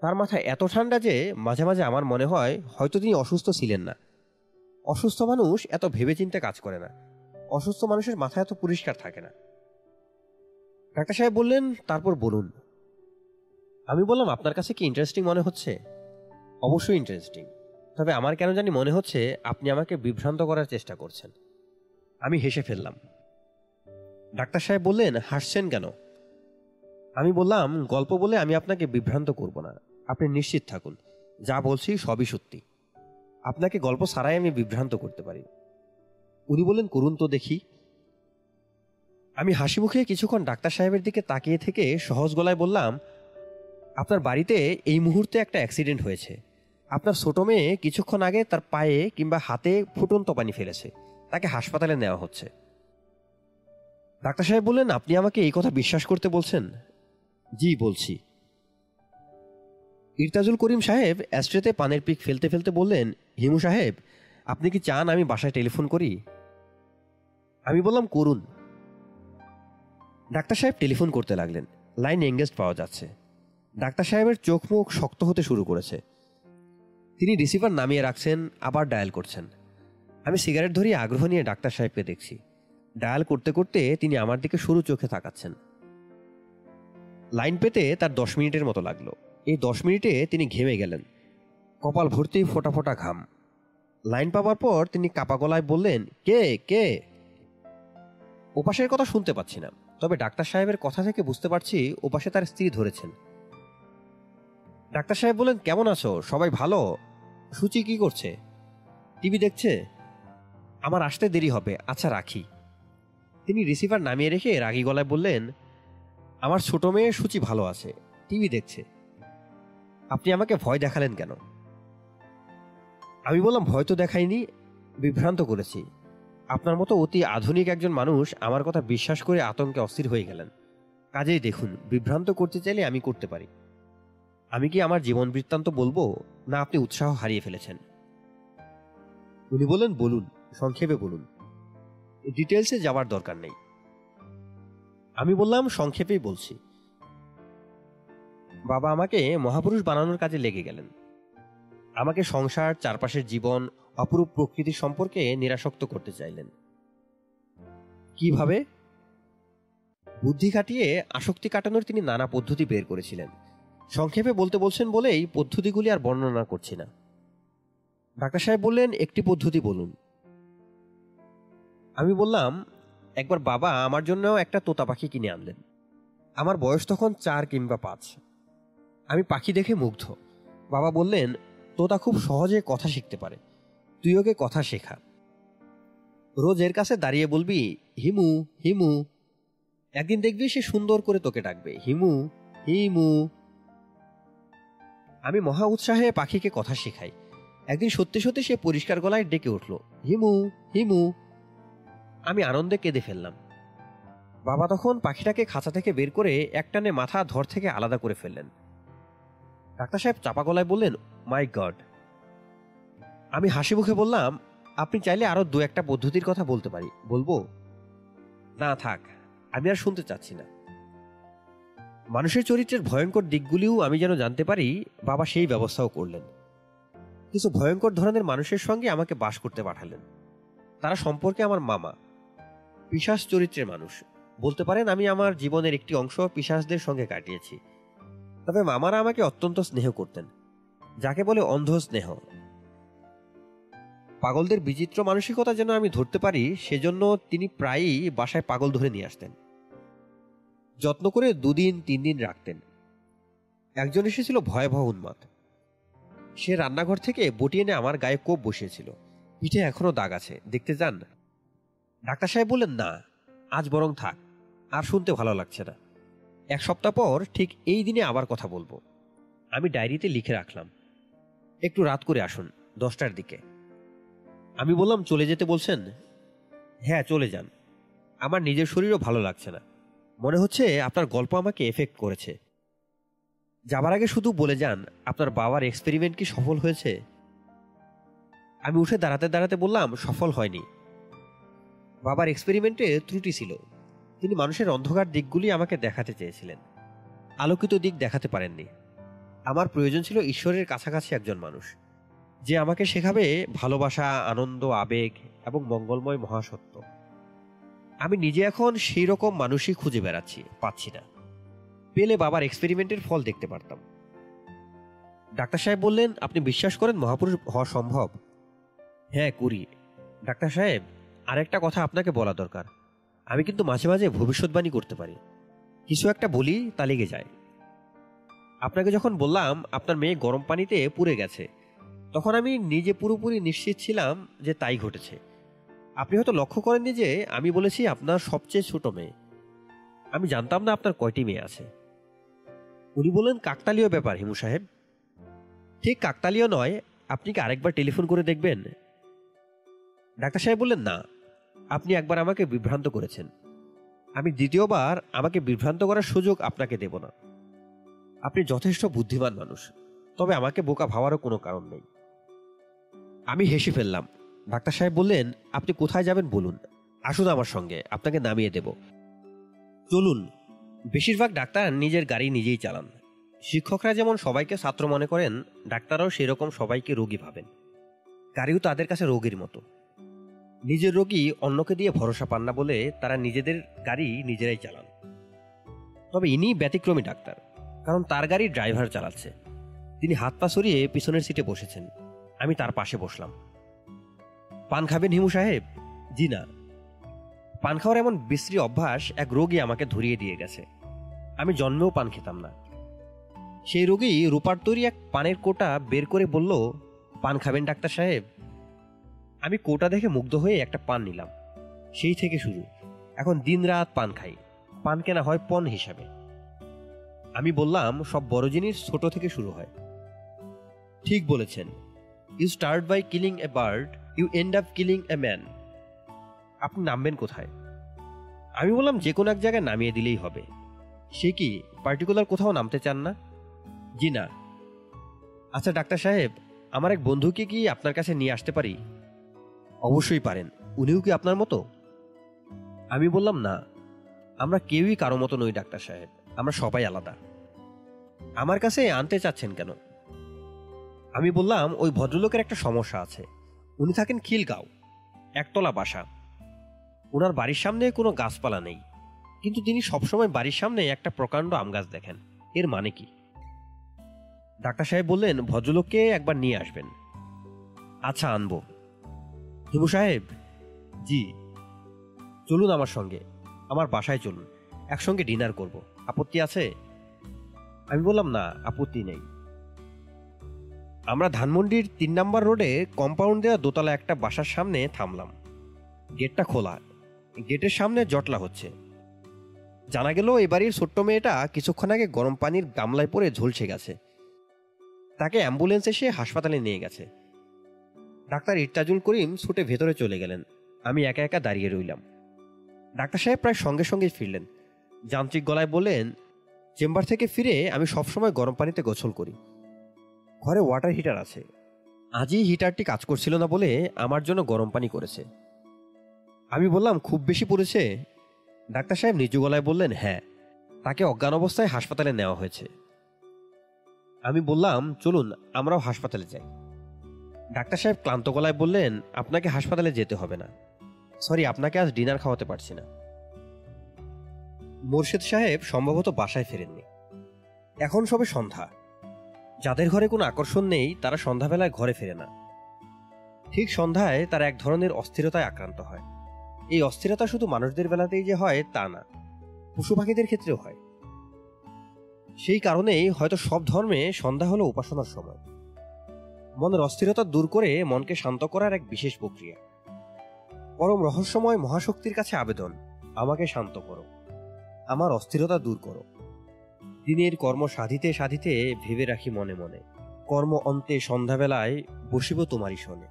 Speaker 2: তার মাথা এত ঠান্ডা যে মাঝে মাঝে আমার মনে হয় হয়তো তিনি অসুস্থ ছিলেন না। অসুস্থ মানুষ এত ভেবেচিন্তে কাজ করে না। অসুস্থ মানুষের মাথা এত পরিষ্কার থাকে না। ডাক্তার সাহেব বললেন, তারপর বলুন। আমি বললাম, আপনার কাছে কি ইন্টারেস্টিং মনে হচ্ছে? অবশ্যই ইন্টারেস্টিং তবে আমার কেন জানি মনে হচ্ছে আপনি আমাকে বিভ্রান্ত করার চেষ্টা করছেন। আমি হেসে ফেললাম। ডাক্তার সাহেব বললেন, হাসছেন কেন? আমি বললাম, গল্প বলে আমি আপনাকে বিভ্রান্ত করব না। আপনি নিশ্চিত থাকুন। যা বলছি সবই সত্যি। আপনাকে গল্প ছাড়াই আমি বিভ্রান্ত করতে পারি। উনি বললেন, করুন তো দেখি। আমি হাসি মুখে কিছুক্ষণ ডাক্তার সাহেবের দিকে তাকিয়ে থেকে সহজ গলায় বললাম আপনার বাড়িতে এই মুহূর্তে একটা অ্যাক্সিডেন্ট হয়েছে। আপনার ছোট মেয়ে কিছুক্ষণ আগে তার পায়ে কিংবা হাতে ফুটন্ত পানি ফেলেছে। তাকে হাসপাতালে নেওয়া হচ্ছে। ডাক্তার সাহেব বললেন, আপনি আমাকে এই কথা বিশ্বাস করতে বলছেন? জি, বলছি। ইরতাজুল করিম সাহেব অ্যাস্ট্রেতে পানের পিক ফেলতে ফেলতে বললেন, হিমু সাহেব, আপনি কি চান আমি বাসায় টেলিফোন করি? আমি বললাম, করুন। ডাক্তার সাহেব টেলিফোন করতে লাগলেন। লাইন এঙ্গেজ পাওয়া যাচ্ছে। ডাক্তার সাহেবের চোখ মুখ শক্ত হতে শুরু করেছে। তিনি রিসিভার নামিয়ে রাখছেন, আবার ডায়াল করছেন। আমি সিগারেট ধরিয়ে আগ্রহ নিয়ে ডাক্তার সাহেবকে দেখছি। ডায়াল করতে করতে তিনি আমার দিকে সরু চোখে তাকাচ্ছেন। লাইন পেতে তার দশ মিনিটের মতো লাগল। এই দশ মিনিটে তিনি ঘেমে গেলেন। কপাল ভর্তি ফোটা ফোটা ঘাম। লাইন পাওয়ার পর তিনি কাপা গলায় বললেন, কে কে? ওপাশের কথা শুনতে পাচ্ছি না, তবে ডাক্তার সাহেবের কথা থেকে বুঝতে পারছি ওপাশে তার স্ত্রী ধরেছেন। ডাক্তার সাহেব বললেন কেমন আছো? সবাই ভালো? সুচি কি করছে? টিভি দেখছে? আমার আসতে দেরি হবে। আচ্ছা রাখি। তিনি রিসিভার নামিয়ে রেখে রাগী গলায় বললেন, আমার ছোট মেয়ে সূচি ভালো আছে। টিভি দেখছে। আপনি আমাকে ভয় দেখালেন কেন? আমি বললাম, ভয় তো দেখাইনি, বিভ্রান্ত করেছি। আপনার মতো অতি আধুনিক একজন মানুষ আমার কথা বিশ্বাস করে আতঙ্কে অস্থির হয়ে গেলেন। কাজেই দেখুন, বিভ্রান্ত করতে চাইলে আমি করতে পারি। আমি কি আমার জীবন বৃত্তান্ত বলব? না আপনি উৎসাহ হারিয়ে ফেলেছেন। উনি বললেন বলুন সংক্ষেপে বলুন। ডিটেলসে যাওয়ার দরকার নেই। আমি বললাম সংক্ষেপেই বলছি। বাবা আমাকে মহাপুরুষ বানানোর কাজে লেগে গেলেন। আমাকে সংসার চারপাশের জীবন অপরূপ প্রকৃতি সম্পর্কে নিরাসক্ত করতে চাইলেন। কীভাবে? বুদ্ধি কাটিয়ে আসক্তি কাটানোর তিনি নানা পদ্ধতি বের করেছিলেন। সংক্ষেপে বলতে বলছেন বলেই পদ্ধতিগুলি আর বর্ণনা করছি না। ডাক্তার সাহেব বললেন, একটি পদ্ধতি বলুন। আমি বললাম, একবার বাবা আমার জন্য একটা তোতা পাখি কিনে আনলেন। আমার বয়স তখন চার কিংবা পাঁচ। আমি পাখি দেখে মুগ্ধ। বাবা বললেন, তোতা খুব সহজে কথা শিখতে পারে। তুই ওকে কথা শেখা। রোজ এর কাছে দাঁড়িয়ে বলবি, হিমু হিমু একদিন দেখবি সে সুন্দর করে তোকে ডাকবে, হিমু হিমু আমি মহা উৎসাহে পাখিকে কথা শেখাই। একদিন সত্যি সত্যি সে পরিষ্কার গলায় ডেকে উঠল, হিমু হিমু। আমি আনন্দে কেঁদে ফেললাম। বাবা তখন পাখিটাকে খাঁচা থেকে বের করে একটানে মাথা ধর থেকে আলাদা করে ফেললেন। ডাক্তার সাহেব চাপা গলায় বললেন মাই গড আমি হাসি মুখে বললাম, আপনি চাইলে আরও দু একটা পদ্ধতির কথা বলতে পারি, বলব? না, থাক, আমি আর শুনতে চাচ্ছি না। মানুষের চরিত্রের ভয়ঙ্কর দিকগুলিও আমি যেন জানতে পারি, বাবা সেই ব্যবস্থাও করলেন। কিছু ভয়ঙ্কর ধরনের মানুষের সঙ্গে আমাকে বাস করতে পাঠালেন। তারা সম্পর্কে আমার মামা। পিসাস চরিত্রের মানুষ। বলতে পারেন আমি আমার জীবনের একটি অংশ পিসাসদের সঙ্গে কাটিয়েছি। তবে মামারা আমাকে অত্যন্ত স্নেহ করতেন, যাকে বলে অন্ধ স্নেহ। পাগলদের বিচিত্র মানসিকতা যেন আমি ধরতে পারি, সেজন্য তিনি প্রায়ই বাসায় পাগল ধরে নিয়ে আসতেন। যত্ন করে দুদিন তিন দিন রাখতেন। একজন এসেছিল ভয়াবহ উন্মাদ। সে রান্নাঘর থেকে বটি এনে আমার গায়ে কোপ বসিয়েছিল। পিঠে এখনও দাগ আছে, দেখতে যান। ডাক্তার সাহেব বললেন, না, আজ বরং থাক, আর শুনতে ভালো লাগছে না। এক সপ্তাহ পর ঠিক এই দিনে আবার কথা বলব। আমি ডায়েরিতে লিখে রাখলাম। একটু রাত করে আসুন, দশটার দিকে। আমি বললাম, চলে যেতে বলছেন? হ্যাঁ চলে যান। আমার নিজের শরীরও ভালো লাগছে না। মনে হচ্ছে আপনার গল্প আমাকে এফেক্ট করেছে। যাবার আগে শুধু বলে যান, আপনার বাবার এক্সপেরিমেন্ট কি সফল হয়েছে? আমি উঠে দাঁড়াতে দাঁড়াতে বললাম, সফল হয়নি। বাবার এক্সপেরিমেন্টে ত্রুটি ছিল। তিনি মানুষের অন্ধকার দিকগুলি আমাকে দেখাতে চেয়েছিলেন। আলোকিত দিক দেখাতে পারেননি। আমার প্রয়োজন ছিল ঈশ্বরের কাছাকাছি একজন মানুষ। যে আমাকে শেখাবে ভালোবাসা, আনন্দ, আবেগ এবং মঙ্গলময় মহাসত্য। আমি নিজে এখন সেই রকম মানুষই খুঁজে বেড়াচ্ছি, পাচ্ছি না। পেলে বাবার এক্সপেরিমেন্টের ফল দেখতে পারতাম। ডাক্তার সাহেব বললেন, আপনি বিশ্বাস করেন মহাপুরুষ হওয়া সম্ভব? হ্যাঁ করি। ডাক্তার সাহেব, আরেকটা কথা আপনাকে বলা দরকার। আমি কিন্তু মাঝে মাঝে ভবিষ্যৎবাণী করতে পারি। কিছু একটা বলি, তা লেগে যায়। আপনাকে যখন বললাম, আপনার মেয়ে গরম পানিতে পুড়ে গেছে, তখন আমি নিজে পুরোপুরি নিশ্চিত ছিলাম যে তাই ঘটেছে। আপনি হয়তো লক্ষ্য করেননি যে আমি বলেছি আপনার সবচেয়ে ছোট মেয়ে। আমি জানতাম না আপনার কয়টি মেয়ে আছে। উনি বললেন, কাকতালীয় ব্যাপার, হিমু সাহেব। ঠিক কাকতালীয় নয়, আপনি কি আরেকবার টেলিফোন করে দেখবেন? ডাক্তার সাহেব বললেন, না, আপনি একবার আমাকে বিভ্রান্ত করেছেন। আমি দ্বিতীয়বার আমাকে বিভ্রান্ত করার সুযোগ আপনাকে দেব না। আপনি যথেষ্ট বুদ্ধিমান মানুষ, তবে আমাকে বোকা ভাবারও কোনো কারণ নেই। আমি হেসে ফেললাম। ডাক্তার সাহেব বললেন, আপনি কোথায় যাবেন বলুন। আসুন আমার সঙ্গে, আপনাকে নামিয়ে দেব। চলুন। বেশিরভাগ ডাক্তার নিজের গাড়ি নিজেই চালান। শিক্ষকরা যেমন সবাইকে ছাত্র মনে করেন, ডাক্তাররাও সেরকম সবাইকে রোগী ভাবেন। গাড়িও তাদের কাছে রোগীর মতো। নিজের রোগী অন্যকে দিয়ে ভরসা পান না বলে তারা নিজেদের গাড়ি নিজেরাই চালান। তবে ইনি ব্যতিক্রমী ডাক্তার, কারণ তার গাড়ি ড্রাইভার চালাচ্ছে। তিনি হাত পা সরিয়ে পিছনের সিটে বসেছেন। আমি তার পাশে বসলাম। পান খাবেন হিমু সাহেব? জি না। পান খাওয়ার এমন বিশ্রী অভ্যাস এক রোগী আমাকে ধরিয়ে দিয়ে গেছে। আমি জন্মেও পান খেতাম না। সেই রোগী রূপার তৈরি এক পানের কোটা বের করে বলল, পান খাবেন ডাক্তার সাহেব? আমি কোটা দেখে মুগ্ধ হয়ে একটা পান নিলাম। সেই থেকে শুরু। এখন দিন রাত পান খাই। পান কেনা হয় পণ হিসাবে। আমি বললাম, সব বড় জিনিস ছোট থেকে শুরু হয়। ঠিক বলেছেন। You start by killing a bird you end up killing a man আপনি নামবেন কোথায়? আমি বললাম, যে কোনো এক জায়গায় নামিয়ে দিলেই হবে। সে কি পার্টিকুলার কোথাও নামতে চান না? জি না। আচ্ছা ডাক্তার সাহেব, আমার এক বন্ধুকে কি আপনার কাছে নিয়ে আসতে পারি? অবশ্যই পারেন। উনিও কি আপনার মতো? আমি বললাম, না। আমরা কেউই কারও মতো নই, ডাক্তার সাহেব। আমরা সবাই আলাদা। আমার কাছে আনতে চাচ্ছেন কেন? আমি বললাম, ওই ভদ্রলোকের একটা সমস্যা আছে। উনি থাকেন খিলগাঁও, একতলা বাসা। ওনার বাড়ির সামনে কোনো গাছপালা নেই, কিন্তু তিনি সবসময় বাড়ির সামনে একটা প্রকাণ্ড আম গাছ দেখেন। এর মানে কি? ডাক্তার সাহেব বললেন, ভদ্রলোককে একবার নিয়ে আসবেন। আচ্ছা আনব। হিমু সাহেব, জি, চলুন আমার সঙ্গে, আমার বাসায় চলুন, একসঙ্গে ডিনার করব। আপত্তি আছে? আমি বললাম, না, আপত্তি নেই। আমরা ধানমন্ডির তিন নম্বর রোডে কম্পাউন্ড দেওয়া দোতলা একটা বাসার সামনে থামলাম। গেটটা খোলা। গেটের সামনে জটলা হচ্ছে। জানা গেল এ বাড়ির ছোট্ট মেয়েটা কিছুক্ষণ আগে গরম পানির গামলায় পড়ে ঝলসে গেছে। তাকে অ্যাম্বুলেন্স এসে হাসপাতালে নিয়ে গেছে। ডাক্তার ইরতাজুল করিম ছুটে ভেতরে চলে গেলেন। আমি একা একা দাঁড়িয়ে রইলাম। ডাক্তার সাহেব প্রায় সঙ্গে সঙ্গে ফিরলেন। যান্ত্রিক গলায় বললেন, চেম্বার থেকে ফিরে আমি সবসময় গরম পানিতে গোসল করি। ঘরে ওয়াটার হিটার আছে। আজই হিটারটি কাজ করছিল না বলে আমার জন্য গরম পানি করেছে। আমি বললাম, খুব বেশি পড়েছে? ডাক্তার সাহেব নিচু গলায় বললেন হ্যাঁ। তাকে অজ্ঞান অবস্থায় হাসপাতালে নেওয়া হয়েছে। আমি বললাম, চলুন, আমরাও হাসপাতালে যাই। ডাক্তার সাহেব ক্লান্ত গলায় বললেন, আপনাকে হাসপাতালে যেতে হবে না। সরি, আপনাকে আজ ডিনার খাওয়াতে পারছি না। মোর্শেদ সাহেব সম্ভবত বাসায় ফেরেননি। এখন সবে সন্ধ্যা। যাদের ঘরে কোনো আকর্ষণ নেই, তারা সন্ধ্যাবেলায় ঘরে ফেরে না। ঠিক সন্ধ্যায় তারা এক ধরনের অস্থিরতায় আক্রান্ত হয়। এই অস্থিরতা শুধু মানুষদের বেলাতেই যে হয়, তা না। পশু পাখিদের ক্ষেত্রেও হয়। সেই কারণেই হয়তো সব ধর্মে সন্ধ্যা হলো উপাসনার সময়। মনের অস্থিরতা দূর করে মনকে শান্ত করার এক বিশেষ প্রক্রিয়া। পরম রহস্যময় মহাশক্তির কাছে আবেদন, আমাকে শান্ত করো। আমার অস্থিরতা দূর করো। দিনের কর্ম সাধিতে সাধিতে ভেবে রাখি মনে মনে। কর্ম অন্তে সন্ধ্যাবেলায় বসিব তোমারই শোনে।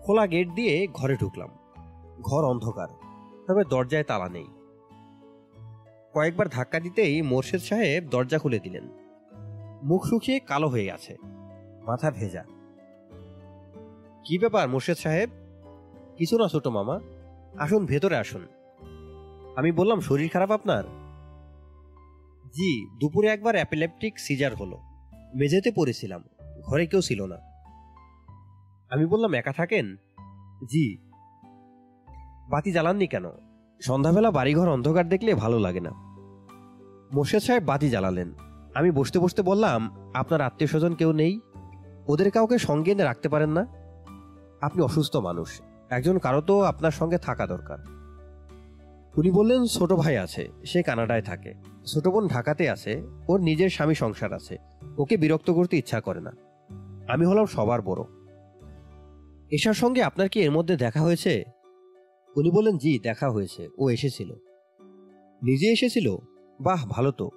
Speaker 2: খোলা গেট দিয়ে ঘরে ঢুকলাম। ঘর অন্ধকার, তবে দরজায় তালা নেই। কয়েকবার ধাক্কা দিতেই মোর্শেদ সাহেব দরজা খুলে দিলেন। মুখ শুকিয়ে কালো হয়ে আছে, মাথা ভেজা। কি ব্যাপার মোর্শেদ সাহেব? কিছু না ছোট মামা, আসুন ভেতরে আসুন। আমি বললাম, শরীর খারাপ আপনার? জি, দুপুরে একবার অ্যাপিলেপটিক সিজার হলো। মেঝেতে পড়েছিলাম, ঘরে কেউ ছিল না। আমি বললাম, একা থাকেন? জি। বাতি জ্বালাননি কেন? সন্ধ্যাবেলা বাড়িঘর অন্ধকার দেখলে ভালো লাগে না। মোর্শেদ সাহেব বাতি জ্বালালেন। আমি বসতে বসতে বললাম, আপনার আত্মীয় স্বজন কেউ নেই? ওদের কাউকে সঙ্গে এনে রাখতে পারেন না? আপনি অসুস্থ মানুষ। একজন কারও তো আপনার সঙ্গে থাকা দরকার। উনি বললেন, ছোট ভাই আছে, সে কানাডায় থাকে। ছোট বোন ঢাকাতে আছে, ওর নিজের স্বামী সংসার আছে। ওকে বিরক্ত করতে ইচ্ছা করে না। আমি হলাম সবার বড়। এশার সঙ্গে আপনার কি এর মধ্যে দেখা হয়েছে? উনি বললেন, জি, দেখা হয়েছে। ও এসেছিল। নিজে এসেছিল? বাহ, ভালো তো।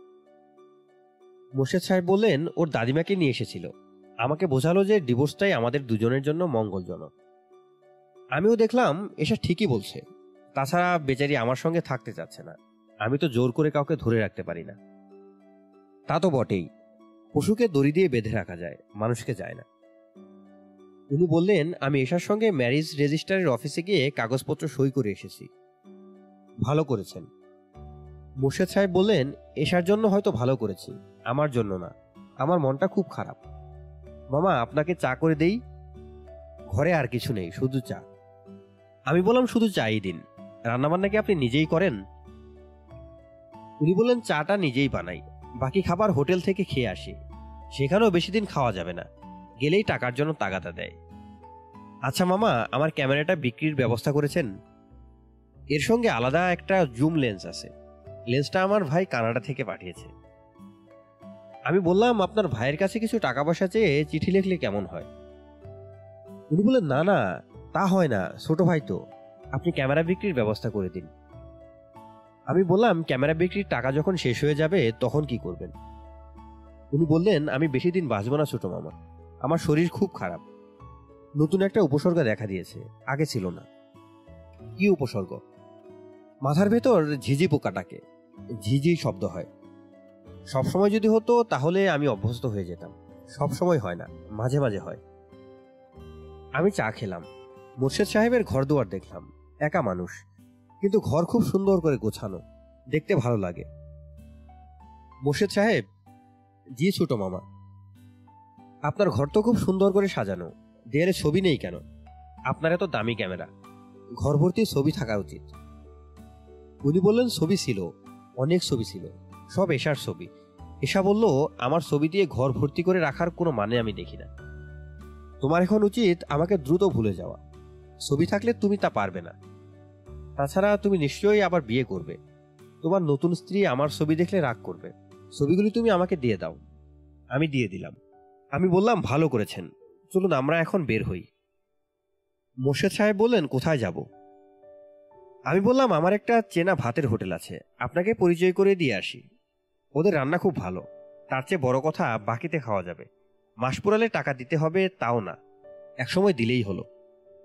Speaker 2: মোর্শেদ সাহেব বললেন, ওর দাদিমাকে নিয়ে এসেছিল। আমাকে বোঝালো যে ডিভোর্সটাই আমাদের দুজনের জন্য মঙ্গলজনক। আমিও দেখলাম, এসা ঠিকই বলছে। তাছাড়া বেচারি আমার সঙ্গে থাকতে চাচ্ছে না। আমি তো জোর করে কাউকে ধরে রাখতে পারি না। তা তো বটেই। পশুকে দড়ি দিয়ে বেঁধে রাখা যায়, মানুষকে যায় না। উনি বললেন, আমি এশার সঙ্গে ম্যারেজ রেজিস্ট্রারের অফিসে গিয়ে কাগজপত্র সই করে এসেছি। ভালো করেছেন। মুর্শেদ সাহেব বললেন এশার জন্য হয়তো ভালো করেছি, আমার জন্য না। আমার মনটা খুব খারাপ। মামা, আপনাকে চা করে দেই? ঘরে আর কিছু নেই, শুধু চা। আমি বললাম শুধু চাই দিন। রান্নাবান্না কি আপনি নিজেই করেন? উনি বললেন, চাটা নিজেই বানাই। বাকি খাবার হোটেল থেকে খেয়ে আসি। সেখানেও বেশি দিন খাওয়া যাবে না। গেলেই টাকার জন্য তাগাদা দেয়। আচ্ছা মামা, আমার ক্যামেরাটা বিক্রির ব্যবস্থা করেছেন? এর সঙ্গে আলাদা একটা জুম লেন্স আছে। লেন্সটা আমার ভাই কানাডা থেকে পাঠিয়েছে। আমি বললাম, আপনার ভাইয়ের কাছে কিছু টাকা পয়সা চেয়ে চিঠি লিখলে কেমন হয়? উনি বললেন, না না, তা হয় না, ছোট ভাই তো। আপনি ক্যামেরা বিক্রির ব্যবস্থা করে দিন। আমি বললাম, ক্যামেরা বিক্রির টাকা যখন শেষ হয়ে যাবে, তখন কি করবেন? উনি বললেন, আমি বেশি দিন বাঁচব না ছোট মামা। আমার শরীর খুব খারাপ। নতুন একটা উপসর্গ দেখা দিয়েছে। আগে ছিল না। কি উপসর্গ? মাথার ভেতর ঝিঝি পোকাটাকে ঝিঝি শব্দ হয়। সবসময় যদি হতো, তাহলে আমি অভ্যস্ত হয়ে যেতাম। সব সময় হয় না। মাঝে মাঝে হয়। আমি চা খেলাম। মোর্শেদ সাহেবের ঘর দুয়ার দেখলাম। একা মানুষ। কিন্তু ঘর খুব সুন্দর করে গোছানো। দেখতে ভালো লাগে। মোর্শেদ সাহেব, জি ছোট মামা। আপনার ঘর তো খুব সুন্দর করে সাজানো। দেয়ালে ছবি নেই কেন? আপনার এত দামি ক্যামেরা। ঘর ভর্তি ছবি থাকা উচিত। উনি বললেন, ছবি ছিল। অনেক ছবি ছিল। সব এশার ছবি। এশা বলল, আমার ছবি দিয়ে ঘর ভর্তি করে রাখার কোনো মানে আমি দেখি না। তোমার এখন উচিত আমাকে দ্রুত ভুলে যাওয়া। ছবি থাকলে তুমি তা পারবে না। তাছাড়া তুমি নিশ্চয়ই আবার বিয়ে করবে। তোমার নতুন স্ত্রী আমার ছবি দেখলে রাগ করবে। ছবিগুলি তুমি আমাকে দিয়ে দাও। আমি দিয়ে দিলাম। আমি বললাম, ভালো করেছেন। চলুন, আমরা এখন বের হই। মোর্শেদ সাহেব বললেন, কোথায় যাব? আমি বললাম, আমার একটা চেনা ভাতের হোটেল আছে। আপনাকে পরিচয় করে দিয়ে আসি। ওদের রান্না খুব ভালো। তার চেয়ে বড় কথা বাকিতে খাওয়া যাবে। মাস পুরালে টাকা দিতে হবে, তাও না। একসময় দিলেই হলো।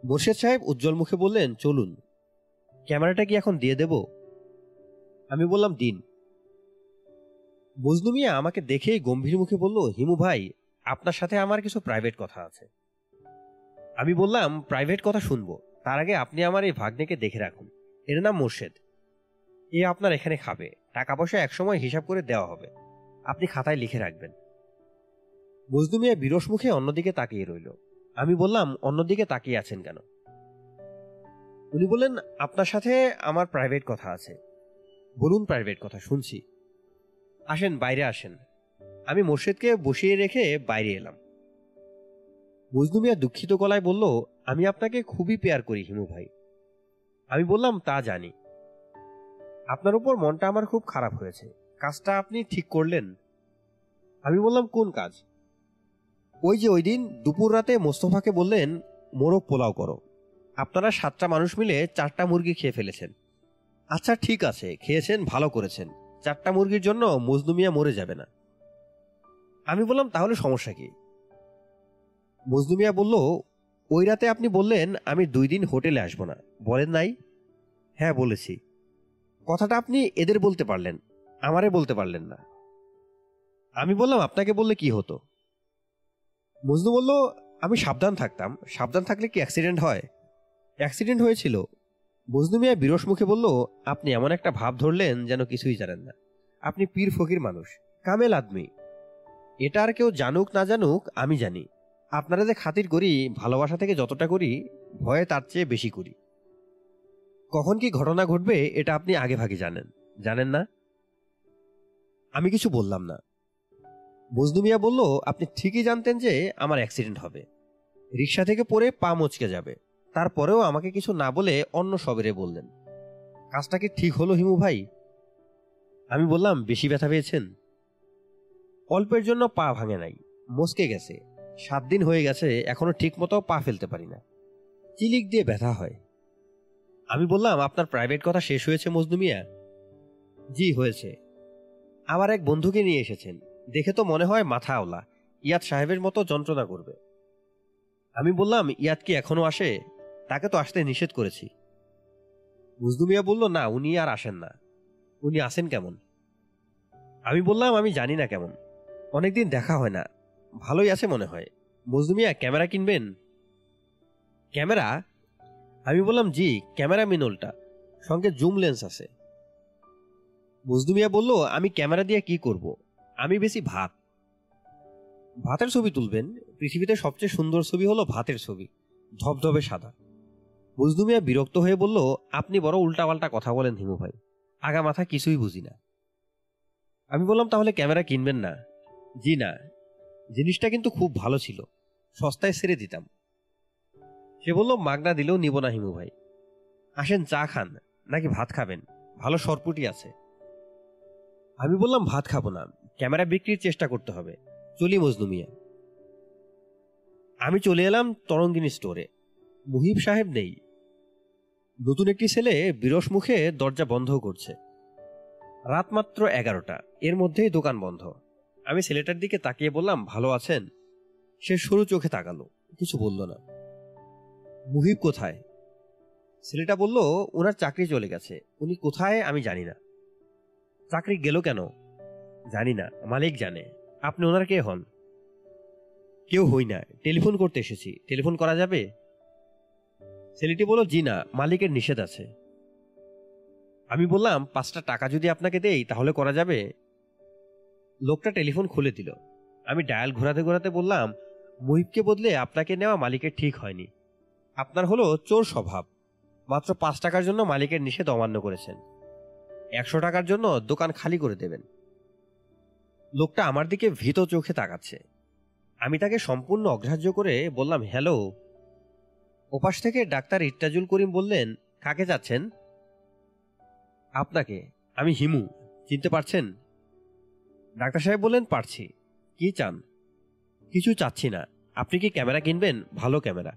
Speaker 2: মোর্শেদ সাহেব উজ্জ্বল মুখে বললেন, চলুন। ক্যামেরাটা কি এখন দিয়ে দেব? আমি বললাম, দিন। মজনু মিয়া আমাকে দেখেই গম্ভীর মুখে বলল, হিমু ভাই, আপনার সাথে আমার কিছু প্রাইভেট কথা আছে। আমি বললাম প্রাইভেট কথা শুনব। তার আগে আপনি আমার এই ভাগ্নেকে দেখে রাখুন। এর নাম মোর্শেদ। এ আপনার এখানে খাবে। টাকা পয়সা একসময় হিসাব করে দেওয়া হবে। আপনি খাতায় লিখে রাখবেন। মজনু মিয়া বিরস মুখে অন্যদিকে তাকিয়ে রইল। আমি বললাম, অন্যদিকে তাকিয়ে আছেন কেন? উনি বললেন, আপনার সাথে আমার প্রাইভেট কথা আছে। বলুন প্রাইভেট কথা, শুনছি। আসেন, বাইরে আসেন। আমি মোর্শেদকে বসিয়ে রেখে বাইরে এলাম। মজনু মিয়া দুঃখিত গলায় বলল, আমি আপনাকে খুবই পেয়ার করি, হিমু ভাই। আমি বললাম, তা জানি। আপনার উপর মনটা আমার খুব খারাপ হয়েছে। কাজটা আপনি ঠিক করলেন। আমি বললাম, কোন কাজ? ওই যে ওই দিন দুপুর রাতে মোস্তফাকে বললেন, মোরগ পোলাও করো। আপনারা সাতটা মানুষ মিলে চারটা মুরগি খেয়ে ফেলেছেন। আচ্ছা ঠিক আছে, খেয়েছেন, ভালো করেছেন। চারটা মুরগির জন্য মজনু মিয়া মরে যাবে না। আমি বললাম, তাহলে সমস্যা কি? মজনু মিয়া বলল, ওই রাতে আপনি বললেন, আমি দুই দিন হোটেলে আসব না। বলেন নাই? হ্যাঁ বলেছি। কথাটা আপনি এদের বলতে পারলেন, আমারে বলতে পারলেন না। আমি বললাম, আপনাকে বললে কি হতো? মজনু বলল, আমি সাবধান থাকতাম। সাবধান থাকলে কি অ্যাক্সিডেন্ট হয়? অ্যাক্সিডেন্ট হয়েছিল। মজনু মিয়া বিরস মুখে বলল, আপনি এমন একটা ভাব ধরলেন যেন কিছুই জানেন না। আপনি পীর ফকির মানুষ, কামেল আদমি। এটা আর কেউ জানুক না জানুক, আমি জানি। আপনারা যে খাতির করি, ভালোবাসা থেকে যতটা করি, ভয়ে তার চেয়ে বেশি করি। কখন কি ঘটনা ঘটবে, এটা আপনি আগে ভাগে জানেন। জানেন না? আমি কিছু বললাম না। মজনু মিয়া বলল, আপনি ঠিকই জানতেন যে আমার অ্যাক্সিডেন্ট হবে। রিক্সা থেকে পড়ে পা মচকে যাবে। তারপরেও আমাকে কিছু না বলে অন্য সবেরে বললেন। কাজটা কি ঠিক হলো হিমু ভাই? আমি বললাম, বেশি ব্যথা পেয়েছেন? অল্পের জন্য পা ভাঙে নাই, মচকে গেছে। সাত দিন হয়ে গেছে, এখনও ঠিক মতো পা ফেলতে পারি না। চিলিক দিয়ে ব্যথা হয়। আমি বললাম, আপনার প্রাইভেট কথা শেষ হয়েছে মজনু মিয়া? জি, হয়েছে। আমার এক বন্ধুকে নিয়ে এসেছেন। দেখে তো মনে হয় মাথা আওলা। ইয়াদ সাহেবের মতো যন্ত্রণা করবে। আমি বললাম, ইয়াদ কি এখনও আসে? তাকে তো আসতে নিষেধ করেছি। মজনু মিয়া বলল, না, উনি আর আসেন না। উনি আসেন কেমন? আমি বললাম, আমি জানি না কেমন। অনেকদিন দেখা হয় না। ভালোই আছে মনে হয়। মজনু মিয়া, ক্যামেরা কিনবেন? ক্যামেরা? আমি বললাম, জি, ক্যামেরা মিনলটা। সঙ্গে জুম লেন্স আছে। মজনু মিয়া বলল, আমি ক্যামেরা দিয়ে কি করব? আমি বেশি ভাত। ভাতের ছবি তুলবেন, পৃথিবীতে সবচেয়ে সুন্দর ছবি হলো ভাতের ছবি, ধবধবে সাদা। মিয়া বিরক্ত হয়ে বলল, আপনি বড় উল্টাপাল্টা কথা বলেন হিমু ভাই, আগা মাথা কিছুই বুঝি না। আমি বললাম, তাহলে ক্যামেরা কিনবেন না? জি না, জিনিসটা কিন্তু খুব ভালো ছিল, সস্তায় সেরে দিতাম। সে বলল, মাগনা দিলেও নিব না হিমু ভাই। আসেন চা খান, নাকি ভাত খাবেন, ভালো সরপুটি আছে। আমি বললাম, ভাত খাব না। ক্যামেরা বিক্রির চেষ্টা করতে হবে। চলি মজনু মিয়া। আমি চলে এলাম তরঙ্গিনী স্টোরে। মুহিব সাহেব নেই। নতুন একটি ছেলে বিরস মুখে দরজা বন্ধ করছে। রাত মাত্র এগারোটা। এর মধ্যেই দোকান বন্ধ। আমি ছেলেটার দিকে তাকিয়ে বললাম ভালো আছেন? সে সরু চোখে তাকালো কিছু বলল না। মুহিব কোথায়? ছেলেটা বলল ওনার চাকরি চলে গেছে। উনি কোথায় আমি জানি না। চাকরি গেল কেন? জানি না, মালিক জানে। আপনি ওনার কে হন? কেউ হই না, টেলিফোন করতে এসেছি। টেলিফোন করা যাবে? ছেলেটি বলল, জি না, মালিকের নিষেধ আছে। আমি বললাম, পাঁচটা টাকা যদি আপনাকে দেই, তাহলে করা যাবে? লোকটা টেলিফোন খুলে দিল। আমি ডায়াল ঘোরাতে ঘোরাতে বললাম, মুহিবকে বদলে আপনাকে নেওয়া মালিকের ঠিক হয়নি। আপনার হলো চোর স্বভাব। মাত্র পাঁচ টাকার জন্য মালিকের নিষেধ অমান্য করেছেন। একশো টাকার জন্য দোকান খালি করে দেবেন। লোকটা আমার দিকে ভীত চোখে তাকাচ্ছে। আমি তাকে সম্পূর্ণ অগ্রাহ্য করে বললাম, হ্যালো। ওপাশ থেকে ডাক্তার ইত্তাজুল করিম বললেন, কাকে যাচ্ছেন? আপনাকে। আমি হিমু। চিনতে পারছেন? ডাক্তার সাহেব বললেন, পারছি। কি চান? কিছু চাচ্ছি না। আপনি কি ক্যামেরা কিনবেন? ভালো ক্যামেরা।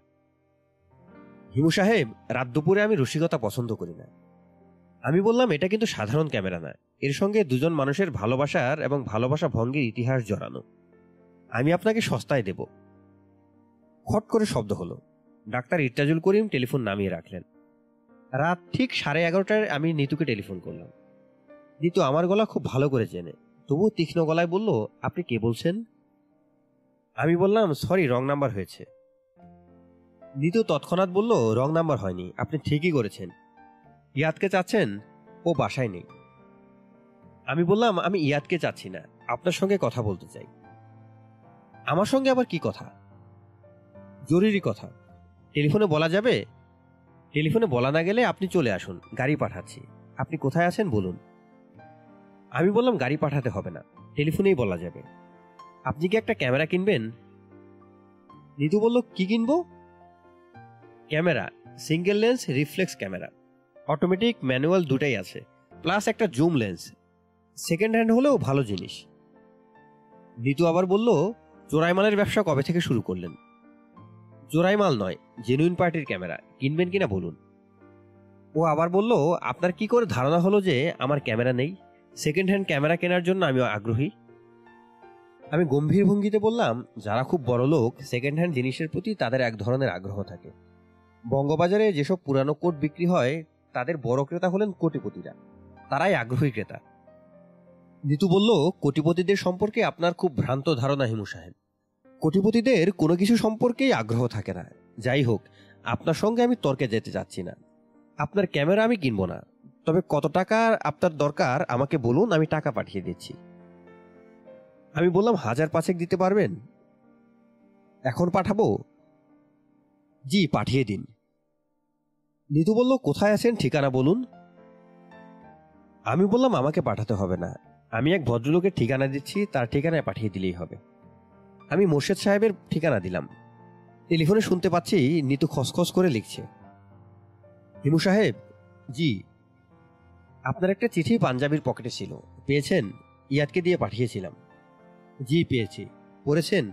Speaker 2: হিমু সাহেব, রাত দুপুরে আমি রসিকতা পছন্দ করি না। আমি বললাম, এটা কিন্তু সাধারণ ক্যামেরা না এর সঙ্গে দুজন মানুষের ভালোবাসার এবং ভালোবাসা ভঙ্গের ইতিহাস জড়ানো। আমি আপনাকে সস্তায় দেব। খট করে শব্দ হলো। ডাক্তার ইত্তাজুল করিম টেলিফোন নামিয়ে রাখলেন। রাত ঠিক সাড়ে এগারোটায় আমি নিতুকে টেলিফোন করলাম। নিতু আমার গলা খুব ভালো করে চেনে। তবুও তীক্ষ্ণ গলায় বলল, আপনি কে বলছেন? আমি বললাম, সরি, রং নাম্বার হয়েছে। নিতু তৎক্ষণাৎ বলল, রং নাম্বার হয়নি। আপনি ঠিকই করেছেন। ইয়াদকে চাচ্ছেন? ও বাসায় নেই। আমি বললাম, আমি ইয়াদকে চাচ্ছি না। আপনার সঙ্গে কথা বলতে চাই। আমার সঙ্গে আবার কি কথা? জরুরি কথা। টেলিফোনে বলা যাবে? টেলিফোনে বলা না গেলে আপনি চলে আসুন। গাড়ি পাঠাচ্ছি। আপনি কোথায় আছেন বলুন। আমি বললাম, গাড়ি পাঠাতে হবে না। টেলিফোনেই বলা যাবে। আপনি কি একটা ক্যামেরা কিনবেন? নিতু বলল, কি কিনবো? Camera. Single lens, reflex camera. Automatic manual দুটাই আছে প্লাস একটা জুম লেন্স সেকেন্ড হ্যান্ড হলেও ভালো জিনিস। নিতু আবার বলল চোরাই মালের ব্যবসা কবে থেকে শুরু করলেন? চোরাই মাল নয় জেনুইন পার্টির ক্যামেরা কিনবেন কিনা বলুন। ও আবার বলল, আপনার কি করে ধারণা হলো যে আমার ক্যামেরা নেই? সেকেন্ড হ্যান্ড ক্যামেরা কেনার জন্য আমি আগ্রহী। আমি গম্ভীর ভঙ্গিতে বললাম, যারা খুব বড় লোক সেকেন্ড হ্যান্ড জিনিসের প্রতি তাদের এক ধরনের আগ্রহ থাকে। বঙ্গবাজারে যেসব পুরানো কোট বিক্রি হয় তাদের বড় ক্রেতা হলেন কোটিপতিরা। তারাই আগ্রহী ক্রেতা। নিতু বলল, কোটিপতিদের সম্পর্কে আপনার খুব ভ্রান্ত ধারণা, হিমু সাহেব। কোটিপতিদের কোনো কিছু সম্পর্কেই আগ্রহ থাকে না। যাই হোক, আপনার সঙ্গে আমি তর্কে যেতে চাচ্ছি না। আপনার ক্যামেরা আমি কিনবো না। তবে কত টাকা আপনার দরকার, আমাকে বলুন, আমি টাকা পাঠিয়ে দিচ্ছি। আমি বললাম, হাজার পাঁচেক দিতে পারবেন? এখন পাঠাবো? জি, পাঠিয়ে দিন। নিতু বলল, কোথায় আছেন? ঠিকানা বলুন। আমি বললাম, আমাকে পাঠাতে হবে না। আমি এক ভদ্রলোকের ঠিকানা দিচ্ছি, তার ঠিকানায় পাঠিয়ে দিলেই হবে। আমি মোর্শেদ সাহেবের ঠিকানা দিলাম। টেলিফোনে শুনতে পাচ্ছি, নিতু খসখস করে লিখছে। হিমু সাহেব, জি, আপনার একটা চিঠি পাঞ্জাবির পকেটে ছিল। পেয়েছেন? ইয়াদকে দিয়ে পাঠিয়েছিলাম। জি, পেয়েছি। পড়েছেন?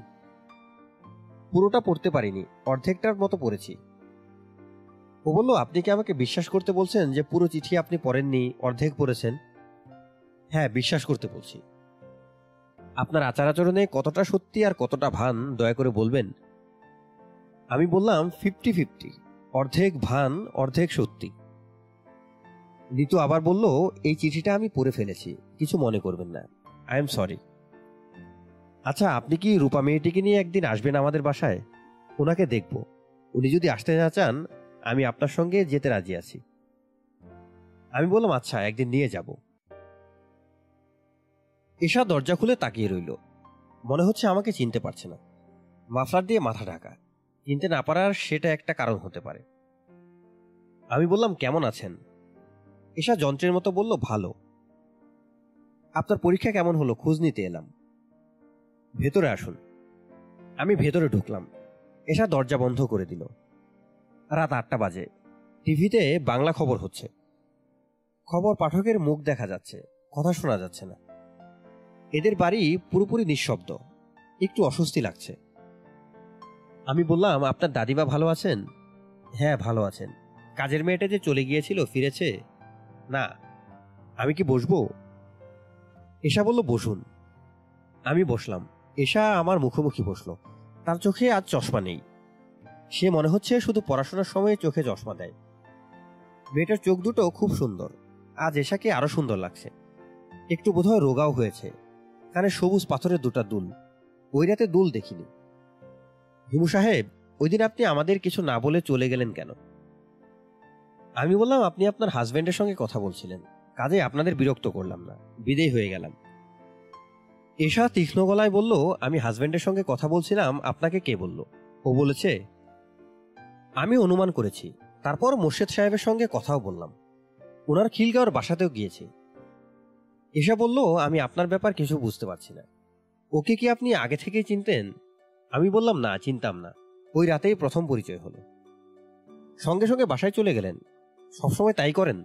Speaker 2: পুরোটা পড়তে পারিনি। অর্ধেকটার মতো পড়েছি। ও বলল, আপনি কি আমাকে বিশ্বাস করতে বলছেন যে পুরো চিঠি আপনি পড়েননি, অর্ধেক পড়েছেন? হ্যাঁ বিশ্বাস করতে বলছি। আপনার আচার আচরণে কতটা সত্যি আর কতটা ভান, দয়া করে বলবেন? আমি বললাম ফিফটি ফিফটি অর্ধেক ভান, অর্ধেক সত্যি। ঋতু আবার বলল, এই চিঠিটা আমি পড়ে ফেলেছি, কিছু মনে করবেন না। আই এম সরি আচ্ছা আপনি কি রূপা মেয়েটিকে নিয়ে একদিন আসবেন আমাদের বাসায়? ওনাকে দেখব। উনি যদি আসতে না চান আমি আপনার সঙ্গে যেতে রাজি আছি। আমি বললাম আচ্ছা একদিন নিয়ে যাব। এসা দরজা খুলে তাকিয়ে রইল। মনে হচ্ছে আমাকে চিনতে পারছে না। মাফলার দিয়ে মাথা ঢাকা। চিনতে না পারার সেটা একটা কারণ হতে পারে। আমি বললাম, কেমন আছেন? এসা যন্ত্রের মতো বলল, ভালো। আপনার পরীক্ষা কেমন হলো? খোঁজ নিতে এলাম। ভেতরে আসুন। আমি ভেতরে ঢুকলাম। এসা দরজা বন্ধ করে দিল। রাত আটটা বাজে। টিভিতে বাংলা খবর হচ্ছে। খবর পাঠকের মুখ দেখা যাচ্ছে, কথা শোনা যাচ্ছে না। এদের বাড়ি পুরোপুরি নিঃশব্দ, একটু অস্বস্তি লাগছে। আমি বললাম, আপনার দাদিমা ভালো আছেন? হ্যাঁ ভালো আছেন। কাজের মেয়েটা যে চলে গিয়েছিল, ফিরেছে? না, আমি কি বসবো? এশা বলল, বসুন। আমি বসলাম। এশা আমার মুখোমুখি বসল। তার চোখে আজ চশমা নেই। সে মনে হচ্ছে শুধু পড়াশোনার সময় চোখে চশমা দেয়। মেয়েটার চোখ দুটো খুব সুন্দর। আজ এশাকে আরও সুন্দর লাগছে। একটু বোধহয় রোগাও হয়েছে। কানে সবুজ পাথরের দুটা দুল। ওই রাতে দুল দেখিনি। হিমু সাহেব, ওই দিন আপনি আমাদের কিছু না বলে চলে গেলেন কেন? আমি বললাম, আপনি আপনার হাজবেন্ডের সঙ্গে কথা বলছিলেন। কাজে আপনাদের বিরক্ত করলাম না। বিদেয় হয়ে গেলাম। এশা তীক্ষ্ণ গলায় বলল, আমি হাজবেন্ডের সঙ্গে কথা বলছিলাম, আপনাকে কে বলল? ও বলেছে আমি অনুমান করেছি। তারপর মোর্শেদ সাহেবের সঙ্গে কথাও বললাম। ওনার খিলগাঁওর বাসাতেও গিয়েছি। এসা বলল, আমি আপনার ব্যাপার কিছু বুঝতে পারছি না। ওকে কি আপনি আগে থেকেই চিনতেন? আমি বললাম, না, চিনতাম না। ওই রাতেই প্রথম পরিচয় হলো। সঙ্গে সঙ্গে বাসায় চলে গেলেন। সবসময় তাই করেন।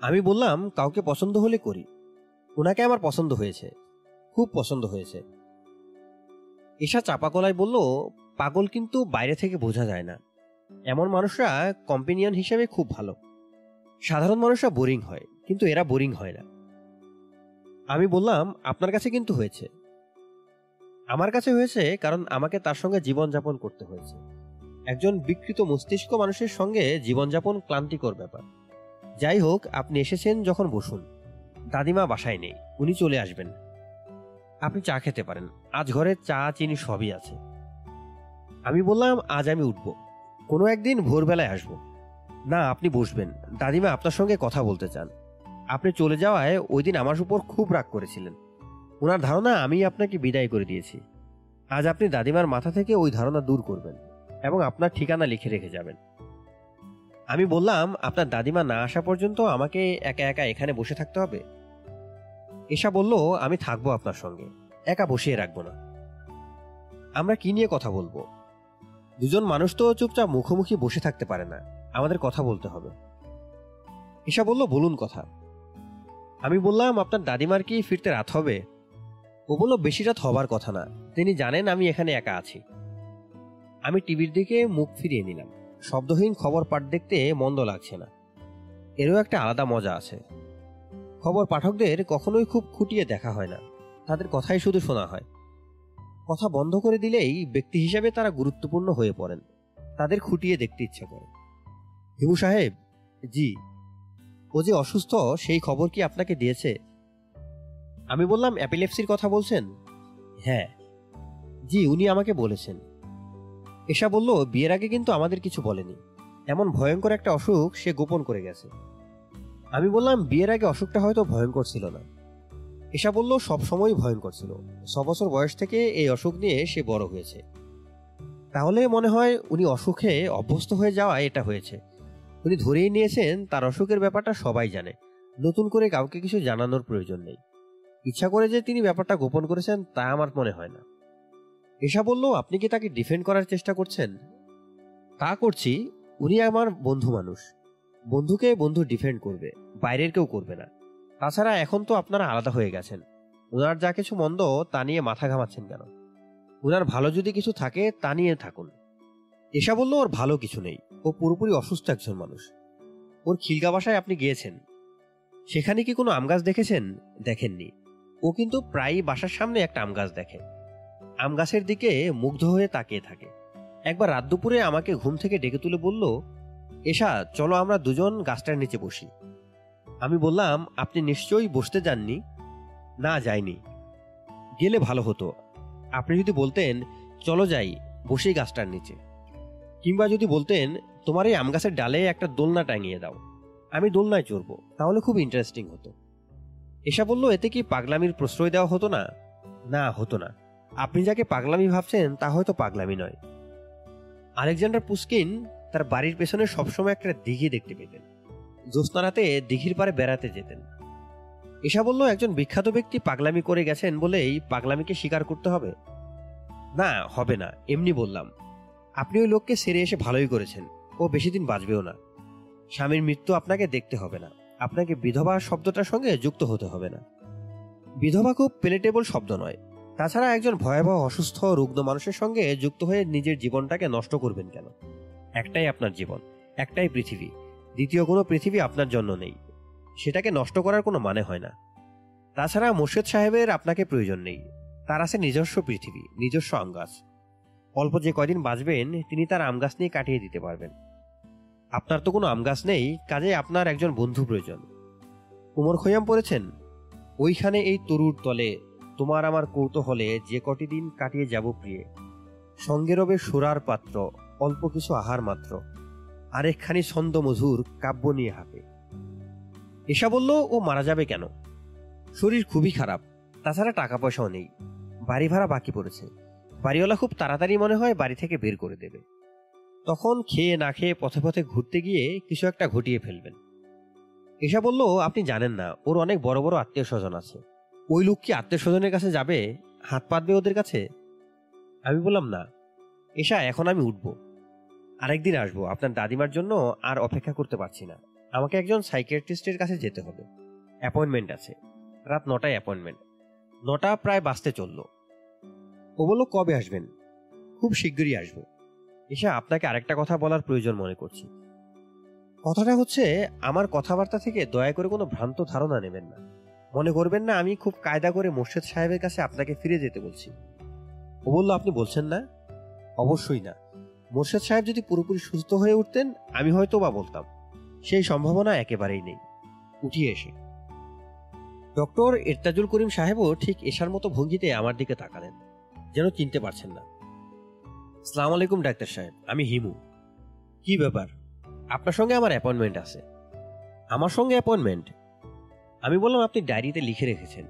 Speaker 2: আমি বললাম, কাউকে পছন্দ হলে করি। ওনাকে আমার পছন্দ হয়েছে। খুব পছন্দ হয়েছে। এসা চাপা গলায় বলল পাগল কিন্তু বাইরে থেকে বোঝা যায় না। এমন মানুষরা কম্পেনিয়ন হিসেবে খুব ভালো। সাধারণ মানুষরা বোরিং হয়, কিন্তু এরা বোরিং হয় না। আমি বললাম, আপনার কাছে কিন্তু হয়েছে। আমার কাছে হয়েছে কারণ আমাকে তার সঙ্গে জীবনযাপন করতে হয়েছে। একজন বিকৃত মস্তিষ্ক মানুষের সঙ্গে জীবনযাপন ক্লান্তিকর ব্যাপার। যাই হোক, আপনি এসেছেন যখন বসুন। দাদিমা বাসায় নেই, উনি চলে আসবেন। আপনি চা খেতে পারেন। আজ ঘরে চা, চিনি সবই আছে। আমি বললাম, আজ আমি উঠব। কোনো একদিন ভোরবেলায় আসব। না, আপনি বসবেন। দাদিমা আপনার সঙ্গে কথা বলতে চান। আপনি চলে যাওয়ায় ওই দিন আমার উপর খুব রাগ করেছিলেন। ওনার ধারণা আমি আপনাকে বিদায় করে দিয়েছি। আজ আপনি দাদিমার মাথা থেকে ওই ধারণা দূর করবেন এবং আপনার ঠিকানা লিখে রেখে যাবেন। আমি বললাম, আপনার দাদিমা না আসা পর্যন্ত আমাকে একা একা এখানে বসে থাকতে হবে? এসা বলল, আমি থাকব আপনার সঙ্গে। একা বসিয়ে রাখব না। আমরা কি নিয়ে কথা বলব? দুজন মানুষ তো চুপচাপ মুখোমুখি বসে থাকতে পারে না। আমাদের কথা বলতে হবে। ঈশা বলল, বলুন কথা। আমি বললাম, আপনার দাদিমার কি ফিরতে রাত হবে? ও বলল, বেশি রাত হবার কথা না। তিনি জানেন আমি এখানে একা আছি। আমি টিভির দিকে মুখ ফিরিয়ে নিলাম। শব্দহীন খবর পাঠ দেখতে মন্দ লাগছে না। এরও একটা আলাদা মজা আছে। খবর পাঠকদের কখনোই খুব খুঁটিয়ে দেখা হয় না। তাদের কথাই শুধু শোনা হয়। কথা বন্ধ করে দিলেই ব্যক্তি হিসাবে তারা গুরুত্বপূর্ণ হয়ে পড়েন। তাদের খুঁটিয়ে দেখতে ইচ্ছে করে। হিমু সাহেব, জি। ও যে অসুস্থ, সেই খবর কি আপনাকে দিয়েছে? আমি বললাম, অ্যাপিলেপসির কথা বলছেন? হ্যাঁ। জি, উনি আমাকে বলেছেন। এসা বলল, বিয়ের আগে কিন্তু আমাদের কিছু বলেনি। এমন ভয়ঙ্কর একটা অসুখ সে গোপন করে গেছে। আমি বললাম, বিয়ের আগে অসুখটা হয়তো ভয়ঙ্কর ছিল না। এসা বলল, সব সময় ভয়ঙ্কর ছিল। ছ বছর বয়স থেকে এই অসুখ নিয়ে সে বড় হয়েছে। তাহলে মনে হয় উনি অসুখে অভ্যস্ত হয়ে যাওয়া এটা হয়েছে। উনি ধরেই নিয়েছেন, তার অসুখের ব্যাপারটা সবাই জানে। নতুন করে কাউকে কিছু জানানোর প্রয়োজন নেই। ইচ্ছা করে যে তিনি ব্যাপারটা গোপন করেছেন, তা আমার মনে হয় না। এসা বলল, আপনি কি তাকে ডিফেন্ড করার চেষ্টা করছেন? তা করছি, উনি আমার বন্ধু মানুষ। বন্ধুকে বন্ধু ডিফেন্ড করবে, বাইরের কেউ করবে না। তাছাড়া এখন তো আপনারা আলাদা হয়ে গেছেন। ওনার যা কিছু মন্দ, তা নিয়ে মাথা ঘামাচ্ছেন কেন? ওনার ভালো যদি কিছু থাকে, তা নিয়ে থাকুন। এসা বলল, ওর ভালো কিছু নেই। ও পুরোপুরি অসুস্থ একজন মানুষ। ওর খিলগা বাসায় আপনি গিয়েছেন। সেখানে কি কোনো আম গাছ দেখেছেন? দেখেননি। ও কিন্তু প্রায়ই বাসার সামনে একটা আম গাছ দেখে। আম গাছের দিকে মুগ্ধ হয়ে তাকিয়ে থাকে। একবার রাত দুপুরে আমাকে ঘুম থেকে ডেকে তুলে বলল এসা চলো আমরা দুজন গাছটার নিচে বসি। আমি বললাম, আপনি নিশ্চয়ই বসতে যাননি? না, যাইনি। গেলে ভালো হতো। আপনি যদি বলতেন, চলো যাই, বসেই গাছটার নিচে কিংবা যদি বলতেন, তোমার এই আম গাছের ডালে একটা দোলনা টাঙিয়ে দাও আমি দোলনায় চড়বো, তাহলে খুব ইন্টারেস্টিং হতো। এসা বলল, এতে কি পাগলামির প্রশ্রয় দেওয়া হতো না? না, হতো না। আপনি যাকে পাগলামি ভাবছেন, তা হয়তো পাগলামি নয়। আলেকজান্ডার পুস্কিন তার বাড়ির পেছনে সবসময় একটা দিঘি দেখতে পেতেন। জ্যোৎস্নারাতে দিঘির পারে বেড়াতে যেতেন। এসা বলল, একজন বিখ্যাত ব্যক্তি পাগলামি করে গেছেন বলেই পাগলামিকে স্বীকার করতে হবে? না হবে না, এমনি বললাম। আপনি ওই লোককে সেরে এসে ভালোই করেছেন, ও বেশি দিন বাঁচবেও না। স্বামীর মৃত্যু আপনাকে দেখতে হবে না, আপনাকে বিধবা শব্দটার সঙ্গে যুক্ত হতে হবে না। বিধবা খুব পেলেটেবল শব্দ নয়। তাছাড়া একজন ভয়াবহ, অসুস্থ, রুগ্ন মানুষের সঙ্গে যুক্ত হয়ে নিজের জীবনটাকে নষ্ট করবেন কেন? একটাই আপনার জীবন, একটাই পৃথিবী। দ্বিতীয় কোনো পৃথিবী আপনার জন্য নেই। সেটাকে নষ্ট করার কোনো মানে হয় না। তাছাড়া মোর্শেদ সাহেবের আপনাকে প্রয়োজন নেই। তার আছে নিজস্ব পৃথিবী, নিজস্ব আম গাছ। অল্প যে কয়দিন বাঁচবেন, তিনি তার আম গাছ নিয়ে কাটিয়ে দিতে পারবেন। আপনার তো কোনো আম গাছ নেই কাজে আপনার একজন বন্ধু প্রয়োজন। উমর খৈয়াম পড়েছেন, ওইখানে এই তরুর তলে তোমার আমার কৌতূহলে যে কটি দিন কাটিয়ে যাব প্রিয়ে। সঙ্গে রবে সুরার পাত্র, অল্প কিছু আহার মাত্র। আরেকখানি ছন্দ মধুর কাব্য নিয়ে হাঁপে এসা বলল, ও মারা যাবে কেন? শরীর খুবই খারাপ। তাছাড়া টাকা পয়সাও নেই। বাড়ি ভাড়া বাকি পড়েছে। বাড়িওয়ালা খুব তাড়াতাড়ি মনে হয় বাড়ি থেকে বের করে দেবে। তখন খেয়ে না খেয়ে পথে পথে ঘুরতে গিয়ে কিছু একটা ঘটিয়ে ফেলবেন। এসা বলল, আপনি জানেন না, ওর অনেক বড় বড় আত্মীয় স্বজন আছে। ওই লোক কি আত্মীয় স্বজনের কাছে যাবে? হাত পাতবে ওদের কাছে? আমি বললাম, না। এসা এখন আমি উঠব। আরেকদিন আসব। আপনার দাদিমার জন্য আর অপেক্ষা করতে পারছি না। আমাকে একজন সাইকিয়াট্রিস্টের কাছে যেতে হবে। অ্যাপয়েন্টমেন্ট আছে। রাত নটায় অ্যাপয়েন্টমেন্ট। নটা প্রায় বাঁচতে চলল। ও বলল, কবে আসবেন? খুব শিগগিরই আসব। এসে আপনাকে আরেকটা কথা বলার প্রয়োজন মনে করছি। কথাটা হচ্ছে, আমার কথাবার্তা থেকে দয়া করে কোনো ভ্রান্ত ধারণা নেবেন না। মনে করবেন না, আমি খুব কায়দা করে মোর্শেদ সাহেবের কাছে আপনাকে ফিরে যেতে বলছি। ও বলল, আপনি বলছেন না? অবশ্যই না। মোর্শেদ সাহেব যদি পুরোপুরি সুস্থ হয়ে উঠতেন, আমি হয়তো বা বলতাম। সেই সম্ভাবনা একেবারেই নেই। উঠিয়ে এসে। ডক্টর এরতাজুল করিম সাহেবও ঠিক এশার মতো ভঙ্গিতে আমার দিকে তাকালেন, যেন চিনতে পারছেন না। সালাম আলাইকুম, ডাক্তার সাহেব। আমি হিমু। কি ব্যাপার? আপনার সঙ্গে আমার অ্যাপয়েন্টমেন্ট আছে। আমার সঙ্গে অ্যাপয়েন্টমেন্ট? আমি বললাম, আপনি ডায়েরিতে লিখে রেখেছেন।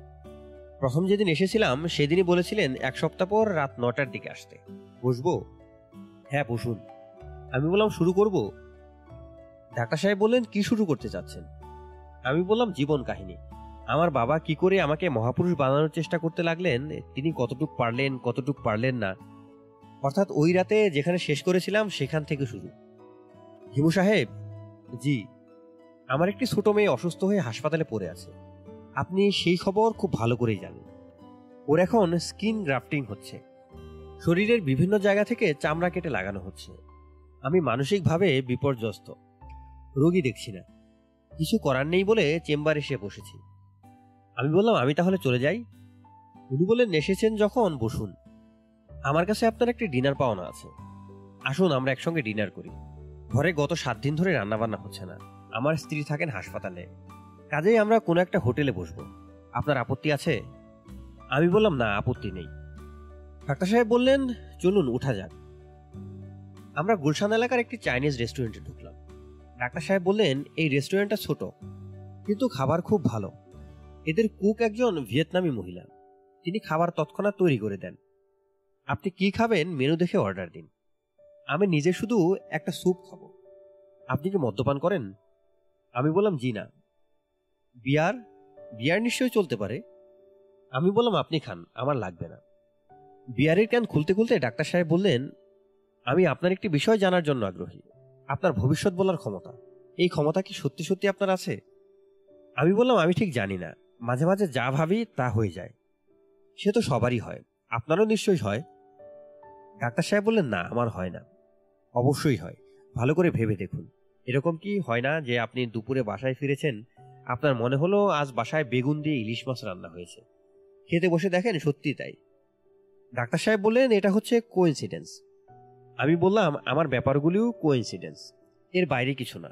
Speaker 2: প্রথম যেদিন এসেছিলাম, সেদিনই বলেছিলেন, এক সপ্তাহ পর রাত নটার দিকে আসতে। বসবো? হ্যাঁ বসুন। আমি বললাম, শুরু করব? ডাক্তার সাহেব বললেন, কি শুরু করতে চাচ্ছেন? আমি বললাম, জীবন কাহিনী। আমার বাবা কি করে আমাকে মহাপুরুষ বানানোর চেষ্টা করতে লাগলেন, তিনি কতটুক পারলেন কতটুক পারলেন না। অর্থাৎ ওই রাতে যেখানে শেষ করেছিলাম, সেখান থেকে শুরু। হিমু সাহেব, জি, আমার একটি ছোট মেয়ে অসুস্থ হয়ে হাসপাতালে পড়ে আছে। আপনি সেই খবর খুব ভালো করেই জানেন। ওর এখন স্কিন গ্রাফটিং হচ্ছে। শরীরের বিভিন্ন জায়গা থেকে চামড়া কেটে লাগানো হচ্ছে। আমি মানসিকভাবে বিপর্যস্ত। রোগী দেখছি না। কিছু করার নেই বলে চেম্বারে এসে বসেছি। আমি বললাম, আমি তাহলে চলে যাই? উনি বললেন, এসেছেন যখন, বসুন। আমার কাছে আপনার একটি ডিনার পাওনা আছে। আসুন, আমরা একসঙ্গে ডিনার করি। ঘরে গত সাত দিন ধরে রান্নাবান্না হচ্ছে না। আমার স্ত্রী থাকেন হাসপাতালে। কাজেই আমরা কোনো একটা হোটেলে বসবো। আপনার আপত্তি আছে? আমি বললাম, না, আপত্তি নেই। ডাক্তার সাহেব বললেন, চলুন, উঠা যাক। আমরা গুলশান এলাকার একটি চাইনিজ রেস্টুরেন্টে ঢুকলাম। ডাক্তার সাহেব বললেন, এই রেস্টুরেন্টটা ছোট, কিন্তু খাবার খুব ভালো। এদের কুক একজন ভিয়েতনামি মহিলা। তিনি খাবার তৎক্ষণাৎ তৈরি করে দেন। আপনি কি খাবেন মেনু দেখে অর্ডার দিন। আমি নিজে শুধু একটা স্যুপ খাব। আপনি কি মদ্যপান করেন? আমি বললাম, জি না। বিয়ার বিয়ার নিশ্চয়ই চলতে পারে। আমি বললাম, আপনি খান, আমার লাগবে না। বিয়ারের ক্যান খুলতে খুলতে ডাক্তার সাহেব বললেন, আমি আপনার একটি বিষয় জানার জন্য আগ্রহী। আপনার ভবিষ্যৎ বলার ক্ষমতা। এই ক্ষমতা কি সত্যি সত্যি আপনার আছে? আমি বললাম, আমি ঠিক জানি না। মাঝে মাঝে যা ভাবি তা হয়ে যায়। সে তো সবারই হয়। আপনারও নিশ্চয়ই হয়? ডাক্তার সাহেব বললেন, না, আমার হয় না। অবশ্যই হয়। ভালো করে ভেবে দেখুন। এরকম কি হয় না যে আপনি দুপুরে বাসায় ফিরেছেন, আপনার মনে হলো আজ বাসায় বেগুন দিয়ে ইলিশ মাছ রান্না হয়েছে। খেতে বসে দেখেন সত্যি তাই। ডাক্তার সাহেব বললেন, এটা হচ্ছে কোইন্সিডেন্স আমি বললাম, আমার ব্যাপারগুলিও কোইন্সিডেন্স এর বাইরে কিছু না।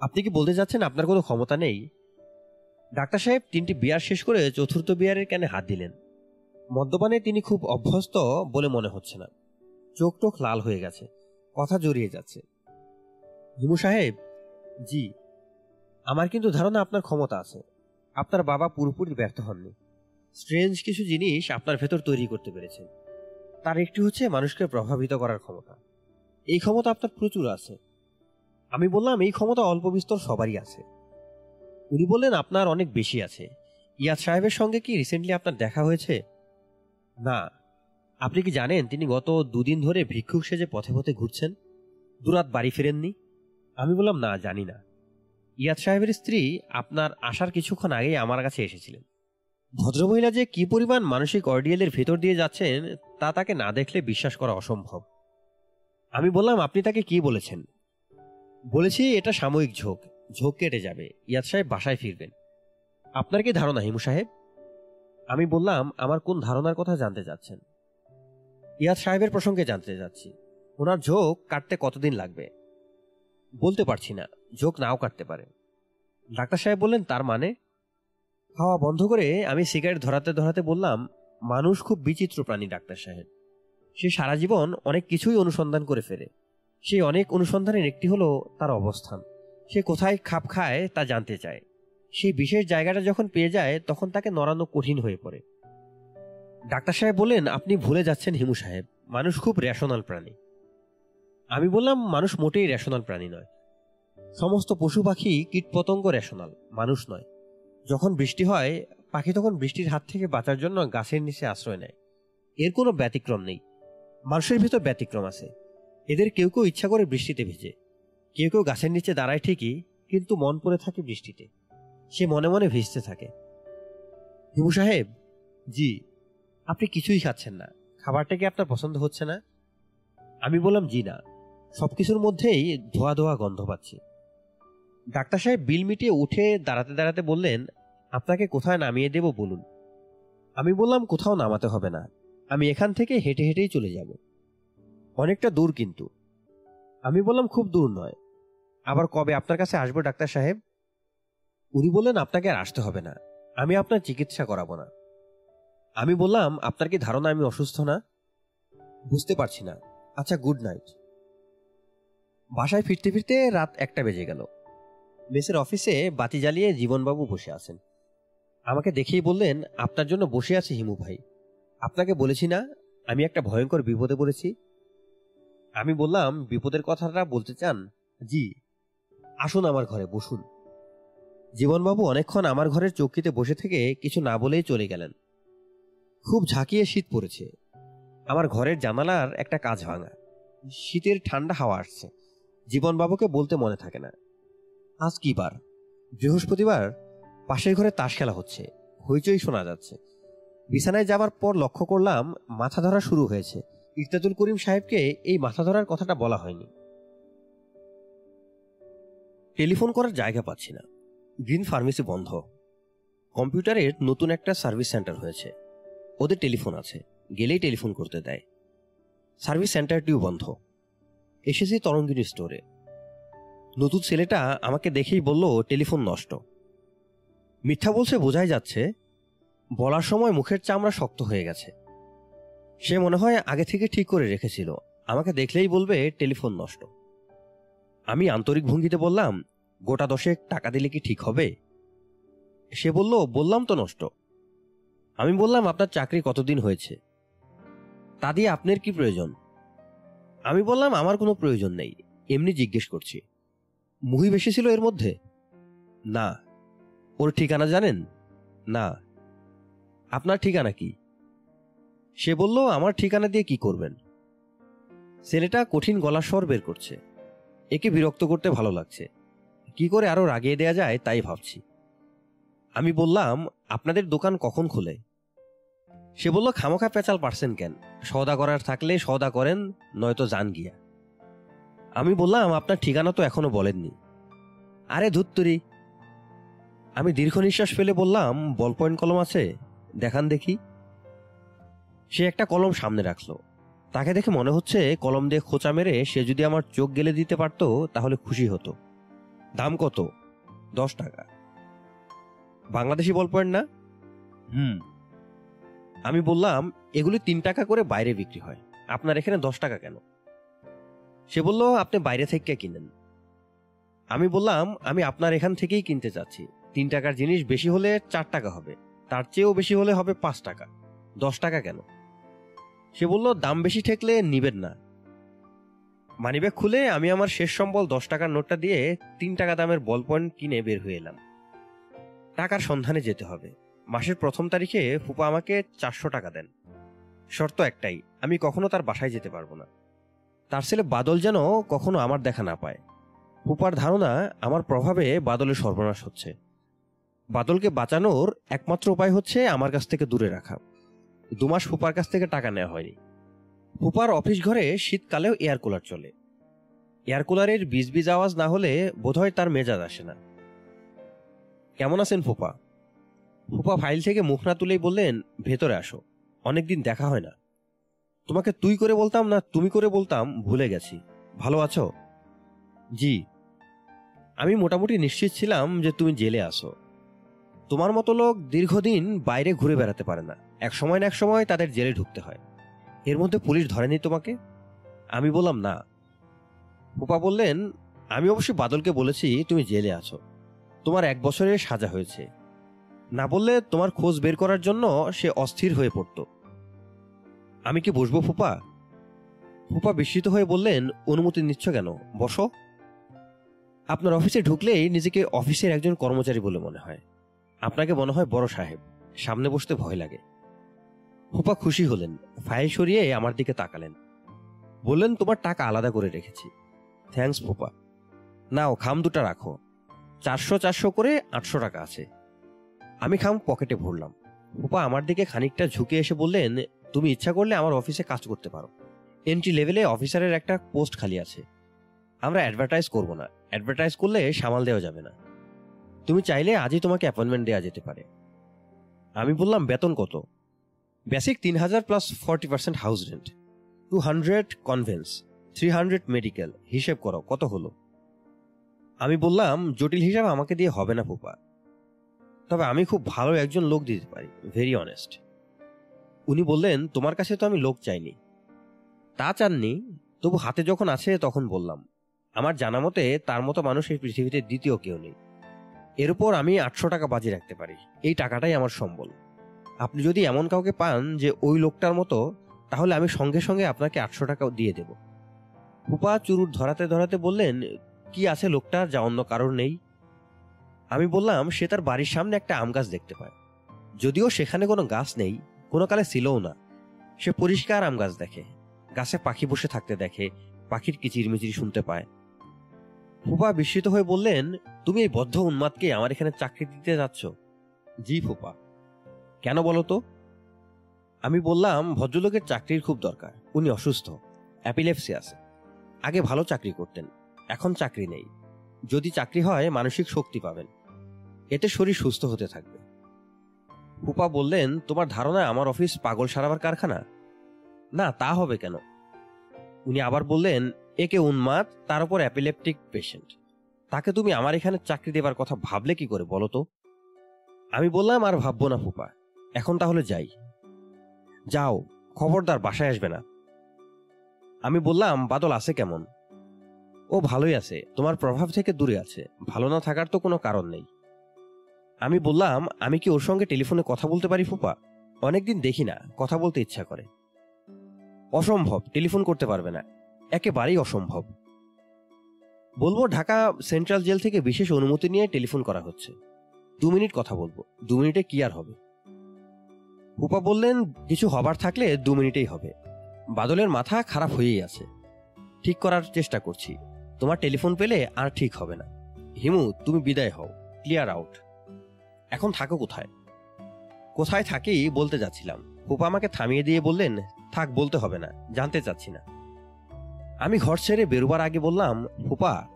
Speaker 2: আপনি কি বলতে যাচ্ছেন আপনার কোনো ক্ষমতা নেই? ডাক্তার সাহেব তিনটি বিয়ার শেষ করে চতুর্থ বিয়ারের ক্যানে হাত দিলেন। মদ্যপানে তিনি খুব অভ্যস্ত বলে মনে হচ্ছে না। চোখ টোখ লাল হয়ে গেছে। কথা জড়িয়ে যাচ্ছে। হিমু সাহেব, জি, আমার কিন্তু ধারণা আপনার ক্ষমতা আছে। আপনার বাবা পুরোপুরি ব্যর্থ হননি। স্ট্রেঞ্জ কিছু জিনিস আপনার ভেতর তৈরি করতে পেরেছেন তার একটি হচ্ছে মানুষকে প্রভাবিত করার ক্ষমতা। এই ক্ষমতা আপনার প্রচুর আছে। আমি বললাম, এই ক্ষমতা অল্প বিস্তর সবারই আছে। উনি বললেন, আপনার অনেক বেশি আছে। ইয়াদ সাহেবের সঙ্গে কি রিসেন্টলি আপনার দেখা হয়েছে? না। আপনি কি জানেন, তিনি গত দুদিন ধরে ভিক্ষুক সেজে পথে পথে ঘুরছেন? দুরাত বাড়ি ফেরেননি? আমি বললাম, না, জানি না। ইয়াদ সাহেবের স্ত্রী আপনার আসার কিছুক্ষণ আগেই আমার কাছে এসেছিলেন। ভদ্রমহিলা যে কি পরিমাণ মানসিক অর্ডিয়েলের ভেতর দিয়ে যাচ্ছেন, তা তাকে না দেখলে বিশ্বাস করা অসম্ভব। আমি বললাম, আপনি তাকে কি বলেছেন? বলেছি, এটা সাময়িক ঝোঁক। ঝোঁক কেটে যাবে। ইয়াদ সাহেব বাসায় ফিরবেন। আপনার কি ধারণা, হিমু সাহেব? আমি বললাম, আমার কোন ধারণার কথা জানতে চাচ্ছেন? ইয়াদ সাহেবের প্রসঙ্গে জানতে যাচ্ছি। ওনার ঝোঁক কাটতে কতদিন লাগবে? বলতে পারছি না। ঝোঁক নাও কাটতে পারে। ডাক্তার সাহেব বললেন, তার মানে? খাওয়া বন্ধ করে আমি সিগারেট ধরাতে ধরাতে বললাম, মানুষ খুব বিচিত্র প্রাণী, ডাক্তার সাহেব। সে সারা জীবন অনেক কিছুই অনুসন্ধান করে ফেরে সেই অনেক অনুসন্ধানের একটি হলো তার অবস্থান। সে কোথায় খাপ খায় তা জানতে চায়। সেই বিশেষ জায়গাটা যখন পেয়ে যায়, তখন তাকে নড়ানো কঠিন হয়ে পড়ে। ডাক্তার সাহেব বললেন, আপনি ভুলে যাচ্ছেন হিমু সাহেব। মানুষ খুব রেশনাল প্রাণী। আমি বললাম, মানুষ মোটেই রেশনাল প্রাণী নয়। সমস্ত পশু পাখি কীটপতঙ্গ রেশনাল, মানুষ নয়। যখন বৃষ্টি হয়, পাখি তখন বৃষ্টির হাত থেকে বাঁচার জন্য গাছের নিচে আশ্রয় নেয়। এর কোনো ব্যতিক্রম নেই। মানুষের ভিতর ব্যতিক্রম আছে। এদের কেউ কেউ ইচ্ছা করে বৃষ্টিতে ভিজে। কেউ কেউ গাছের নিচে দাঁড়ায় ঠিকই, কিন্তু মন পড়ে থাকে বৃষ্টিতে। সে মনে মনে ভিজতে থাকে। হিমু সাহেব, জি, আপনি কিছুই খাচ্ছেন না। খাবারটা কি আপনার পছন্দ হচ্ছে না? আমি বললাম, জি না। সব কিছুর মধ্যেই ধোয়া ধোয়া গন্ধ পাচ্ছি। ডাক্তার সাহেব বিল মিটিয়ে উঠে দাঁড়াতে দাঁড়াতে বললেন, আপনাকে কোথায় নামিয়ে দেব বলুন? আমি বললাম, কোথাও নামাতে হবে না। আমি এখান থেকে হেঁটে হেঁটেই চলে যাব। অনেকটা দূর কিন্তু। আমি বললাম, খুব দূর নয়। আবার কবে আপনার কাছে আসব, ডাক্তার সাহেব? উনি বললেন, আপনাকে আর আসতে হবে না। আমি আপনার চিকিৎসা করাবো না। আমি বললাম, আপনার কি ধারণা আমি অসুস্থ না? বুঝতে পারছি না। আচ্ছা গুড নাইট। বাসায় ফিরতে ফিরতে রাত একটা বেজে গেল। মেসের অফিসে বাতি জ্বালিয়ে জীবনবাবু বসে আছেন। আমাকে দেখেই বললেন, আপনার জন্য বসে আছে হিমু ভাই। আপনাকে বলেছি না, আমি একটা ভয়ঙ্কর বিপদে পড়েছি। আমি বললাম, বিপদের কথাটা বলতে চান? জি, আসুন আমার ঘরে, বসুন। জীবনবাবু অনেকক্ষণ আমার ঘরের চৌকিতে বসে থেকে কিছু না বলেই চলে গেলেন। খুব ঝাঁকিয়ে শীত পড়েছে। আমার ঘরের জানালার একটা কাজ ভাঙা। শীতের ঠান্ডা হাওয়া আসছে। জীবনবাবুকে বলতে মনে থাকে না। আজ কি বার? বৃহস্পতিবার পাশের ঘরে তাস খেলা হচ্ছে, হইচই শোনা যাচ্ছে। বিছানায় যাবার পর লক্ষ্য করলাম মাথা ধরা শুরু হয়েছে। ইরতাদুল করিম সাহেবকে এই মাথা ধরার কথাটা বলা হয়নি। টেলিফোন করার জায়গা পাচ্ছি না। গ্রিন ফার্মেসি বন্ধ। কম্পিউটারের নতুন একটা সার্ভিস সেন্টার হয়েছে। ওদের টেলিফোন আছে, গেলেই টেলিফোন করতে দেয়। সার্ভিস সেন্টারটিও বন্ধ। এসেছি তরঙ্গিনী স্টোরে। নতুন ছেলেটা আমাকে দেখেই বলল, টেলিফোন নষ্ট। মিথ্যা বলছে বোঝাই যাচ্ছে, বলার সময় মুখের চামড়া শক্ত হয়ে গেছে। সে মনে হয় আগে থেকে ঠিক করে রেখেছিল। আমাকে দেখলেই বলবে, টেলিফোন নষ্ট। আমি আন্তরিক ভঙ্গিতে বললাম, গোটা দশেক টাকা দিলে কি ঠিক হবে? সে বলল, বললাম তো নষ্ট। আমি বললাম, আপনার চাকরি কতদিন হয়েছে? তা দিয়ে আপনার কি প্রয়োজন? আমি বললাম, আমার কোনো প্রয়োজন নেই। এমনি জিজ্ঞেস করছি। মুহি বেশি ছিল এর মধ্যে? না। ওর ঠিকানা জানেন? না। আপনার ঠিকানা কি? সে বলল, আমার ঠিকানা দিয়ে কি করবেন? ছেলেটা কঠিন গলার স্বর বের করছে। একে বিরক্ত করতে ভালো লাগছে। কি করে আরও রাগিয়ে দেয়া যায় তাই ভাবছি। আমি বললাম, আপনাদের দোকান কখন খোলে? সে বলল, খামোখা পেঁচাল পারছেন কেন? সওদা করার থাকলে সওদা করেন, নয়তো যান গিয়া। আমি বললাম, আপনার ঠিকানা তো এখনও বলেননি। আরে ধুত্তরি, আমি দীর্ঘ নিঃশ্বাস ফেলে বললাম বল পয়েন্ট কলম আছে, দেখান দেখি। সে একটা কলম সামনে রাখল। তাকে দেখে মনে হচ্ছে কলম দিয়ে খোঁচা মেরে সে যদি আমার চোখ গেলে দিতে পারতো, তাহলে খুশি হতো। দাম কত? দশ টাকা। বাংলাদেশি বল পয়েন্ট না? হুম। আমি বললাম, এগুলি তিন টাকা করে বাইরে বিক্রি হয়। আপনার এখানে দশ টাকা কেন? সে বলল, আপনি বাইরে থেকে কিনেন? আমি বললাম, আমি আপনার এখান থেকেই কিনতে চাচ্ছি। তিন টাকার জিনিস বেশি হলে চার টাকা হবে। তার চেয়েও বেশি হলে হবে পাঁচ টাকা। দশ টাকা কেন? সে বলল, দাম বেশি ঠেকলে নিবেন না। মানিব্যাগ খুলে আমি আমার শেষ সম্বল দশ টাকার নোটটা দিয়ে তিন টাকা দামের বল পয়েন্ট কিনে বের হয়ে এলাম। টাকার সন্ধানে যেতে হবে। মাসের প্রথম তারিখে ফুপা আমাকে চারশো টাকা দেন। শর্ত একটাই, আমি কখনো তার বাসায় যেতে পারব না। তার ছেলে বাদল যেন কখনো আমার দেখা না পায়। ফুপার ধারণা আমার প্রভাবে বাদলের সর্বনাশ হচ্ছে। বাদলকে বাঁচানোর একমাত্র উপায় হচ্ছে আমার কাছ থেকে দূরে রাখা। দু মাস ফুপার কাছ থেকে টাকা নেওয়া হয়নি। ফুপার অফিস ঘরে শীতকালেও এয়ার কুলার চলে। এয়ার কুলারের বিজ বিজ আওয়াজ না হলে বোধহয় তার মেজাজ আসে না। কেমন আছেন ফুপা? ফুপা ফাইল থেকে মুখ না তুলেই বললেন, ভেতরে আসো। অনেকদিন দেখা হয় না। তোমাকে তুই করে বলতাম না তুমি করে বলতাম ভুলে গেছি। ভালো আছো? জি। আমি মোটামুটি নিশ্চিত ছিলাম যে তুমি জেলে আসো তোমার মতো লোক দীর্ঘদিন বাইরে ঘুরে বেড়াতে পারে না। এক সময় না এক সময় তাদের জেলে ঢুকতে হয়। এর মধ্যে পুলিশ ধরেনি তোমাকে? আমি বললাম, না। ফুপা বললেন, আমি অবশ্যই বাদলকে বলেছি তুমি জেলে আছো। তোমার এক বছরের সাজা হয়েছে। না বললে তোমার খোঁজ বের করার জন্য সে অস্থির হয়ে পড়ত। আমি কি বসবো ফুপা? ফুপা বিস্মিত হয়ে বললেন, অনুমতি নিচ্ছ কেন? বসো। আপনার অফিসে ঢুকলেই নিজেকে অফিসের একজন কর্মচারী বলে মনে হয়। আপনাকে মনে হয় বড় সাহেব। সামনে বসতে ভয় লাগে। ফুপা খুশি হলেন। ফাইল সরিয়ে আমার দিকে তাকালেন। বললেন, তোমার টাকা আলাদা করে রেখেছি। থ্যাঙ্কস ফুপা। নাও, খাম দুটা রাখো। চারশো চারশো করে আটশো টাকা আছে। আমি খাম পকেটে ভরলাম। ফুপা আমার দিকে খানিকটা ঝুঁকে এসে বললেন তুমি ইচ্ছা করলে আমার অফিসে কাজ করতে পারো। এন্ট্রি লেভেলে অফিসারের একটা পোস্ট খালি আছে। আমরা অ্যাডভার্টাইজ করব না। অ্যাডভার্টাইজ করলে সামাল দেওয়া যাবে না। তুমি চাইলে আজই তোমাকে অ্যাপয়েন্টমেন্ট দেওয়া যেতে পারে। আমি বললাম, বেতন কত? বেসিক তিন হাজার plus forty percent house rent two hundred conveyance three hundred medical হিসেব করো, কত হলো? আমি বললাম, জটিল হিসাব আমাকে দিয়ে হবে না ফুপা তবে আমি খুব ভালো একজন লোক দিতে পারি ভেরি অনেস্ট উনি বললেন, তোমার কাছে তো আমি লোক চাইনি। তা চাননি? তবু হাতে যখন আছে, তখন বললাম। আমার জানা মতে, তার মতো মানুষ এই পৃথিবীতে দ্বিতীয় কেউ নেই। এর উপর আমি আটশো টাকা বাজি রাখতে পারি। এই টাকাটাই আমার সম্বল। আপনি যদি এমন কাউকে পান যে ওই লোকটার মতো, তাহলে আমি সঙ্গে সঙ্গে আপনাকে আটশো টাকা দিয়ে দেব। ফুপা চুরুট ধরাতে ধরাতে বললেন, কি আছে লোকটার যা অন্য কারোর নেই? আমি বললাম, সে তার বাড়ির সামনে একটা আম গাছ দেখতে পায়। যদিও সেখানে কোনো গাছ নেই কোনো কালে ছিলও না। সে পরিষ্কার আম গাছ দেখে, গাছে পাখি বসে থাকতে দেখে, পাখির কিচিরমিচির শুনতে পায়। ফুপা বিস্মিত হয়ে বললেন, তুমি এই বদ্ধ উন্মাদকে আমার এখানে চাকরি দিতে যাচ্ছ? জি ফুপা কেন বলো তো? আমি বললাম, ভদ্রলোকের চাকরির খুব দরকার, উনি অসুস্থ, অ্যাপিলেপসি আছে। আগে ভালো চাকরি করতেন, এখন চাকরি নেই। যদি চাকরি হয়, মানসিক শক্তি পাবেন। এতে শরীর সুস্থ হতে থাকবে। ফুপা বললেন, তোমার ধারণা আমার অফিস পাগল সারাবার কারখানা? না, তা হবে কেন? উনি আবার বললেন, একে উন্মাদ, তার উপর অ্যাপিলেপটিক পেশেন্ট। তাকে তুমি আমার এখানে চাকরি দেবার কথা ভাবলে কি করে বলো তো? আমি বললাম, আর ভাববো না ফুপা, এখন তাহলে যাই। যাও, খবরদার বাসায় আসবে না। আমি বললাম, বাদল আছে কেমন? ও ভালোই আছে, তোমার প্রভাব থেকে দূরে আছে, ভালো না থাকার তো কোনো কারণ নেই। আমি বললাম, আমি কি ওর সঙ্গে টেলিফোনে কথা বলতে পারি ফুপা? অনেকদিন দেখি না, কথা বলতে ইচ্ছা করে। অসম্ভব, টেলিফোন করতে পারবে না। একেবারেই অসম্ভব। বলব, ঢাকা সেন্ট্রাল জেল থেকে বিশেষ অনুমতি নিয়ে টেলিফোন করা হচ্ছে। দু মিনিট কথা বলব, দু মিনিটে কি আর হবে? ফুপা বললেন, কিছু হবার থাকলে দু মিনিটেই হবে। বাদলের মাথা খারাপ হয়েই আছে। ঠিক করার চেষ্টা করছি। তোমার টেলিফোন পেলে আর ঠিক হবে না। হিমু, তুমি বিদায় হও। Clear out. এখন থাকো কোথায়? কোথায় থাকি বলতে যাচ্ছিলাম। ফুপা আমাকে থামিয়ে দিয়ে বললেন, থাক, বলতে হবে না, জানতে চাচ্ছি না। আমি ঘর ছেড়ে বেরোবার আগে বললাম, ফুপা,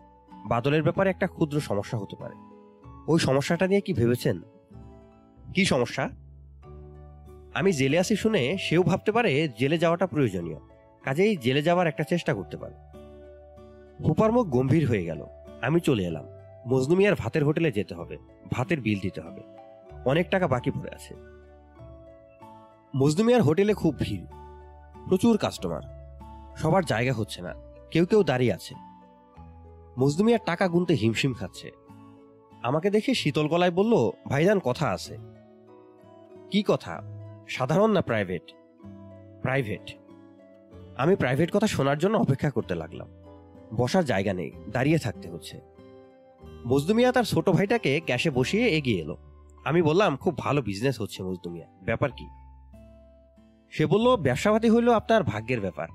Speaker 2: বাদলের ব্যাপারে একটা ক্ষুদ্র সমস্যা হতে পারে। ওই সমস্যাটা নিয়ে কি ভেবেছেন? কি সমস্যা? আমি জেলে আসি শুনে সেও ভাবতে পারে জেলে যাওয়াটা প্রয়োজনীয়, কাজেই জেলে যাওয়ার একটা চেষ্টা করতে পারে। ফুপার মুখ গম্ভীর হয়ে গেল। আমি চলে এলাম। মজনুমিয়ার ভাতের হোটেলে যেতে হবে, ভাতের বিল দিতে হবে। অনেক টাকা বাকি পড়ে আছে। মজনুমিয়ার হোটেলে খুব ভিড়। প্রচুর কাস্টমার সবার জায়গা হচ্ছে না। কেউ কেউ দাঁড়িয়ে আছে। মজদুমিয়ার টাকা গুনতে হিমশিম খাচ্ছে। আমাকে দেখে শীতল গলায় বলল, ভাইজান, কথা আছে। কি কথা? সাধারণ না প্রাইভেট প্রাইভেট আমি প্রাইভেট কথা শোনার জন্য অপেক্ষা করতে লাগলাম। বসার জায়গা নেই, দাঁড়িয়ে থাকতে হচ্ছে। মজদুমিয়া তার ছোট ভাইটাকে ক্যাশে বসিয়ে এগিয়ে এলো। আমি বললাম, খুব ভালো বিজনেস হচ্ছে মজদুমিয়া ব্যাপার কি? সে বলল, ব্যবসাপাতি হইল আপনার ভাগ্যের ব্যাপার।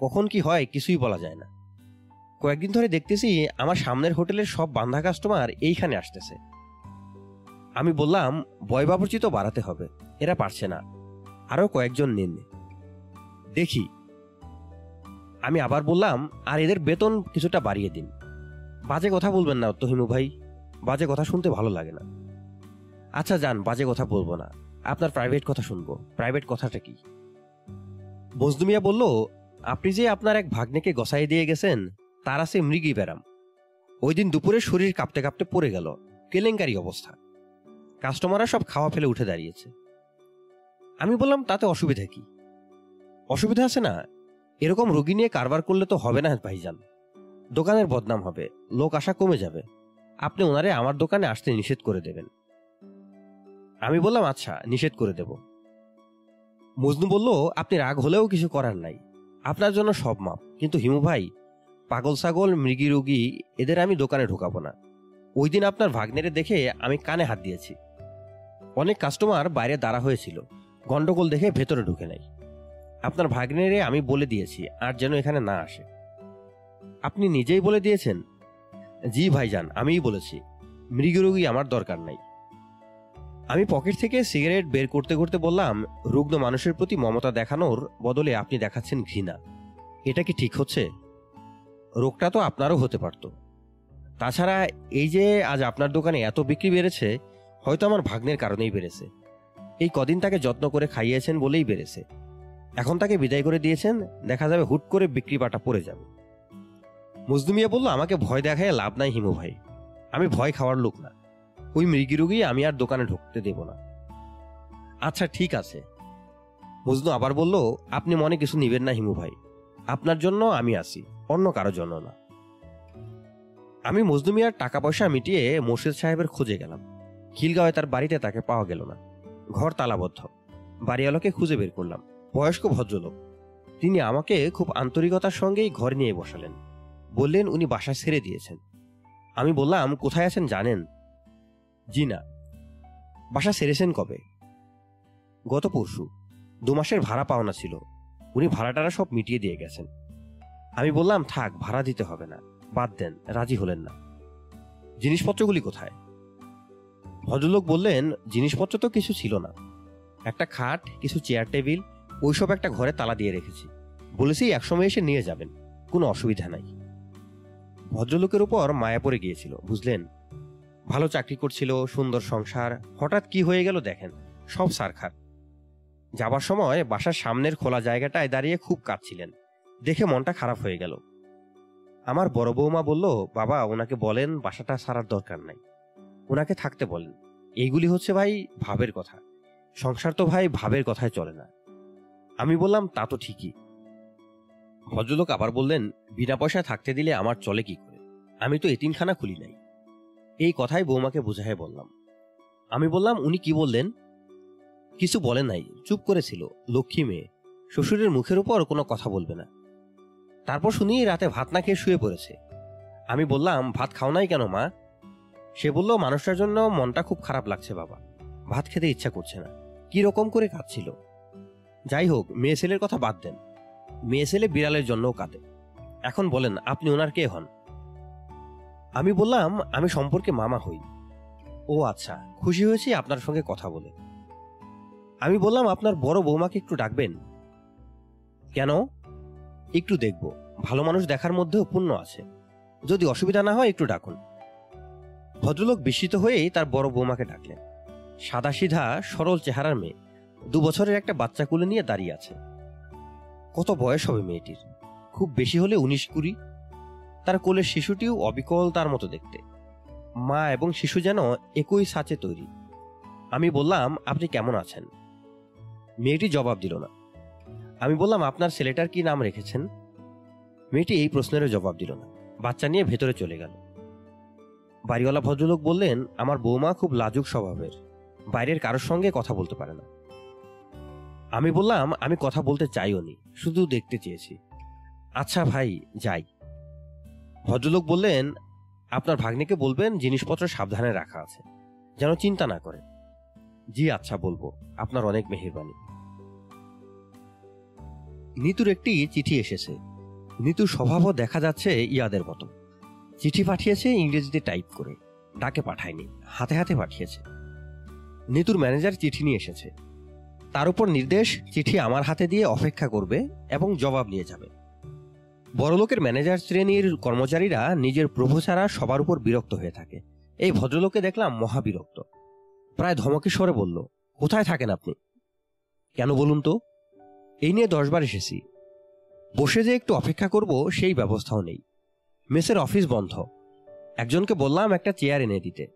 Speaker 2: কখন কি হয় কিছুই বলা যায় না। কয়েকদিন ধরে দেখতেছি আমার সামনের হোটেলের সব বান্ধা কাস্টমার এইখানে আসতেছে। আমি বললাম বয় বাড়াতে হবে, এরা পারছে না। আরও কয়েকজন নিন। দেখি। আমি আবার বললাম, আর এদের বেতন কিছুটা বাড়িয়ে দিন। বাজে কথা বলবেন না তহিমু ভাই। বাজে কথা শুনতে ভালো লাগে না। আচ্ছা যান, বাজে কথা বলব না। আপনার প্রাইভেট কথা শুনব। প্রাইভেট কথাটা কি? বজদুমিয়া বলল, আপনি যে আপনার এক ভাগ্নেকে গসাই দিয়ে গেছেন, তার আছে মৃগী ব্যারাম। ওই দিন দুপুরে শরীর কাঁপতে কাঁপতে পড়ে গেল। কেলেঙ্কারি অবস্থা। কাস্টমাররা সব খাওয়া ফেলে উঠে দাঁড়িয়েছে। আমি বললাম, তাতে অসুবিধা কি? অসুবিধা আছে না। এরকম রোগী নিয়ে কারবার করলে তো হবে না ভাইজান। দোকানের বদনাম হবে। লোক আসা কমে যাবে। আপনি ওনারে আমার দোকানে আসতে নিষেধ করে দেবেন। আমি বললাম আচ্ছা নিষেধ করে দেব। মজনু বলল, আপনি রাগ হলেও কিছু করার নাই। আপনার জন্য সব মাপ। কিন্তু হিমু ভাই, পাগল, ছাগল, মৃগী, রোগী, এদের আমি দোকানে ঢোকাবো না। ওই দিন আপনার ভাগ্নেরে দেখে আমি কানে হাত দিয়েছি। অনেক কাস্টমার বাইরে দাঁড়া হয়েছিল। গন্ডগোল দেখে ভেতরে ঢুকে নাই আপনার ভাগ্নেরে আমি বলে দিয়েছি, আর যেন এখানে না আসে। আপনি নিজেই বলে দিয়েছেন? জি ভাইজান, আমিই বলেছি। মৃগরোগী আমার দরকার নাই। আমি পকেট থেকে সিগারেট বের করতে করতে বললাম, রুগ্ন মানুষের প্রতি মমতা দেখানোর বদলে আপনি দেখাচ্ছেন ঘৃণা। এটা কি ঠিক হচ্ছে? রোগটা তো আপনারও হতে পারত। তাছাড়া এই যে আজ আপনার দোকানে এত বিক্রি বেড়েছে, হয়তো আমার ভাগ্নের কারণেই বেড়েছে। এই কদিন তাকে যত্ন করে খাইয়েছেন বলেই বেড়েছে। এখন তাকে বিদায় করে দিয়েছেন, দেখা যাবে হুট করে বিক্রি বাটা পড়ে যাবে। মজদুমিয়া বলল, আমাকে ভয় দেখায় লাভ নাই হিমু ভাই। আমি ভয় খাওয়ার লোক না। ওই মৃগী রোগী আমি আর দোকানে ঢুকতে দেব না। আচ্ছা ঠিক আছে। মজনু আবার বলল, আপনি মনে কিছু নিবেন না হিমু ভাই। আপনার জন্য আমি আসি অন্য কারও জন্য না। আমি মজনু মিয়ার টাকা পয়সা মিটিয়ে মোর্শেদ সাহেবের খোঁজে গেলাম। খিলগাঁওয়ে তার বাড়িতে তাকে পাওয়া গেল না। ঘর তালাবদ্ধ। বাড়িওয়ালাকে খুঁজে বের করলাম। বয়স্ক ভদ্রলোক। তিনি আমাকে খুব আন্তরিকতার সঙ্গেই ঘর নিয়ে বসালেন। বললেন, উনি বাসা ছেড়ে দিয়েছেন। আমি বললাম, কোথায় আছেন জানেন? জি না। বাসা সেরেছেন কবে? গত পরশু। দু মাসের ভাড়া পাওনা ছিল। উনি ভাড়াটারা সব মিটিয়ে দিয়ে গেছেন। আমি বললাম, থাক, ভাড়া দিতে হবে না। বাদ দেন, রাজি হলেন না। জিনিসপত্রগুলি কোথায়? ভদ্রলোক বললেন, জিনিসপত্র তো কিছু ছিল না। একটা খাট, কিছু চেয়ার টেবিল, ওইসব একটা ঘরে তালা দিয়ে রেখেছি। বলেছি, একসময় এসে নিয়ে যাবেন। কোনো অসুবিধা নাই। ভদ্রলোকের উপর মায়া পড়ে গিয়েছিল, বুঝলেন? ভালো চাকরি করছিল, সুন্দর সংসার, হঠাৎ কি হয়ে গেল দেখেন, সব সারখার। যাবার সময় বাসার সামনের খোলা জায়গাটায় দাঁড়িয়ে খুব কাঁদছিলেন, দেখে মনটা খারাপ হয়ে গেল। আমার বড় বৌমা বলল, বাবা, ওনাকে বলেন, বাসাটা সারার দরকার নাই। ওনাকে থাকতে বলেন, এইগুলি হচ্ছে ভাই ভাবের কথা। সংসার তো ভাই ভাবের কথায় চলে না। আমি বললাম, তা তো ঠিকই। ভদ্রলোক আবার বললেন, বিনা পয়সায় থাকতে দিলে আমার চলে কি করে? আমি তো এতিমখানা খুলি নাই। এই কথাই বৌমাকে বোঝায় বললাম। আমি বললাম, উনি কি বললেন? কিছু বলে নাই, চুপ করেছিল, লক্ষ্মী মেয়ে। শ্বশুরের মুখের উপর কোনো কথা বলবে না। তারপর শুনি রাতে ভাত না খেয়ে শুয়ে পড়েছে। আমি বললাম, ভাত খাও নাই কেন মা? সে বলল, মানুষটার জন্য মনটা খুব খারাপ লাগছে বাবা। ভাত খেতে ইচ্ছা করছে না। কি রকম করে কাঁদছিল? যাই হোক, মেয়ে ছেলের কথা বাদ দেন। মেয়ে ছেলে বিড়ালের জন্যও কাঁদে। এখন বলেন, আপনি ওনার কে হন? আমি বললাম, আমি সম্পর্কে মামা হই। ও আচ্ছা খুশি হয়েছি আপনার সঙ্গে কথা বলে। আমি বললাম, আপনার বড় বৌমাকে একটু ডাকবেন? কেন? একটু দেখব। ভালো মানুষ দেখার মধ্যেও পুণ্য আছে। যদি অসুবিধা না হয়, একটু ডাকুন। ভদ্রলোক বিস্মিত হয়েই তার বড় বৌমাকে ডাকলেন। সাদা সিধা সরল চেহারার মেয়ে। দু বছরের একটা বাচ্চা কুলে নিয়ে দাঁড়িয়ে আছে। কত বয়স হবে মেয়েটির? খুব বেশি হলে উনিশ কুড়ি? তার কোলের শিশুটিও অবিকল তার মতো দেখতে। মা এবং শিশু যেন একই সাচে তৈরি। আমি বললাম, আপনি কেমন আছেন? মেয়েটি জবাব দিল না। আমি বললাম, আপনার ছেলেটার কি নাম রেখেছেন? মেয়েটি এই প্রশ্নেরও জবাব দিল না। বাচ্চা নিয়ে ভেতরে চলে গেল। বাড়িওয়ালা ভদ্রলোক বললেন, আমার বৌমা খুব লাজুক স্বভাবের। বাইরের কারোর সঙ্গে কথা বলতে পারে না। আমি বললাম, আমি কথা বলতে চাইও নি, শুধু দেখতে চেয়েছি। আচ্ছা ভাই, যাই। ভদ্রলোক বললেন, আপনার ভাগ্নিকে বলবেন জিনিসপত্র সাবধানে রাখা আছে, যেন চিন্তা না করে। জি আচ্ছা বলব, আপনার অনেক মেহেরবানি। নিতুর একটি চিঠি এসেছে। নিতুর স্বভাবও দেখা যাচ্ছে ইয়াদের মতো। চিঠি পাঠিয়েছে ইংরেজিতে টাইপ করে, ডাকে পাঠায়নি, হাতে হাতে পাঠিয়েছে। নিতুর ম্যানেজার চিঠি নিয়ে এসেছে। তার উপর নির্দেশ, চিঠি আমার হাতে দিয়ে অপেক্ষা করবে এবং জবাব নিয়ে যাবে। বড়লোকের ম্যানেজার শ্রেণির কর্মচারীরা নিজের প্রভু ছাড়া সবার উপর বিরক্ত হয়ে থাকে। এই ভদ্রলোককে দেখলাম মহাবিরক্ত। প্রায় ধমকে স্বরে বলল, কোথায় থাকেন আপনি? কেন বলুন তো? এই নিয়ে দশবার এসেছি। বসে যে একটু অপেক্ষা করব সেই ব্যবস্থাও নেই। মেসের অফিস বন্ধ। একজনকে বললাম একটা চেয়ার এনে দিতে।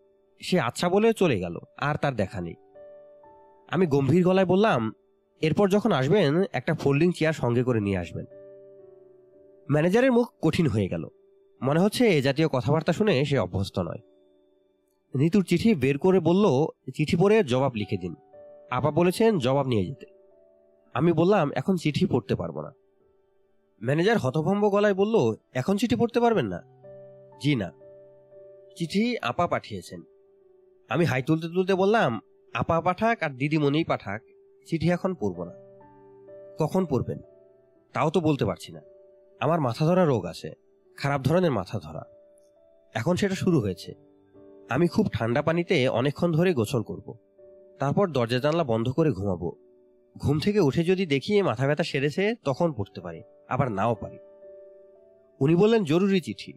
Speaker 2: সে আচ্ছা বলে চলে গেল, আর তার দেখা নেই। আমি গম্ভীর গলায় বললাম, এরপর যখন আসবেন, একটা ফোল্ডিং চেয়ার সঙ্গে করে নিয়ে আসবেন। ম্যানেজারের মুখ কঠিন হয়ে গেল। মনে হচ্ছে এ জাতীয় কথাবার্তা শুনে সে অভ্যস্ত নয়। নিতুর চিঠি বের করে বলল, চিঠি পড়ে জবাব লিখে দিন। আপা বলেছেন জবাব নিয়ে যেতে। আমি বললাম, এখন চিঠি পড়তে পারব না। ম্যানেজার হতভম্ব গলায় বলল, এখন চিঠি পড়তে পারবেন না? জি না। চিঠি আপা পাঠিয়েছেন। আমি হাই তুলতে তুলতে বললাম আপা পাঠাক আর দিদিমণি পাঠাক, চিঠি এখন পড়ব না। কখন পড়বেন? তাও তো বলতে পারছি না। আমার মাথা ধরা রোগ আছে, খারাপ ধরনের মাথা ধরা। এখন সেটা শুরু হয়েছে। আমি খুব ঠান্ডা পানিতে অনেকক্ষণ ধরে গোসল করব। তারপর দরজা জানলা বন্ধ করে ঘুমাবো। ঘুম থেকে উঠে যদি দেখি মাথা ব্যথা সেরেছে, তখন পড়তে পারি, আবার নাও পারি। উনি বললেন, জরুরি চিঠি।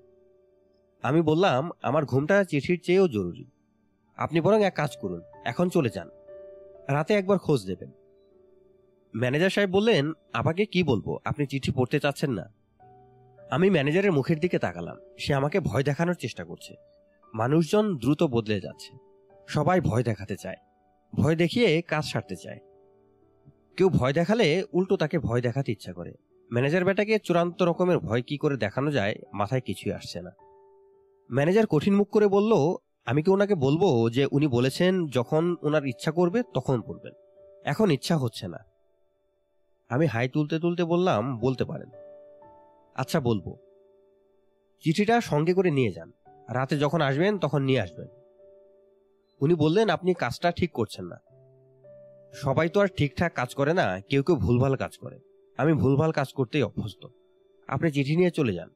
Speaker 2: আমি বললাম, আমার ঘুমটা চিঠির চেয়েও জরুরি। আপনি বরং এক কাজ করুন, এখন চলে যান। রাতে একবার খোঁজ দেবেন ম্যানেজার সাহেব বললেন আপাকে কি বলব? আপনি চিঠি পড়তে চাচ্ছেন না। আমি ম্যানেজারের মুখের দিকে তাকালাম। সে আমাকে ভয় দেখানোর চেষ্টা করছে। মানুষজন দ্রুত বদলে যাচ্ছে। সবাই ভয় দেখাতে চায়। ভয় দেখিয়ে কাজ সারতে চায়। কেউ ভয় দেখালে উল্টো তাকে ভয় দেখাতে ইচ্ছা করে। ম্যানেজার বেটাকে চূড়ান্ত রকমের ভয় কি করে দেখানো যায়, মাথায় কিছুই আসছে না। ম্যানেজার কঠিন মুখ করে বলল আমি কি ওনাকে বলব যে উনি বলেছেন, যখন ওনার ইচ্ছা করবে, তখন বলবেন। এখন ইচ্ছা হচ্ছে না। আমি হাই তুলতে তুলতে বললাম, বলতে পারেন। আচ্ছা বলব। চিঠিটা সঙ্গে করে নিয়ে যান। রাতে যখন আসবেন, তখন নিয়ে আসবেন। উনি বললেন, আপনি কাজটা ঠিক করছেন না। সবাই তো আর ঠিকঠাক কাজ করে না, কেউ কেউ ভুলভাল কাজ করে। আমি ভুলভাল কাজ করতেই অভ্যস্ত। আপনি চিঠি নিয়ে চলে যান।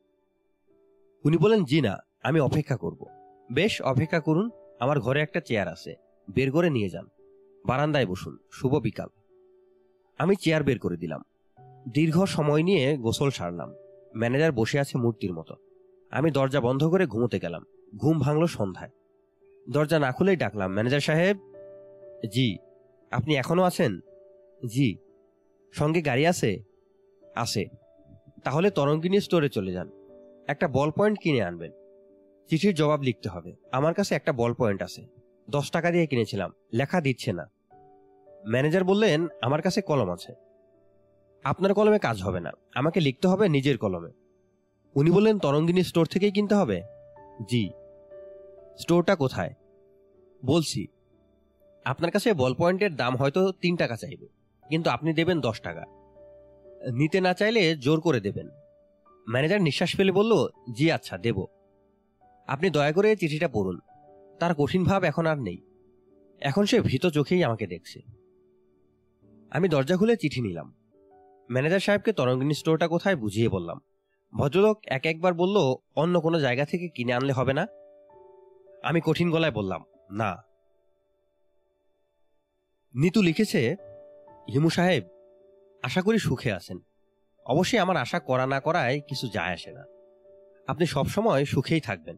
Speaker 2: উনি বলেন জি না, আমি অপেক্ষা করব। বেশ অপেক্ষা করুন, আমার ঘরে একটা চেয়ার আছে। বের করে নিয়ে যান। বারান্দায় বসুন। শুভ বিকাল। আমি চেয়ার বের করে দিলাম। দীর্ঘ সময় নিয়ে গোসল সারলাম। ম্যানেজার বসে আছে মূর্তির মতো। আমি দরজা বন্ধ করে ঘুমোতে গেলাম। ঘুম ভাঙল সন্ধ্যায়। দরজা না খুলেই ডাকলাম, ম্যানেজার সাহেব? জি। আপনি এখনও আছেন? জি। সঙ্গে গাড়ি আছে? আছে। তাহলে তরঙ্গিনী স্টোরে চলে যান। একটা বল পয়েন্ট কিনে আনবেন। চিঠির জবাব লিখতে হবে। আমার কাছে একটা বল পয়েন্ট আছে। দশ টাকা দিয়ে কিনেছিলাম। লেখা দিচ্ছে না। ম্যানেজার বললেন, আমার কাছে কলম আছে। আপনার কলমে কাজ হবে না। আমাকে লিখতে হবে নিজের কলমে। উনি বললেন, তরঙ্গিনী স্টোর থেকেই কিনতে হবে? জি। স্টোরটা কোথায়? বলছি, আপনার কাছে বল পয়েন্টের দাম হয়তো তিন টাকা চাইবে, কিন্তু আপনি দেবেন দশ টাকা। নিতে না চাইলে জোর করে দেবেন। ম্যানেজার নিঃশ্বাস ফেলে বলল, জি আচ্ছা দেব। আপনি দয়া করে চিঠিটা পড়ুন। তার কঠিন ভাব এখন আর নেই। এখন সে ভীত চোখেই আমাকে দেখছে। আমি দরজা খুলে চিঠি নিলাম। ম্যানেজার সাহেবকে তরঙ্গিনী স্টোরটা কোথায় বুঝিয়ে বললাম। ভদ্রলোক এক একবার বলল, অন্য কোনো জায়গা থেকে কিনে আনলে হবে না? আমি কঠিন গলায় বললাম, না। নিতু লিখেছে হিমু সাহেব, আশা করি সুখে আছেন। অবশ্যই আমার আশা করা না করায় কিছু যায় আসে না। আপনি সবসময় সুখেই থাকবেন।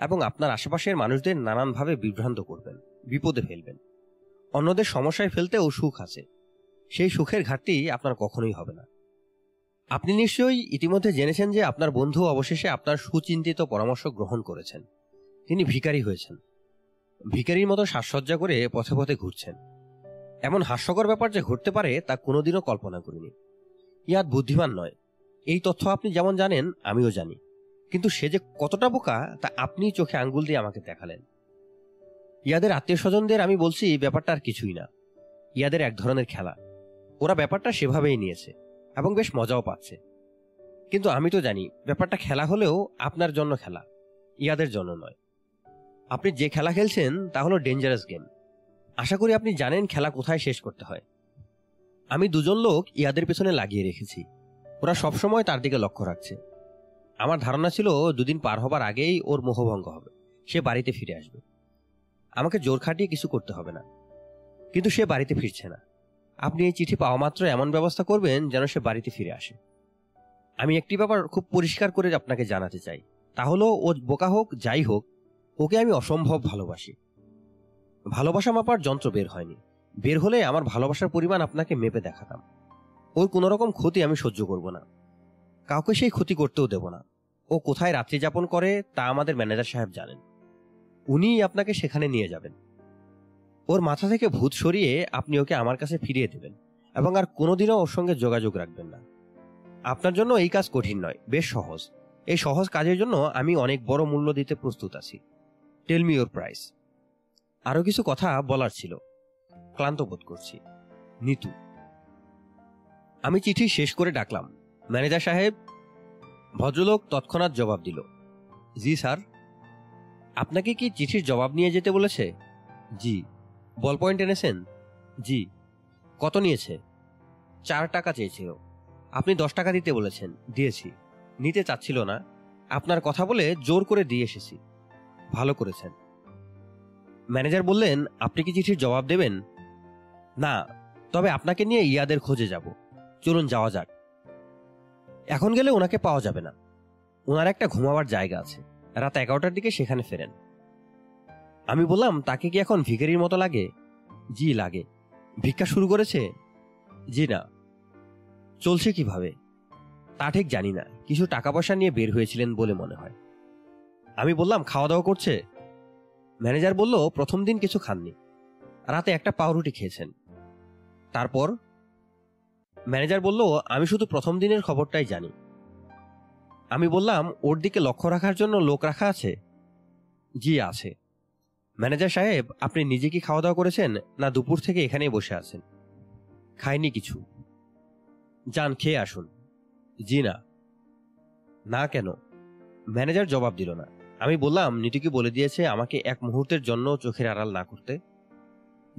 Speaker 2: এবং আপনার আশেপাশের মানুষদের নানানভাবে বিভ্রান্ত করবেন, বিপদে ফেলবেন। অন্যদের সমস্যায় ফেলতেও সুখ আছে। সেই সুখের ঘাটতি আপনার কখনোই হবে না। আপনি নিশ্চয়ই ইতিমধ্যে জেনেছেন যে আপনার বন্ধু অবশেষে আপনার সুচিন্তিত পরামর্শ গ্রহণ করেছেন। তিনি ভিখারি হয়েছেন। ভিখারির মতো সাজসজ্জা করে পথে পথে ঘুরছেন। এমন হাস্যকর ব্যাপার যে ঘটতে পারে তা কোনোদিনও কল্পনা করিনি। ইয়াদ বুদ্ধিমান নয়। এই তথ্য আপনি যেমন জানেন, আমিও জানি। কিন্তু সে যে কতটা বোকা, তা আপনি চোখে আঙ্গুল দিয়ে আমাকে দেখালেন। ইয়াদের আত্মীয় স্বজনদের আমি বলছি ব্যাপারটা আর কিছুই না। ইয়াদের এক ধরনের খেলা। ওরা ব্যাপারটা সেভাবেই নিয়েছে এবং বেশ মজাও পাচ্ছে। কিন্তু আমি তো জানি, ব্যাপারটা খেলা হলেও আপনার জন্য খেলা, ইয়াদের জন্য নয়। আপনি যে খেলা খেলছেন, তা হলো ডেঞ্জারাস গেম আশা করি আপনি জানেন খেলা কোথায় শেষ করতে হয়। আমি দুজন লোক ইয়াদের পেছনে লাগিয়ে রেখেছি। ওরা সবসময় তার দিকে লক্ষ্য রাখছে। আমার ধারণা ছিল দুদিন পার হবার আগেই ওর মোহভঙ্গ হবে। সে বাড়িতে ফিরে আসবে। আমাকে জোর খাটিয়ে কিছু করতে হবে না। কিন্তু সে বাড়িতে ফিরছে না। আপনি এই চিঠি পাওয়া মাত্র এমন ব্যবস্থা করবেন যেন সে বাড়িতে ফিরে আসে। আমি একটি ব্যাপার খুব পরিষ্কার করে আপনাকে জানাতে চাই। তা হলো, ও বোকা হোক, যাই হোক, ওকে আমি অসম্ভব ভালোবাসি। ভালোবাসা মাপার যন্ত্র বের হয়নি। বের হলে আমার ভালোবাসার পরিমাণ আপনাকে মেপে দেখাতাম। ওর কোনো রকম ক্ষতি আমি সহ্য করব না। কাউকে সেই ক্ষতি করতেও দেব না। ও কোথায় রাত্রি যাপন করে তা আমাদের ম্যানেজার সাহেব জানেন। উনিই আপনাকে সেখানে নিয়ে যাবেন। ওর মাথা থেকে ভূত সরিয়ে আপনি ওকে আমার কাছে ফিরিয়ে দেবেন এবং আর কোনোদিনও ওর সঙ্গে যোগাযোগ রাখবেন না। আপনার জন্য এই কাজ কঠিন নয়, বেশ সহজ। এই সহজ কাজের জন্য আমি অনেক বড় মূল্য দিতে প্রস্তুত আছি। টেল মি ইউর প্রাইস আরও কিছু কথা বলার ছিল। ক্লান্ত বোধ করছি। নিতু। আমি চিঠি শেষ করে ডাকলাম। ম্যানেজার সাহেব ভদ্রলোক তৎক্ষণাৎ জবাব দিল, জি, স্যার। আপনাকে কি চিঠির জবাব নিয়ে যেতে বলেছে? জি। বল পয়েন্ট এনেছেন? জি। কত নিয়েছে? চার টাকা চেয়েছিল। আপনি দশ টাকা দিতে বলেছেন? দিয়েছি। নিতে চাচ্ছিল না? আপনার কথা বলে জোর করে দিয়ে এসেছি। ভালো করেছেন। ম্যানেজার বললেন, আপনি কি চিঠির জবাব দেবেন? না, তবে আপনাকে নিয়ে ইয়াদের খোঁজে যাব। চলুন যাওয়া যাক। এখন গেলে ওনাকে পাওয়া যাবে না। ওনার একটা ঘুমাবার জায়গা আছে। রাত এগারোটার দিকে সেখানে ফেরেন। আমি বললাম, তাকে কি এখন ভিখারির মতো লাগে? জি, লাগে। ভিক্ষা শুরু করেছে? জি না। চলছে কীভাবে? তা ঠিক জানি না। কিছু টাকা পয়সা নিয়ে বের হয়েছিলেন বলে মনে হয়। আমি বললাম খাওয়া দাওয়া করছে? ম্যানেজার বলল, প্রথম দিন কিছু খাননি। রাতে একটা পাউরুটি খেয়েছেন। তারপর ম্যানেজার বলল, আমি শুধু প্রথম দিনের খবরটাই জানি। আমি বললাম, ওর দিকে লক্ষ্য রাখার জন্য লোক রাখা আছে? জি, আছে। ম্যানেজার সাহেব, আপনি নিজে কি খাওয়া দাওয়া করেছেন, না দুপুর থেকে এখানেই বসে আছেন? খাইনি কিছু। যান, খেয়ে আসুন। জি, না। না কেন? ম্যানেজার জবাব দিল না। আমি বললাম নিটুকি বলে দিয়েছে আমাকে এক মুহূর্তের জন্য চোখের আড়াল না করতে।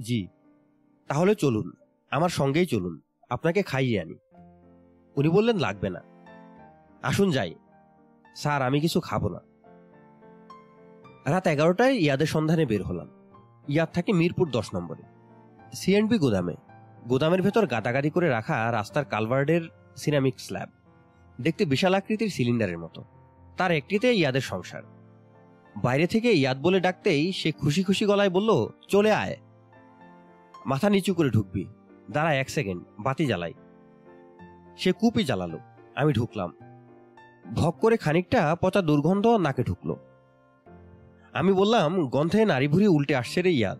Speaker 2: জি। তাহলে চলুন, আমার সঙ্গেই চলুন। আপনাকে খাইয়ে আনি। উনি বললেন, লাগবে না। আসুন যাই। স্যার, আমি কিছু খাব না। রাত এগারোটায় ইয়াদের সন্ধানে বের হলাম। ইয়াদ থাকে মিরপুর দশ নম্বরে। সিএনবি গোদামে। গোদামের ভেতর গাদাগাদি করে রাখা রাস্তার কালভার্ডের সিরামিক স্ল্যাব। দেখতে বিশাল আকৃতির সিলিন্ডারের মতো। তার একটিতে ইয়াদের সংসার। বাইরে থেকে ইয়াদ বলে ডাকতেই সে খুশি খুশি গলায় বলল, চলে আয়। মাথা নিচু করে ঢুকবি। দাঁড়া এক সেকেন্ড, বাতি জ্বালাই। সে কুপি জ্বালালো, আমি ঢুকলাম। ভক করে খানিকটা পচা দুর্গন্ধ নাকে ঢুকলো। আমি বললাম, গন্ধে নারী ভুড়ি উল্টে আসছে রে ইয়াদ।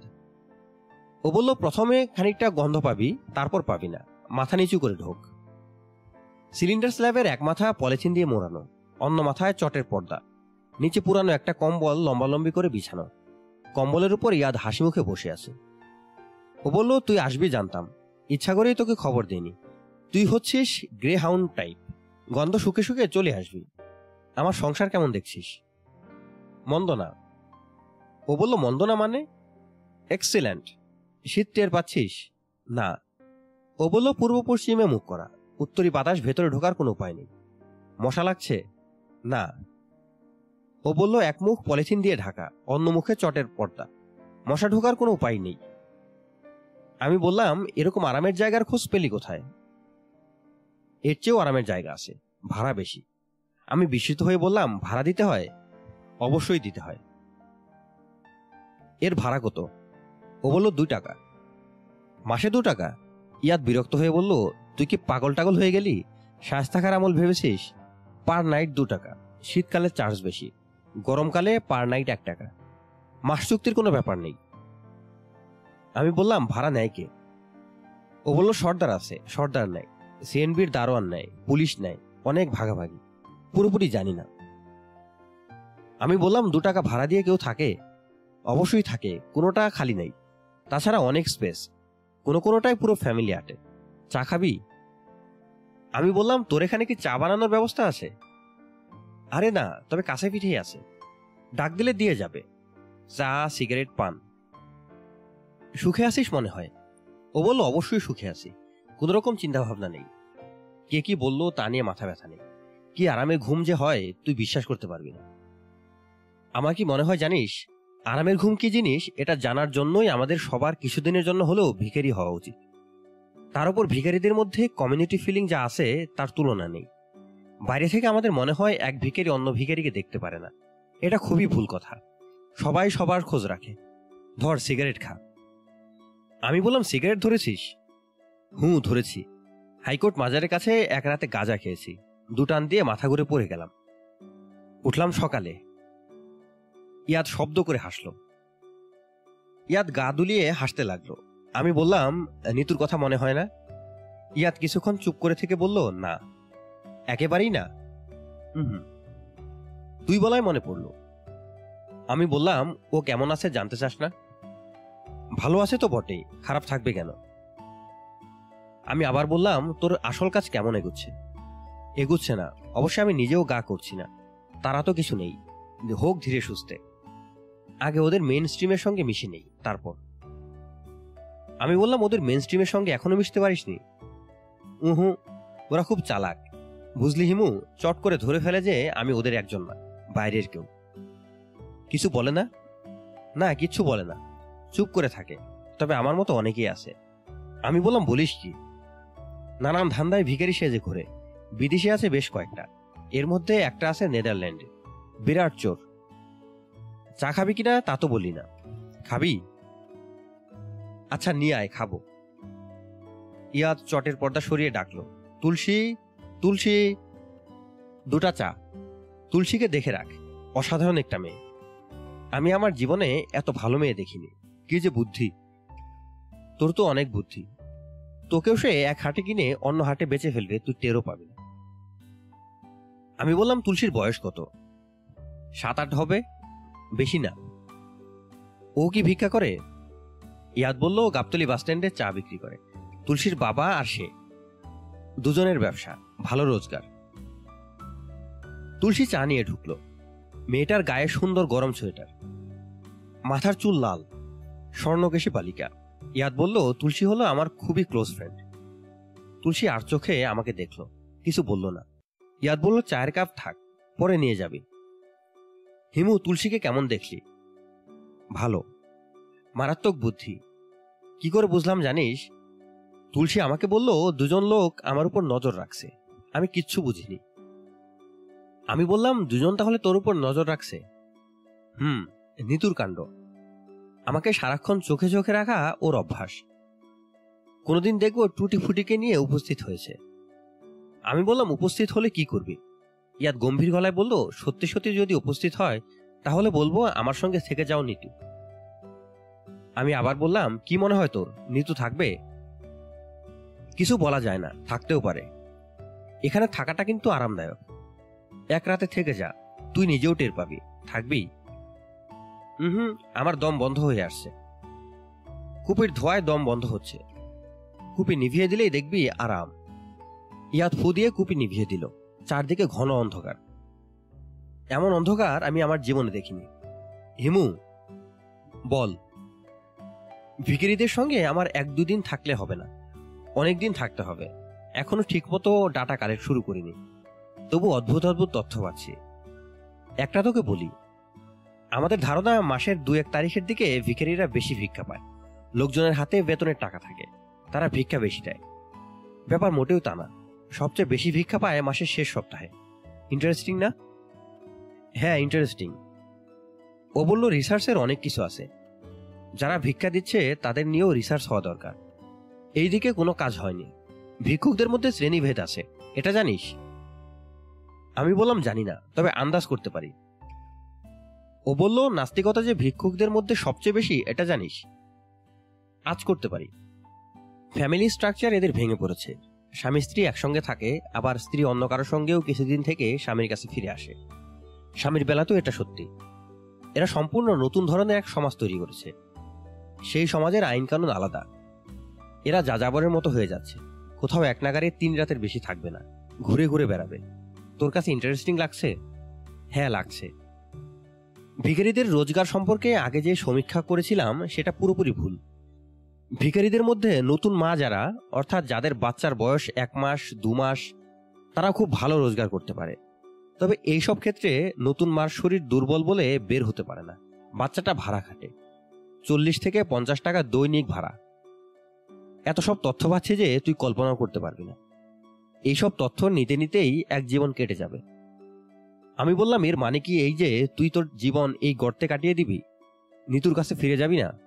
Speaker 2: ও বলল, প্রথমে খানিকটা গন্ধ পাবি, তারপর পাবি না। মাথা নিচু করে ঢোক। সিলিন্ডার স্ল্যাবের এক মাথা পলিথিন দিয়ে মোড়ানো, অন্য মাথায় চটের পর্দা, নিচে পুরানো একটা কম্বল লম্বালম্বি করে বিছানো। কম্বলের উপর ইয়াদ হাসি মুখে বসে আছে। ও বলল, তুই আসবি, জানতাম। ইচ্ছা করেই তোকে খবর দেয়নি তুই হচ্ছিস গ্রে হাউন্ড টাইপ গন্ধ শুকে শুকে চলে আসবি। আমার সংসার কেমন দেখছিস? মন্দ না ও বলল মন্দ না মানে? এক্সিলেন্ট শীত টের পাচ্ছিস? না। ও বলল, পূর্ব পশ্চিমে মুখ করা। উত্তরি বাতাস ভেতরে ঢোকার কোনো উপায় নেই। মশা লাগছে? না। ও বলল, এক মুখ পলিথিন দিয়ে ঢাকা, অন্য মুখে চটের পর্দা। মশা ঢোকার কোনো উপায় নেই। আমি বললাম, এরকম আরামের জায়গার খোঁজ পেলি কোথায়? এর চেয়েও আরামের জায়গা আছে, ভাড়া বেশি। আমি বিস্মিত হয়ে বললাম, ভাড়া দিতে হয়? অবশ্যই দিতে হয়। এর ভাড়া কত? ও বলল, দুই টাকা। মাসে দু টাকা? ইয়াদ বিরক্ত হয়ে বলল, তুই কি পাগল টাগল হয়ে গেলি? শ্বাস থাকার আমল ভেবেছিস? পার নাইট দু টাকা। শীতকালে চার্জ বেশি। গরমকালে পার নাইট এক টাকা। মাস চুক্তির কোনো ব্যাপার নেই। আমি বললাম, ভাড়া নেয় কে? ও বলল, সর্দার আছে, সর্দার নেয়। সিএনবির দারোয়ান নেয়, পুলিশ নেয়, অনেক ভাগাভাগি। পুরোপুরি জানি না। আমি বললাম, দু টাকা ভাড়া দিয়ে কেউ থাকে? অবশ্যই থাকে, কোনোটা খালি নেই। তাছাড়া অনেক স্পেস, কোনো কোনোটাই পুরো ফ্যামিলি আটে। চা খাবি? আমি বললাম, তোর এখানে কি চা বানানোর ব্যবস্থা আছে? আরে না, তবে কাছে পিঠেই আছে। ডাক দিলে দিয়ে যাবে। চা, সিগারেট, পান। সুখে আছিস মনে হয়? ও বলল, অবশ্যই সুখে আছি। কোনো রকম চিন্তা ভাবনা নেই। কে কি বলল তা নিয়ে মাথা ব্যথা নেই। কি আরামে ঘুম যে হয়, তুই বিশ্বাস করতে পারবি না। আমার কি মনে হয় জানিস, আরামের ঘুম কি জিনিস, এটা জানার জন্যই আমাদের সবার কিছুদিনের জন্য হলেও ভিখারি হওয়া উচিত। তার উপর ভিখারিদের মধ্যে কমিউনিটি ফিলিং যা আছে, তার তুলনা নেই। বাইরে থেকে আমাদের মনে হয় এক ভিখারি অন্য ভিখারিকে দেখতে পারে না। এটা খুবই ভুল কথা। সবাই সবার খোঁজ রাখে। ধর, সিগারেট খা। আমি বললাম, সিগারেট ধরেছিস? হুঁ, ধরেছি। হাইকোর্ট মাজারের কাছে এক রাতে গাঁজা খেয়েছি। দুটান দিয়ে মাথা ঘুরে পড়ে গেলাম। উঠলাম সকালে। ইয়াদ শব্দ করে হাসল। ইয়াদ গা দুলিয়ে হাসতে লাগল। আমি বললাম, নিতুর কথা মনে হয় না? ইয়াদ কিছুক্ষণ চুপ করে থেকে বলল, না। একেবারেই না? হুম তুই বলাই মনে পড়ল। আমি বললাম, ও কেমন আছে জানতে চাস না? ভালো আছে তো বটে খারাপ থাকবে কেন? আমি আবার বললাম, তোর আসল কাজ কেমন এগুচ্ছে? এগুচ্ছে না, অবশ্যই আমি নিজেও গা করছি না, তারা তো কিছু নেই, হোক ধীরে সুস্থে। আগে ওদের মেন স্ট্রিমের সঙ্গে মিশে নেই, তারপর। আমি বললাম, ওদের মেন স্ট্রিমের সঙ্গে এখনও মিশতে পারিসনি? উহু, ওরা খুব চালাক। বুঝলি হিমু, চট করে ধরে ফেলে যে আমি ওদের একজন না, বাইরের কেউ। কিছু বলে না? না, কিচ্ছু বলে না। চুপ করে থাকে। তবে আমার মতো অনেকেই আছে। আমি বললাম, বলিস কি? নানান ধান্দায় ভিখারি সেজে ঘুরে। বিদেশে আছে বেশ কয়েকটা। এর মধ্যে একটা আছে নেদারল্যান্ডে। বিরাট চোর। চা খাবি কিনা তা তো বলি না। খাবি? আচ্ছা নিয়ে আয়, খাব। ইয়াদ চটের পর্দা সরিয়ে ডাকলো, তুলসী তুলসী। দুটা চা। তুলসীকে দেখে রাখ, অসাধারণ একটা মেয়ে। আমি আমার জীবনে এত ভালো মেয়ে দেখিনি। কি যে বুদ্ধি? তোর তো অনেক বুদ্ধি। তোকেও সে এক হাটে কিনে অন্য হাটে বেচে ফেলবে, তুই টেরও পাবি আমি বললাম, তুলসীর বয়স কত? সাত আট হবে? বেশি না। ও কি ভিক্ষা করে? ইয়াদ বলল গাবতলি বাস স্ট্যান্ডে চা বিক্রি করে। তুলসীর বাবা আর সে। দুজনের ব্যবসা, ভালো রোজগার। তুলসী চা নিয়ে ঢুকলো। মেয়েটার গায়ে সুন্দর গরম সোয়েটার। মাথার চুল লাল। স্বর্ণকেশী বালিকা। ইয়াদ বলল, তুলসী হলো আমার খুবই ক্লোজ ফ্রেন্ড তুলসী আর চোখে আমাকে দেখল, কিছু বলল না। ইয়াদ বলল, চায়ের কাপ থাক, পরে নিয়ে যাবি। হিমু, তুলসীকে কেমন দেখলি? ভালো। মারাত্মক বুদ্ধি। কি করে বুঝলাম জানিস? তুলসী আমাকে বলল, দুজন লোক আমার উপর নজর রাখছে। আমি কিচ্ছু বুঝিনি। আমি বললাম, দুজন তাহলে তোর উপর নজর রাখছে? হুম, নিতুর কাণ্ড। আমাকে সারাক্ষণ চোখে চোখে রাখা ওর অভ্যাস। কোনোদিন দেখব টুটি ফুটিকে নিয়ে উপস্থিত হয়েছে। আমি বললাম, উপস্থিত হলে কি করবি? ইয়াদ গম্ভীর গলায় বলল, সত্যি সত্যি যদি উপস্থিত হয়, তাহলে বলব আমার সঙ্গে থেকে যাও নিতু। আমি আবার বললাম, কি মনে হয় তোর? নিতু থাকবে? কিছু বলা যায় না, থাকতেও পারে। এখানে থাকাটা কিন্তু আরামদায়ক। এক রাতে থেকে যা, তুই নিজেও টের পাবি। থাকবি? হুম আমার দম বন্ধ হয়ে আসছে। কুপির ধোয়ায় দম বন্ধ হচ্ছে। কুপি নিভিয়ে দিলেই দেখবি আরাম। ইয়াদ ফু দিয়ে কুপি নিভিয়ে দিল। চারদিকে ঘন অন্ধকার। এমন অন্ধকার আমি আমার জীবনে দেখিনি। হিমু, বল। ভিকিরিদের সঙ্গে আমার এক দুদিন থাকলে হবে না। অনেক দিন থাকতে হবে। এখনও ঠিকমতো ডাটা কালেক্ট শুরু করিনি। তবু অদ্ভুত অদ্ভুত তথ্য পাচ্ছি। একটা তোকে বলি আমাদের ধারণা মাসের দু এক তারিখের দিকে ভিখারিরা বেশি ভিক্ষা পায়। লোকজনের হাতে বেতনের টাকা থাকে। তারা ভিক্ষা বেশি দেয়। ব্যাপার মোটেও তা না। সবচেয়ে বেশি ভিক্ষা পায় মাসের শেষ সপ্তাহে। ইন্টারেস্টিং না? হ্যাঁ ইন্টারেস্টিং ও বলল রিসার্চের অনেক কিছু আছে। যারা ভিক্ষা দিচ্ছে, তাদের নিয়েও রিসার্চ হওয়া দরকার। এইদিকে কোনো কাজ হয়নি। ভিক্ষুকদের মধ্যে শ্রেণীভেদ আছে। এটা জানিস? আমি বললাম জানি না, তবে আন্দাজ করতে পারি। ও বলল, নাস্তিকতা যে ভিক্ষুকদের মধ্যে সবচেয়ে বেশি, এটা জানিস। আজ করতে পারি। ফ্যামিলি স্ট্রাকচার এদের ভেঙে পড়েছে। স্বামী স্ত্রী একসঙ্গে থাকে, আবার স্ত্রী অন্য কারোর সঙ্গেও কিছুদিন থেকে স্বামীর কাছে ফিরে আসে। স্বামীর বেলা তো এটা সত্যি। এরা সম্পূর্ণ নতুন ধরনের এক সমাজ তৈরি করেছে। সেই সমাজের আইন কানুন আলাদা। এরা যাযাবরের মতো হয়ে যাচ্ছে। কোথাও এক নাগারে তিন রাতের বেশি থাকবে না। ঘুরে ঘুরে বেড়াবে। তোর কাছে ইন্টারেস্টিং লাগছে? হ্যাঁ লাগছে। ভিখারিদের রোজগার সম্পর্কে আগে যে সমীক্ষা করেছিলাম, সেটা পুরোপুরি ভুল। ভিখারিদের মধ্যে নতুন মা যারা, অর্থাৎ যাদের বাচ্চার বয়স এক মাস, দু মাস তারা খুব ভালো রোজগার করতে পারে। তবে এই সব ক্ষেত্রে নতুন মার শরীর দুর্বল বলে বের হতে পারে না। বাচ্চাটা ভাড়া খাটে। চল্লিশ থেকে পঞ্চাশ টাকা দৈনিক ভাড়া। এত সব তথ্য পাচ্ছি যে তুই কল্পনাও করতে পারবি না। এইসব তথ্য নিতে নিতেই এক জীবন কেটে যাবে। আমি বললাম, এর মানে কি এই যে তুই তোর জীবন এই গর্তে কাটিয়ে দিবি? নিতুর কাছে ফিরে যাবি না?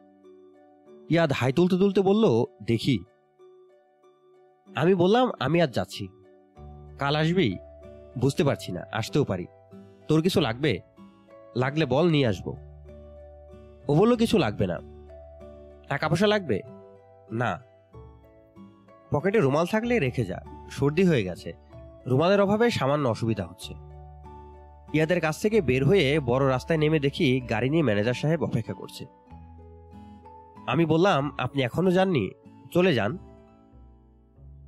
Speaker 2: ইয়াদ হাই তুলতে তুলতে বলল, দেখি। আমি বললাম, আমি আজ যাচ্ছি। কাল আসবি? বুঝতে পারছি না, আসতেও পারি। তোর কিছু লাগবে? লাগলে বল, নিয়ে আসব। ও বলল, কিছু লাগবে না। টাকা পয়সা লাগবে? না। পকেটে রুমাল থাকলে রেখে যা, সর্দি হয়ে গেছে। রুমালের অভাবে সামান্য অসুবিধা হচ্ছে। ইয়াদের কাছ থেকে বের হয়ে বড় রাস্তায় নেমে দেখি গাড়ি নিয়ে ম্যানেজার সাহেব অপেক্ষা করছে। আমি বললাম, আপনি এখনও যাননি? চলে যান।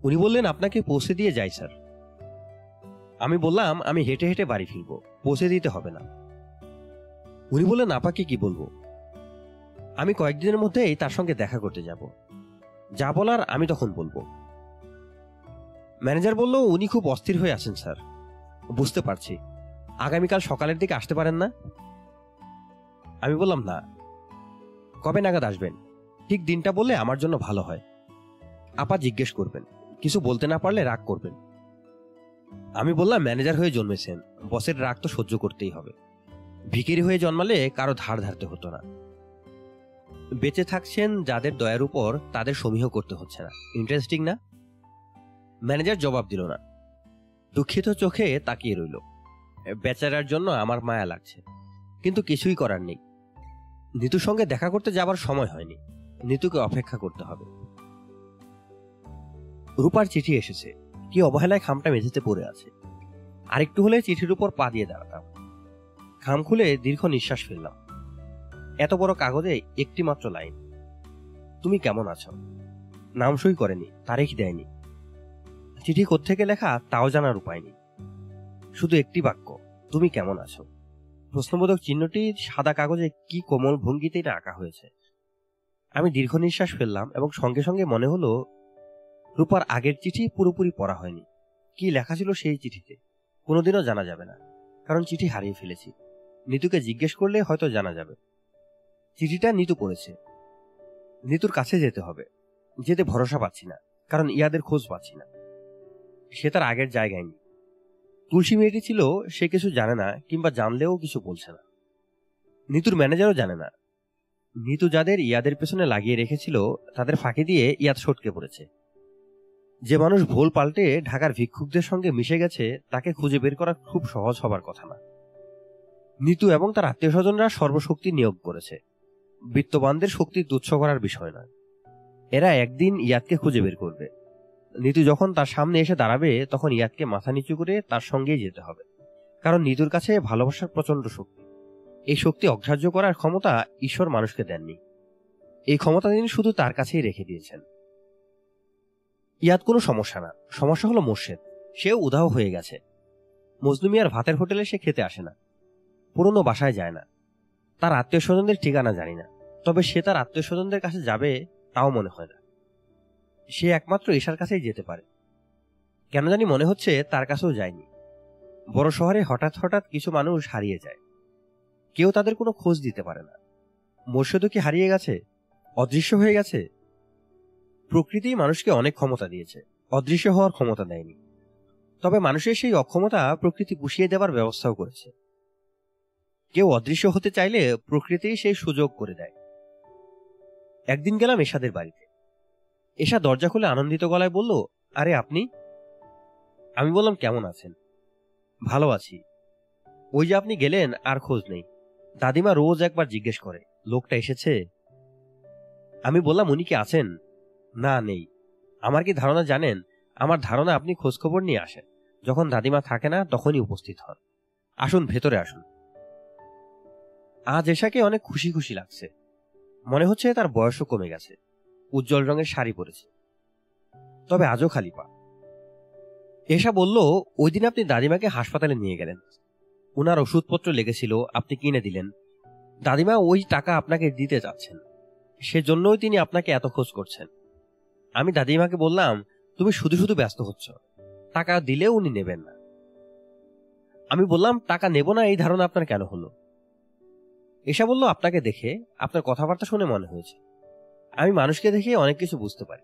Speaker 2: উনি বললেন, আপনাকে পৌঁছে দিয়ে যাই, স্যার। আমি বললাম, আমি হেঁটে হেঁটে বাড়ি ফিরবো, পৌঁছে দিতে হবে না। উনি বললেন আপাকে কি বলব? আমি কয়েকদিনের মধ্যেই তার সঙ্গে দেখা করতে যাব। যা বলার আমি তখন বলব। ম্যানেজার বলল, উনি খুব অস্থির হয়ে আছেন, স্যার। বুঝতে পারছি। আগামীকাল সকালের দিকে আসতে পারেন না? আমি বললাম, না। কবে নাগাদ আসবেন? ঠিক দিনটা বললে আমার জন্য ভালো হয়। আপা জিজ্ঞেস করবেন, কিছু বলতে না পারলে রাগ করবেন। আমি বললাম, ম্যানেজার হয়ে জন্মেছেন, বসের রাগ তো সহ্য করতেই হবে। ভিকিরি হয়ে জন্মালে কারও ধার ধারতে হতো না। বেঁচে থাকছেন যাদের দয়ার উপর তাদের সমীহ করতে হচ্ছে না। ইন্টারেস্টিং না? ম্যানেজার জবাব দিল না। দুঃখিত চোখে তাকিয়ে রইল। বেচারার জন্য আমার মায়া লাগছে। কিন্তু কিছুই করার নেই। নিতুর সঙ্গে দেখা করতে যাবার সময় হয়নি। নিতুকে অপেক্ষা করতে হবে। রূপার চিঠি এসেছে। কি অবহেলায় খামটা মেঝেতে পড়ে আছে। আরেকটু হলে চিঠির উপর পা দিয়ে দাঁড়াতাম। খাম খুলে দীর্ঘ নিঃশ্বাস ফেললাম। এত বড় কাগজে একটি মাত্র লাইন। তুমি কেমন আছো? নাম সই করেনি, তারিখ দেয়নি। চিঠি কোত্থেকে লেখা তাও জানার উপায় নেই। শুধু একটি বাক্য। তুমি কেমন আছো? প্রশ্নবোধক চিহ্নটি সাদা কাগজে কি কোমল ভঙ্গিতে এটা আঁকা হয়েছে। আমি দীর্ঘ নিঃশ্বাস ফেললাম এবং সঙ্গে সঙ্গে মনে হলো, রূপার আগের চিঠি পুরোপুরি পড়া হয়নি। কি লেখা ছিল সেই চিঠিতে? কোনোদিনও জানা যাবে না, কারণ চিঠি হারিয়ে ফেলেছি। নিতুকে জিজ্ঞেস করলে হয়তো জানা যাবে। চিঠিটা নিতু পড়েছে। নিতুর কাছে যেতে হবে। যেতে ভরসা পাচ্ছি না, কারণ ইয়াদের খোঁজ পাচ্ছি না। সে তার আগের জায়গায় নেই। তুলসী মেয়েটি ছিল, সে কিছু জানে না কিংবা জানলেও কিছু বলছে না। নিতুর ম্যানেজারও জানে না। নিতু যাদের ইয়াদের পেছনে লাগিয়ে রেখেছিল, তাদের ফাঁকি দিয়ে ইয়াদ সটকে পড়েছে। যে মানুষ ভোল পাল্টে ঢাকার ভিক্ষুকদের সঙ্গে মিশে গেছে, তাকে খুঁজে বের করা খুব সহজ হবার কথা না। নিতু এবং তার আত্মীয় স্বজনরা সর্বশক্তি নিয়োগ করেছে। বিত্তবানদের শক্তি তুচ্ছ করার বিষয় নয়। এরা একদিন ইয়াদকে খুঁজে বের করবে। নিতু যখন তার সামনে এসে দাঁড়াবে, তখন ইয়াদকে মাথা নিচু করে তার সঙ্গেই যেতে হবে। কারণ নিতুর কাছে ভালোবাসার প্রচণ্ড শক্তি। এই শক্তি অগ্রাহ্য করার ক্ষমতা ঈশ্বর মানুষকে দেননি। এই ক্ষমতা তিনি শুধু তার কাছেই রেখে দিয়েছেন। ইয়াদ কোনো সমস্যা না। সমস্যা হলো মোর্শেদ। সেও উদাহ হয়ে গেছে। মজলুমিয়ার ভাতের হোটেলে সে খেতে আসে না। পুরনো বাসায় যায় না। তার আত্মীয় স্বজনদের ঠিকানা জানি না। তবে সে তার আত্মীয় স্বজনদের কাছে যাবে, তাও মনে হয় না। সে একমাত্র ঈশার কাছেই যেতে পারে। কেন জানি মনে হচ্ছে তার কাছেও যায়নি। বড় শহরে হঠাৎ হঠাৎ কিছু মানুষ হারিয়ে যায়। কেউ তাদের কোনো খোঁজ দিতে পারে না। মোর্শেদও কি হারিয়ে গেছে, অদৃশ্য হয়ে গেছে। প্রকৃতি মানুষকে অনেক ক্ষমতা দিয়েছে, অদৃশ্য হওয়ার ক্ষমতা দেয়নি। তবে মানুষের সেই অক্ষমতা প্রকৃতি পুষিয়ে দেওয়ার ব্যবস্থাও করেছে। কেউ অদৃশ্য হতে চাইলে প্রকৃতি সেই সুযোগ করে দেয়। একদিন গেলাম এশাদের বাড়িতে। এশা দরজা খুলে আনন্দিত গলায় বলল, আরে আপনি? আমি বললাম, কেমন আছেন? ভালো আছি। ওই যে আপনি গেলেন, আর খোঁজ নেই। দাদিমা রোজ একবার জিজ্ঞেস করে, লোকটা এসেছে? আমি বললাম, উনি কি আছেন? না, নেই। আমার কি ধারণা জানেন? আমার ধারণা আপনি খোঁজখবর নিয়ে আসেন। যখন দাদিমা থাকে না, তখনই উপস্থিত হন। আসুন, ভেতরে আসুন। আজ এশাকে অনেক খুশি খুশি লাগছে। মনে হচ্ছে তার বয়সও কমে গেছে। উজ্জ্বল রঙের শাড়ি পরেছে। তবে আজও খালি পা। এসা বলল ওই দিন আপনি দাদিমাকে হাসপাতালে নিয়ে গেলেন। ওনার ওষুধপত্র লেগেছিল, আপনি কিনে দিলেন। দাদিমা ওই টাকা আপনাকে দিতে চাচ্ছেন। সেজন্যই তিনি আপনাকে এত খোঁজ করছেন। আমি দাদিমাকে বললাম, তুমি শুধু শুধু ব্যস্ত হচ্ছ। টাকা দিলেও উনি নেবেন না। আমি বললাম, টাকা নেব না, এই ধারণা আপনার কেন হলো? এসা বলল, আপনাকে দেখে আপনার কথাবার্তা শুনে মনে হয়েছে। আমি মানুষকে দেখে অনেক কিছু বুঝতে পারি।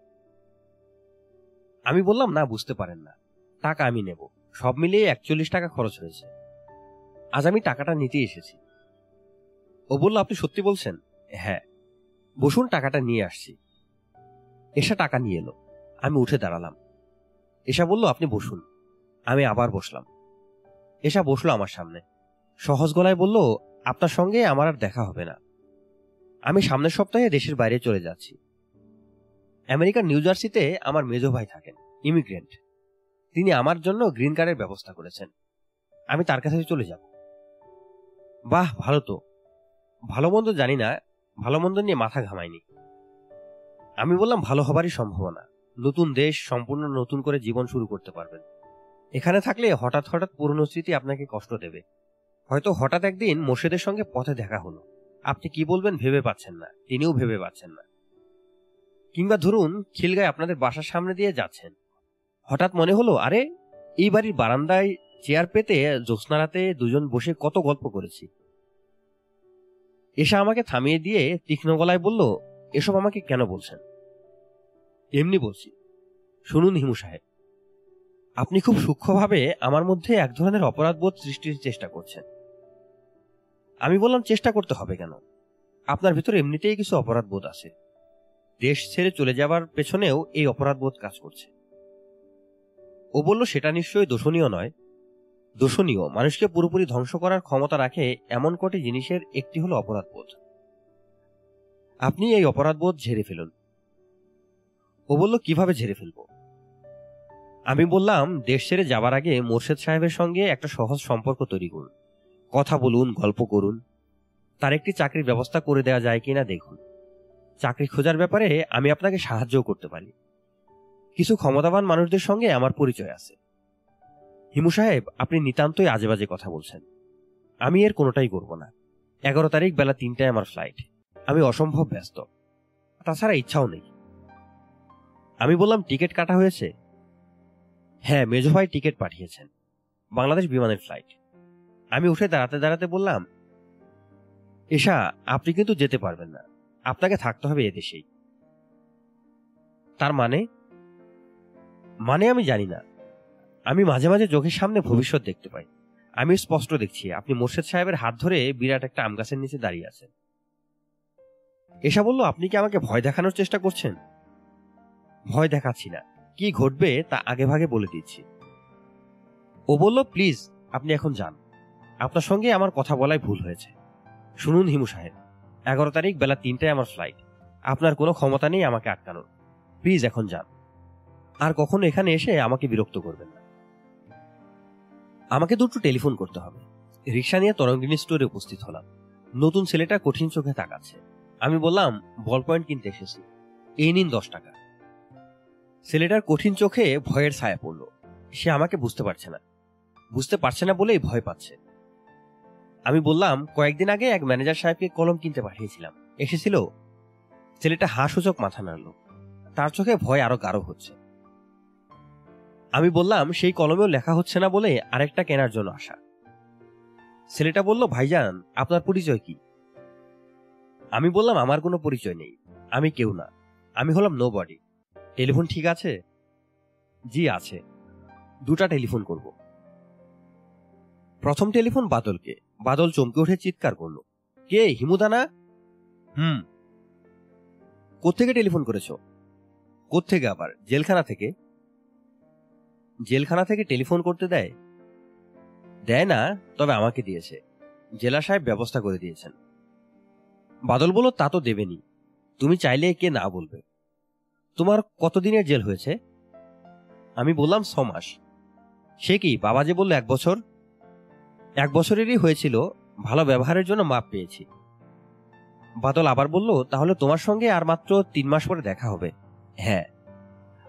Speaker 2: আমি বললাম, না, বুঝতে পারেন না। টাকা আমি নেব। সব মিলিয়ে একচল্লিশ টাকা খরচ হয়েছে। আজ আমি টাকাটা নিতে এসেছি। ও বলল, আপনি সত্যি বলছেন? হ্যাঁ। বসুন, টাকাটা নিয়ে আসছি। এসা টাকা নিয়ে এলো। আমি উঠে দাঁড়ালাম। এসা বলল, আপনি বসুন। আমি আবার বসলাম। এসা বসল আমার সামনে। সহজ গলায় বলল, আপনার সঙ্গে আমার আর দেখা হবে না। আমি সামনের সপ্তাহে দেশের বাইরে চলে যাচ্ছি। আমেরিকার নিউ জার্সিতে আমার মেজো ভাই থাকেন, ইমিগ্রেন্ট। তিনি আমার জন্য গ্রিন কার্ডের ব্যবস্থা করেছেন। আমি তার কাছে চলে যাব। বাহ, ভালো তো। ভালো মন্দ জানি না, ভালো মন্দ নিয়ে মাথা ঘামাইনি। আমি বললাম, ভালো হবারই সম্ভাবনা। নতুন দেশ, সম্পূর্ণ নতুন করে জীবন শুরু করতে পারবেন। এখানে থাকলে হঠাৎ হঠাৎ পুরনো স্মৃতি আপনাকে কষ্ট দেবে। হয়তো হঠাৎ একদিন মোর্শেদের সঙ্গে পথে দেখা হলো। আপনি কি বলবেন ভেবে পাচ্ছেন না, তিনিও ভেবে পাচ্ছেন না। কিংবা ধরুন, খিলগায় আপনাদের বাসার সামনে দিয়ে যাচ্ছেন। হঠাৎ মনে হলো, আরে, এই বাড়ির বারান্দায় চেয়ার পেতে, জ্যোৎস্নারাতে দুজন বসে কত গল্প করেছি। এসা আমাকে থামিয়ে দিয়ে তীক্ষ্ণ গলায় বলল, এসব আমাকে কেন বলছেন? এমনি বলছি। শুনুন হিমু সাহেব, আপনি খুব সূক্ষ্মভাবে আমার মধ্যে এক ধরনের অপরাধবোধ সৃষ্টির চেষ্টা করছেন। আমি বললাম, চেষ্টা করতে হবে কেন? আপনার ভিতরে এমনিতেই কিছু অপরাধ বোধ আছে। দেশ ছেড়ে চলে যাবার পেছনেও এই অপরাধ বোধ কাজ করছে। ও বলল, সেটা নিশ্চয়ই দোষণীয় নয়। দোষণীয়, মানুষকে পুরোপুরি ধ্বংস করার ক্ষমতা রাখে এমন কটি জিনিসের একটি হলো অপরাধবোধ। আপনি এই অপরাধবোধ ঝেড়ে ফেলুন। ও বলল, কীভাবে ঝেড়ে ফেলব? আমি বললাম, দেশ ছেড়ে যাবার আগে মোর্শেদ সাহেবের সঙ্গে একটা সহজ সম্পর্ক তৈরি করুন। কথা বলুন, গল্প করুন। তার একটি চাকরির ব্যবস্থা করে দেওয়া যায় কিনা দেখুন। চাকরি খোঁজার ব্যাপারে আমি আপনাকে সাহায্যও করতে পারি। কিছু ক্ষমতাবান মানুষদের সঙ্গে আমার পরিচয় আছে। হিমু সাহেব, আপনি নিতান্তই আজে বাজে কথা বলছেন। আমি এর কোনোটাই করব না। এগারো তারিখ বেলা তিনটায় আমার ফ্লাইট আমি অসম্ভব ব্যস্ত। তাছাড়া ইচ্ছাও নেই। আমি বললাম, টিকিট কাটা হয়েছে? হ্যাঁ মেজো ভাই টিকিট পাঠিয়েছেন। বাংলাদেশ বিমানের ফ্লাইট আমি উঠে দাঁড়াতে দাঁড়াতে বললাম, এশা, আপনি কিন্তু যেতে পারবেন না। আপনাকে থাকতে হবে এদেশেই। তার মানে? মানে আমি জানি না। আমি মাঝে মাঝে চোখের সামনে ভবিষ্যৎ দেখতে পাই। আমি স্পষ্ট দেখছি, আপনি মোর্শেদ সাহেবের হাত ধরে বিরাট একটা আম গাছের নিচে দাঁড়িয়ে আছেন। এসা বলল, আপনি কি আমাকে ভয় দেখানোর চেষ্টা করছেন? ভয় দেখাচ্ছি না। কি ঘটবে তা আগে ভাগে বলে দিচ্ছি। ও বলল, প্লিজ, আপনি এখন যান। আপনার সঙ্গে আমার কথা বলায় ভুল হয়েছে। শুনুন হিমু সাহেব, এগারো তারিখ বেলা তিনটায় আমার ফ্লাইট আপনার কোনো ক্ষমতা নেই আমাকে আটকানোর। প্লিজ এখন যান। আর কখনো এখানে এসে আমাকে বিরক্ত করবেন না। আমাকে দুটো টেলিফোন করতে হবে। রিক্সা নিয়ে তরঙ্গিনী স্টোরে উপস্থিত হলাম। নতুন ছেলেটা কঠিন চোখে তাকাচ্ছে। আমি বললাম বল পয়েন্ট কিনতে এসেছি। এই নিন দশ টাকা। ছেলেটার কঠিন চোখে ভয়ের ছায়া পড়ল। সে আমাকে বুঝতে পারছে না। বুঝতে পারছে না বলেই ভয় পাচ্ছে। আমি বললাম, কয়েকদিন আগে এক ম্যানেজার সাহেবকে কলম কিনতে পাঠিয়েছিলাম। এসেছিল। ছেলেটা হাসূচক মাথা নাড়ল। তার চোখে ভয় আরও গাঢ় হচ্ছে। আমি বললাম, সেই কলমেও লেখা হচ্ছে না বলে আরেকটা কেনার জন্য আসা। ছেলেটা বলল, ভাইজান, আপনার পরিচয় কি? আমি বললাম, আমার কোনো পরিচয় নেই। আমি কেউ না। আমি হলাম নো বডি টেলিফোন ঠিক আছে? জি, আছে। দুটা টেলিফোন করব। প্রথম টেলিফোন বাদলকে। বাদল চমকে উঠে চিৎকার করল। কে? হিমুদানা? হুম। কোত্থেকে টেলিফোন করেছ? কোত্থেকে আবার? জেলখানা থেকে? জেলখানা থেকে টেলিফোন করতে দেয়? দেয় না তবে আমাকে দিয়েছে। জেলা সাহেব ব্যবস্থা করে দিয়েছেন। বাদল বলল তা তো দেবেনি তুমি চাইলে কে না বলবে। তোমার কতদিনের জেল হয়েছে? আমি বললাম ছ মাস। সে কি বাবা যে বলল এক বছর? এক বছরেরই হয়েছিল, ভালো ব্যবহারের জন্য মাপ পেয়েছি। বাদল আবার বলল, তাহলে তোমার সঙ্গে আর মাত্র তিন মাস পরে দেখা হবে। হ্যাঁ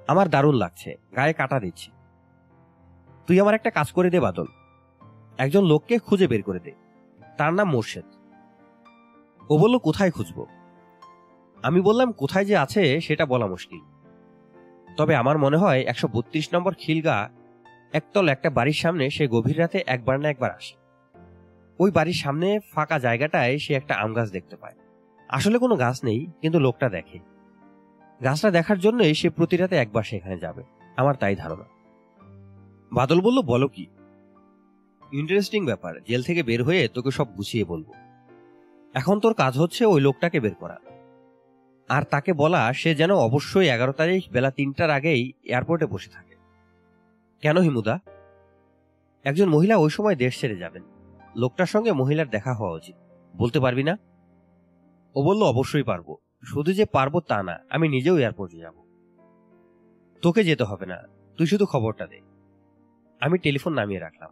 Speaker 2: আমার দারুণ লাগছে, গায়ে কাটা দিচ্ছি। তুই আমার একটা কাজ করে দে, বাদল। একজন লোককে খুঁজে বের করে দে। তার নাম মোর্শেদ। ও বলল, কোথায় খুঁজব? আমি বললাম, কোথায় যে আছে সেটা বলা মুশকিল। তবে আমার মনে হয় একশো বত্রিশ নম্বর খিলগা একতল একটা বাড়ির সামনে সে গভীর রাতে একবার না একবার আসে। ওই বাড়ির সামনে ফাঁকা জায়গাটায় সে একটা আম গাছ দেখতে পায়। আসলে কোনো গাছ নেই, কিন্তু লোকটা দেখে। গাছটা দেখার জন্যই সে প্রতি রাতে একবার সেখানে যাবে। আমার তাই ধারণা। বাদল বলল, বলো কি? ইন্টারেস্টিং ব্যাপার। জেল থেকে বের হয়ে তোকে সব গুছিয়ে বলব। এখন তোর কাজ হচ্ছে ওই লোকটাকে বের করা। আর তাকে বলা, সে যেন অবশ্যই এগারো তারিখ বেলা তিনটার আগেই এয়ারপোর্টে বসে থাকে। কেন হিমুদা? একজন মহিলা ওই সময় দেশ ছেড়ে যাবেন। লোকটার সঙ্গে মহিলার দেখা হওয়া উচিত। বলতে পারবি না? ও বলল, অবশ্যই পারব। শুধু যে পারব তা না, আমি নিজেও এয়ারপোর্টে যাব। তোকে যেতে হবে না, তুই শুধু খবরটা দে। আমি টেলিফোন নামিয়ে রাখলাম।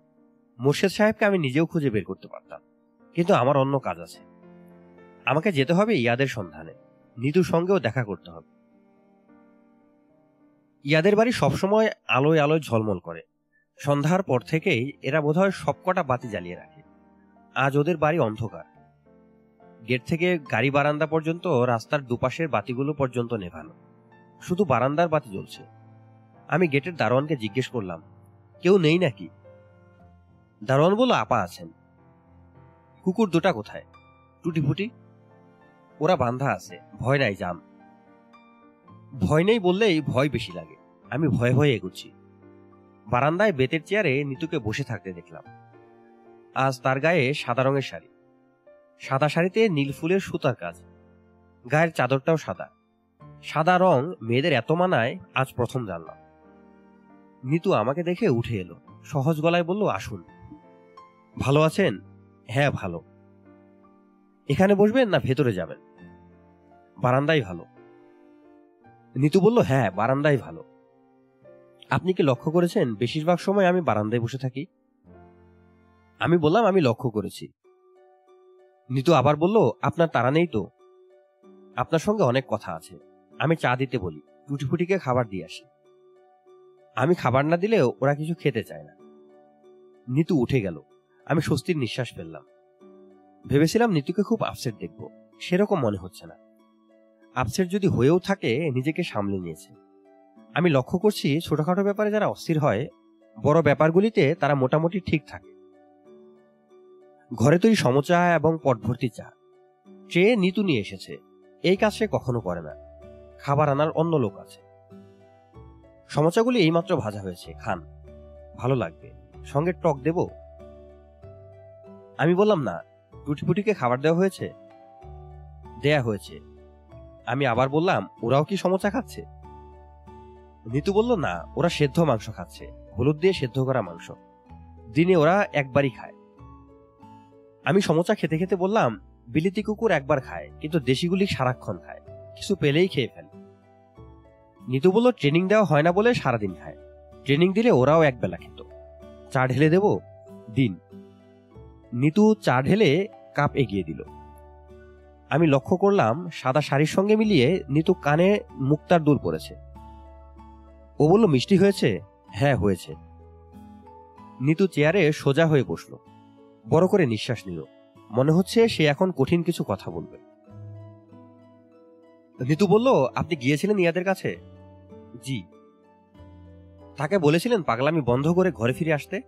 Speaker 2: মোর্শেদ সাহেবকে আমি নিজেও খুঁজে বের করতে পারতাম, কিন্তু আমার অন্য কাজ আছে। আমাকে যেতে হবে ইয়াদের সন্ধানে। নিতুর সঙ্গেও দেখা করতে হবে। ইয়াদের বাড়ি সবসময় আলোয় আলোয় ঝলমল করে। সন্ধ্যার পর থেকেই এরা বোধহয় সবকটা বাতি জ্বালিয়ে রাখে। আজ ওদের বাড়ি অন্ধকার। গেট থেকে গাড়ি বারান্দা পর্যন্ত রাস্তার দুপাশের বাতিগুলো পর্যন্ত নেভানো। শুধু বারান্দার বাতি জ্বলছে। আমি গেটের দারোয়ানকে জিজ্ঞেস করলাম, কেউ নেই নাকি? দারোয়ান বলল, আপা আছেন। কুকুর দুটা কোথায়? টুটি ফুটি ওরা বান্ধা আছে। ভয় নাই, যাম। ভয় নেই বললেই ভয় বেশি লাগে। আমি ভয়ে ভয়ে এগুচ্ছি। বারান্দায় বেতের চেয়ারে নিতুকে বসে থাকতে দেখলাম। আজ তার গায়ে সাদা রঙের শাড়ি। সাদা শাড়িতে নীল ফুলের সুতার কাজ। গায়ের চাদরটাও সাদা। সাদা রং মেয়েদের এত মানায় আজ প্রথম জানলাম। নিতু আমাকে দেখে উঠে এলো। সহজ গলায় বলল, আসুন। ভালো আছেন? হ্যাঁ ভালো। এখানে বসবেন না ভেতরে যাবেন? বারান্দাই ভালো। নিতু বলল হ্যাঁ বারান্দাই ভালো। আপনি কি লক্ষ্য করেছেন? বেশিরভাগ সময় আমি বারান্দায় বসে থাকি। আমি বললাম, আমি লক্ষ্য করেছি। নিতু আবার বলল, আপনার তারা নেই তো? আপনার সঙ্গে অনেক কথা আছে। আমি চা দিতে বলি। টুটিফুটিকে খাবার দিয়ে আসি। আমি খাবার না দিলেও ওরা কিছু খেতে চায় না। নিতু উঠে গেল। আমি স্বস্তির নিঃশ্বাস ফেললাম। ভেবেছিলাম নিতুকে খুব আপসেট দেখব। সেরকম মনে হচ্ছে না। আপসেট যদি হয়েও থাকে, নিজেকে সামলে নিয়েছে। আমি লক্ষ্য করছি ছোটখাটো ব্যাপারে যারা অস্থির হয়, বড় ব্যাপারগুলিতে তারা মোটামুটি ঠিক থাকে। ঘরে তৈরি সমচা এবং পটভর্তি চা। ট্রে নিতু নিয়ে এসেছে। এই কাজ সে কখনো করে না। খাবার আনার অন্য লোক আছে। সমচাগুলি এইমাত্র ভাজা হয়েছে। খান। ভালো লাগবে। সঙ্গে টক দেব? আমি বললাম, না। টুটিপুটিকে খাবার দেওয়া হয়েছে? দেয়া হয়েছে। আমি আবার বললাম, ওরাও কি সমচা খাচ্ছে? নিতু বলল, না, ওরা সেদ্ধ মাংস খাচ্ছে, হলুদ দিয়ে সেদ্ধ করা মাংস। দিনে ওরা একবারই খায়। আমি সমচা খেতে খেতে বললাম, বিলিতি কুকুর একবার খায়, কিন্তু দেশিগুলি সারাক্ষণ খায়, কিছু পেলেই খেয়ে ফেলে। নিতু বলল, ট্রেনিং দেওয়া হয় না বলে সারাদিন খায়। ট্রেনিং দিলে ওরাও একবেলা খেত। চা ঢেলে দেব? দিন। নিতু চা ঢেলে কাপ এগিয়ে দিল। আমি লক্ষ্য করলাম সাদা শাড়ির সঙ্গে মিলিয়ে নিতু কানে মুক্তার দুল পড়েছে ও বলল, মিষ্টি হয়েছে? হ্যাঁ হয়েছে। নিতু চেয়ারে সোজা হয়ে বসল। বড় করে নিঃশ্বাস নিল। মনে হচ্ছে সে এখন কঠিন কিছু কথা বলবে। নিতু বলল, আপনি গিয়েছিলেন ইয়াদের কাছে? জি। তাকে বলেছিলেন পাগলামি বন্ধ করে ঘরে ফিরে আসতে?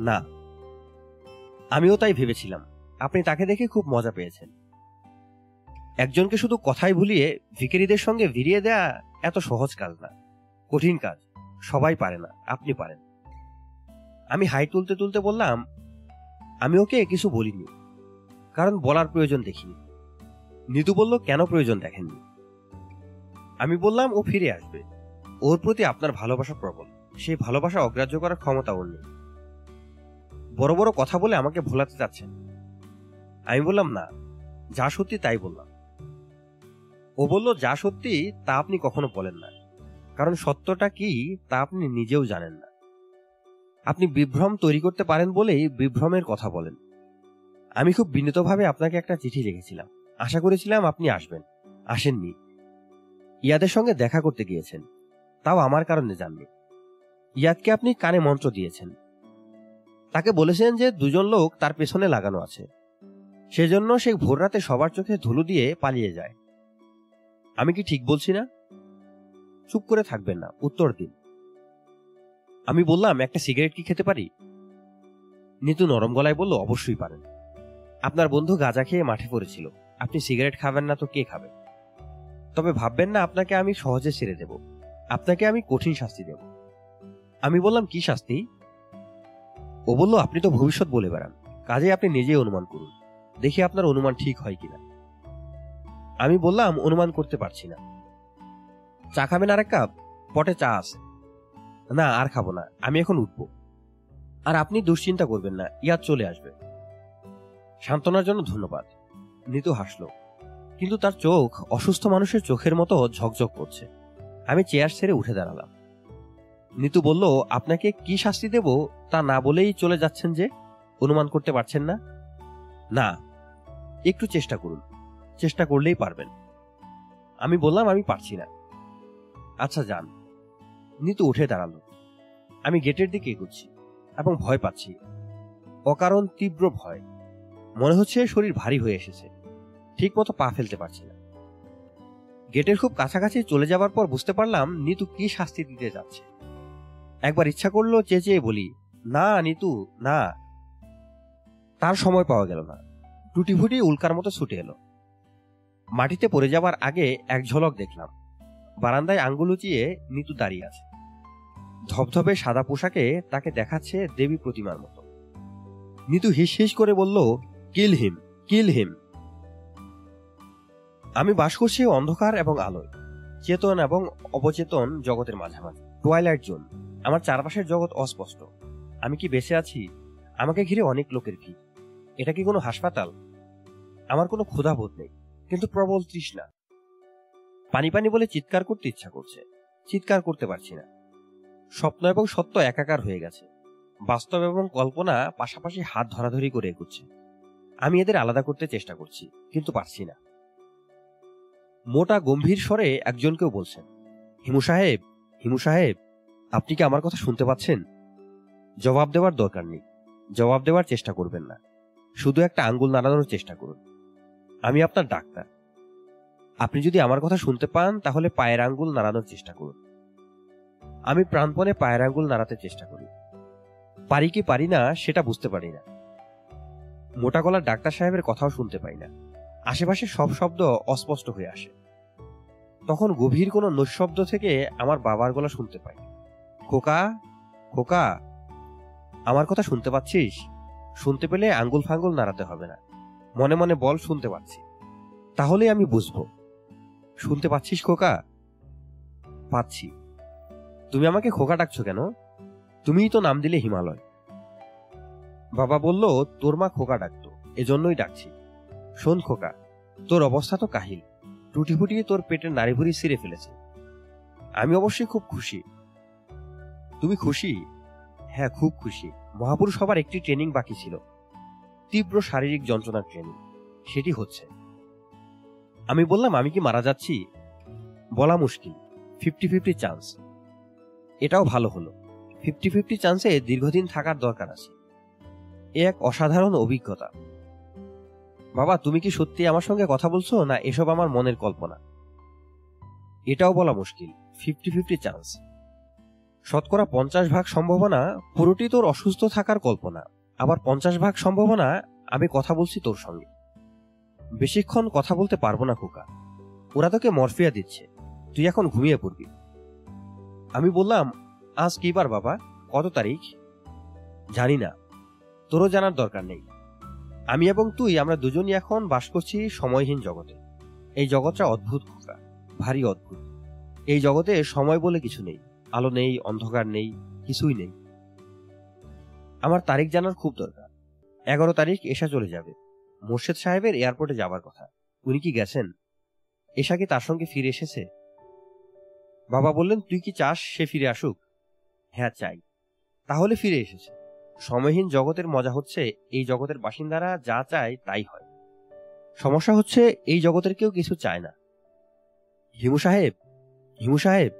Speaker 2: না। আমিও তাই ভেবেছিলাম। আপনি তাকে দেখে খুব মজা পেয়েছেন। একজনকে শুধু কথাই ভুলিয়ে ভিকেরিদের সঙ্গে ভিড়িয়ে দেয়া এত সহজ কাজ না। কঠিন কাজ। সবাই পারে না, আপনি পারেন। আমি হাই তুলতে তুলতে বললাম, আমি ওকে কিছু বলিনি, কারণ বলার প্রয়োজন দেখিনি। নিতু বলল, কেন প্রয়োজন দেখেননি? আমি বললাম, ও ফিরে আসবে। ওর প্রতি আপনার ভালোবাসা প্রবল। সেই ভালোবাসা অগ্রাহ্য করার ক্ষমতা ওর নেই। বড় বড় কথা বলে আমাকে ভোলাতে চাচ্ছেন। আমি বললাম, না, যা সত্যি তাই বললাম। ও বলল, যা সত্যি, তা আপনি কখনো বলেন না। কারণ সত্যটা কি, তা আপনি নিজেও জানেন না। আপনি বিভ্রম তৈরি করতে পারেন বলেই বিভ্রমের কথা বলেন। আমি খুব বিনীতভাবে আপনাকে একটা চিঠি লিখেছিলাম। আশা করেছিলাম আপনি আসবেন। আসেননি। ইয়াদের সঙ্গে দেখা করতে গিয়েছেন। তাও আমার কারণে যাননি। ইয়াদকে আপনি কানে মন্ত্র দিয়েছেন। তাকে বলেছেন যে দুজন লোক তার পেছনে লাগানো আছে। সেজন্য সে ভোররাতে সবার চোখে ধুলো দিয়ে পালিয়ে যায়। আমি কি ঠিক বলছি না? চুপ করে থাকবেন না, উত্তর দিন। আমি বললাম, একটা সিগারেট কি খেতে পারি? নিতু নরম গলায় বলল, অবশ্যই পারেন। আপনার বন্ধু গাঁজা খেয়ে মাঠে পড়েছিল। আপনি সিগারেট খাবেন না তো কে খাবে? তবে ভাববেন না, আপনাকে আমি সহজে ছেড়ে দেব। আপনাকে আমি কঠিন শাস্তি দেব। আমি বললাম, কি শাস্তি? ও বলল, আপনি তো ভবিষ্যৎ বলে বেড়ান। কাজে আপনি নিজেই অনুমান করুন। দেখি আপনার অনুমান ঠিক হয় কিনা। আমি বললাম, অনুমান করতে পারছি না। চা খাবেন আর এক কাপ? পটে চা আছে। না, আর খাব না। আমি এখন উঠব। আর আপনি দুশ্চিন্তা করবেন না। ইয়াদ চলে আসবে। সান্ত্বনার জন্য ধন্যবাদ। নিতু হাসল। কিন্তু তার চোখ অসুস্থ মানুষের চোখের মতো ঝকঝক করছে। আমি চেয়ার ছেড়ে উঠে দাঁড়ালাম। নিতু বলল, আপনাকে কি শাস্তি দেব তা না বলেই চলে যাচ্ছেন যে? অনুমান করতে পারছেন না? না, একটু চেষ্টা করুন। চেষ্টা করলেই পারবেন। আমি বললাম, আমি পারছি না। আচ্ছা যান। নিতু উঠে দাঁড়াল। আমি গেটের দিকে এগোচ্ছি এবং ভয় পাচ্ছি। অকারণ তীব্র ভয়। মনে হচ্ছে শরীর ভারী হয়ে এসেছে। ঠিক মতো পা ফেলতে পারছি না। গেটের খুব কাছাকাছি চলে যাবার পর বুঝতে পারলাম নিতু কি শাস্তি দিতে যাচ্ছে। একবার ইচ্ছা করল চেঁচিয়ে বলি, না নিতু, না। তার সময় পাওয়া গেল না। টুটি ফুটি উল্কার মতো ছুটে এলো। মাটিতে পড়ে যাবার আগে এক ঝলক দেখলাম। বারান্দায় আঙ্গুল উঁচিয়ে নিতু দাঁড়িয়ে আছে। ধবধবে সাদা পোশাকে তাকে দেখাচ্ছে দেবী প্রতিমার মতো। নিতু হিস হিস করে বলল, কিল হিম কিল হিম। আমি বাস করছি অন্ধকার এবং আলোয়। চেতন এবং অবচেতন জগতের মাঝামাঝি। টুয়াইলাইট জোন আমার চারপাশের জগৎ অস্পষ্ট। আমি কি বেঁচে আছি? আমাকে ঘিরে অনেক লোকের ভিড়। এটা কি কোনো হাসপাতাল? আমার কোনো ক্ষুধাবোধ নেই। কিন্তু প্রবল তৃষ্ণা। পানি পানি বলে চিৎকার করতে ইচ্ছা করছে। চিৎকার করতে পারছি না। স্বপ্ন এবং সত্য একাকার হয়ে গেছে। বাস্তব এবং কল্পনা পাশাপাশি হাত ধরাধরি করে এগুচ্ছে। আমি এদের আলাদা করতে চেষ্টা করছি, কিন্তু পারছি না। মোটা গম্ভীর স্বরে একজনকেও বলছেন, হিমু সাহেব হিমু সাহেব, আপনি কি আমার কথা শুনতে পাচ্ছেন? জবাব দেওয়ার দরকার নেই। জবাব দেওয়ার চেষ্টা করবেন না। শুধু একটা আঙ্গুল নাড়ানোর চেষ্টা করুন। আমি আপনার ডাক্তার। আপনি যদি আমার কথা শুনতে পান, তাহলে পায়ের আঙ্গুল নাড়ানোর চেষ্টা করুন। আমি প্রাণপণে পায়ের আঙ্গুল নাড়াতে চেষ্টা করি। পারি কি পারি না, সেটা বুঝতে পারি না। মোটা গলার ডাক্তার সাহেবের কথাও শুনতে পাই না। আশেপাশে সব শব্দ অস্পষ্ট হয়ে আসে। তখন গভীর কোনো নৈশব্দ থেকে আমার বাবার গলা শুনতে পাই। খোকা খোকা, আমার কথা শুনতে পাচ্ছিস? শুনতে পেলে আঙ্গুল ফাঙ্গুল নাড়াতে হবে না। মনে মনে বল শুনতে পাচ্ছি। তাহলে আমি বুঝব। শুনতে পাচ্ছিস খোকা? পাচ্ছি। তুমি আমাকে খোকা ডাকছো কেন? তুমিই তো নাম দিলে হিমালয়। বাবা বলল, তোর মা খোকা ডাকতো, এজন্যই ডাকছি। শোন খোকা, তোর অবস্থা তো কাহিল। টুটি ফুটিয়ে তোর পেটের নাড়িভুড়ি ছিঁড়ে ফেলেছে। আমি অবশ্যই খুব খুশি। তুমি খুশি? হ্যাঁ খুব খুশি। মহাপুরুষ হবার একটি ট্রেনিং বাকি ছিল। তীব্র শারীরিক যন্ত্রণার ট্রেনিং। সেটি হচ্ছে। আমি বললাম, আমি কি মারা যাচ্ছি? বলা মুশকিল। Fifty fifty chance. এটাও ভালো হলো। ফিফটি ফিফটি চান্সে দীর্ঘদিন থাকার দরকার আছে। এ এক অসাধারণ অভিজ্ঞতা। বাবা, তুমি কি সত্যি আমার সঙ্গে কথা বলছো, না এসব আমার মনের কল্পনা? এটাও বলা মুশকিল। Fifty fifty chance. শতকরা পঞ্চাশ ভাগ সম্ভাবনা পুরোটি তোর অসুস্থ থাকার কল্পনা। আবার পঞ্চাশ ভাগ সম্ভাবনা আমি কথা বলছি তোর সঙ্গে। বেশিক্ষণ কথা বলতে পারব না খোকা। ওরা তোকে মরফিয়া দিচ্ছে। তুই এখন ঘুমিয়ে পড়বি। আমি বললাম, আজ কি বার বাবা? কত তারিখ? জানি না। তোরও জানার দরকার নেই। আমি এবং তুই, আমরা দুজনই এখন বাস করছি সময়হীন জগতে। এই জগৎটা অদ্ভুত খোকা, ভারী অদ্ভুত। এই জগতে সময় বলে কিছু নেই। আলো নেই, অন্ধকার নেই, কিছুই নেই। আমার তারিখ জানার খুব দরকার। এগারো তারিখ এসা চলে যাবে। মোর্শেদ সাহেবের এয়ারপোর্টে যাবার কথা। উনি কি গেছেন? এশা কি তার সঙ্গে ফিরে এসেছে? বাবা বললেন, তুই কি চাস সে ফিরে আসুক? হ্যাঁ চাই। তাহলে ফিরে এসেছে। সময়হীন জগতের মজা হচ্ছে, এই জগতের বাসিন্দারা যা চায় তাই হয়। সমস্যা হচ্ছে, এই জগতের কেউ কিছু চায় না। হিমু সাহেব হিমু সাহেব,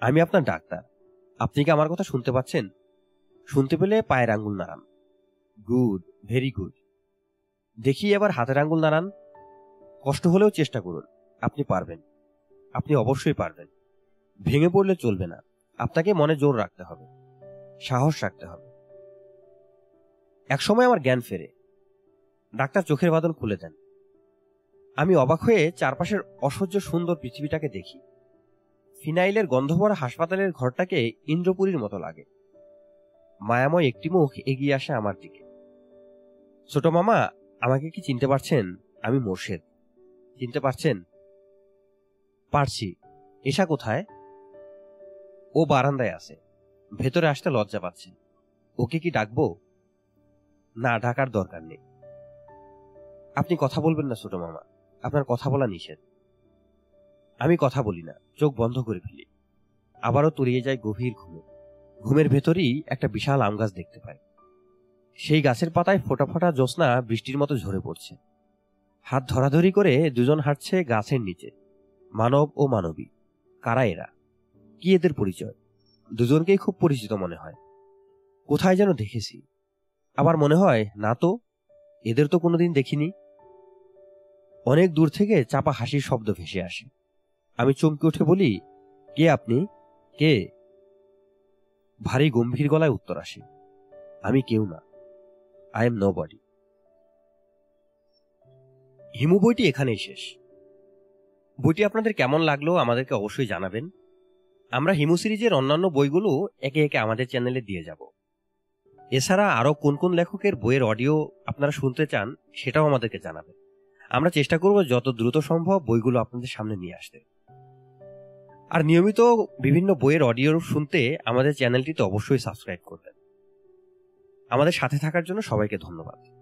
Speaker 2: আমি আপনার ডাক্তার। আপনি কি আমার কথা শুনতে পাচ্ছেন? শুনতে পেলে পায়ের আঙ্গুল নাড়ান। Good, very good. দেখি এবার হাতের আঙ্গুল নাড়ান। কষ্ট হলেও চেষ্টা করুন, আপনি পারবেন। আপনি অবশ্যই পারবেন। ভেঙে পড়লে চলবে না। আপনাকে মনে জোর রাখতে হবে। সাহস রাখতে হবে। একসময় আমার জ্ঞান ফেরে। ডাক্তার চোখের বাদন খুলে দেন। আমি অবাক হয়ে চারপাশের অসহ্য সুন্দর পৃথিবীটাকে দেখি। ফিনাইলের গন্ধভরা হাসপাতালের ঘরটাকে ইন্দ্রপুরীর মতো লাগে। মায়াময় একটি মুখ এগিয়ে আসে আমার দিকে। ছোট মামা, আমাকে কি চিনতে পারছেন? আমি মোর্শেদ। চিনতে পারছেন? পারছি। এসা কোথায়? ও বারান্দায় আছে। ভেতরে আসতে লজ্জা পাচ্ছে ওকে কি ডাকবো? না, ডাকার দরকার নেই। আপনি কথা বলবেন না, ছোট মামা। আপনার কথা বলা নিষেধ। আমি কথা বলি না, চোখ বন্ধ করে ফেলি। আবারও তলিয়ে যায় গভীর ঘুমে। ঘুমের ভেতরেই একটা বিশাল আম গাছ দেখতে পাই। সেই গাছের পাতায় ফোটা ফোটা জ্যোৎস্না বৃষ্টির মতো ঝরে পড়ছে। হাত ধরাধরি করে দুজন হাঁটছে গাছের নিচে, মানব ও মানবী। কারা এরা? কি এদের পরিচয়? দুজনকেই খুব পরিচিত মনে হয়। কোথায় যেন দেখেছি। আবার মনে হয়, না তো, এদের তো কোনোদিন দেখিনি। অনেক দূর থেকে চাপা হাসির শব্দ ভেসে আসে। আমি চমকে উঠে বলি, কে আপনি? কে? ভারী গম্ভীর গলায় উত্তর আসে, আমি কেউ না। I am nobody Himu বইটি এখানেই শেষ। বইটি আপনাদের কেমন লাগল আমাদেরকে অবশ্যই জানাবেন। আমরা হিমু সিরিজের অন্যান্য বইগুলো একে একে আমাদের চ্যানেলে দিয়ে যাব। এছাড়া আরও কোন কোন লেখকের বইয়ের অডিও আপনারা শুনতে চান সেটাও আমাদেরকে জানাবেন। আমরা চেষ্টা করব যত দ্রুত সম্ভব বইগুলো আপনাদের সামনে নিয়ে আসতে। আর নিয়মিত বিভিন্ন বইয়ের অডিও শুনতে আমাদের চ্যানেলটিতে অবশ্যই সাবস্ক্রাইব করবেন। আমাদের সাথে থাকার জন্য সবাইকে ধন্যবাদ।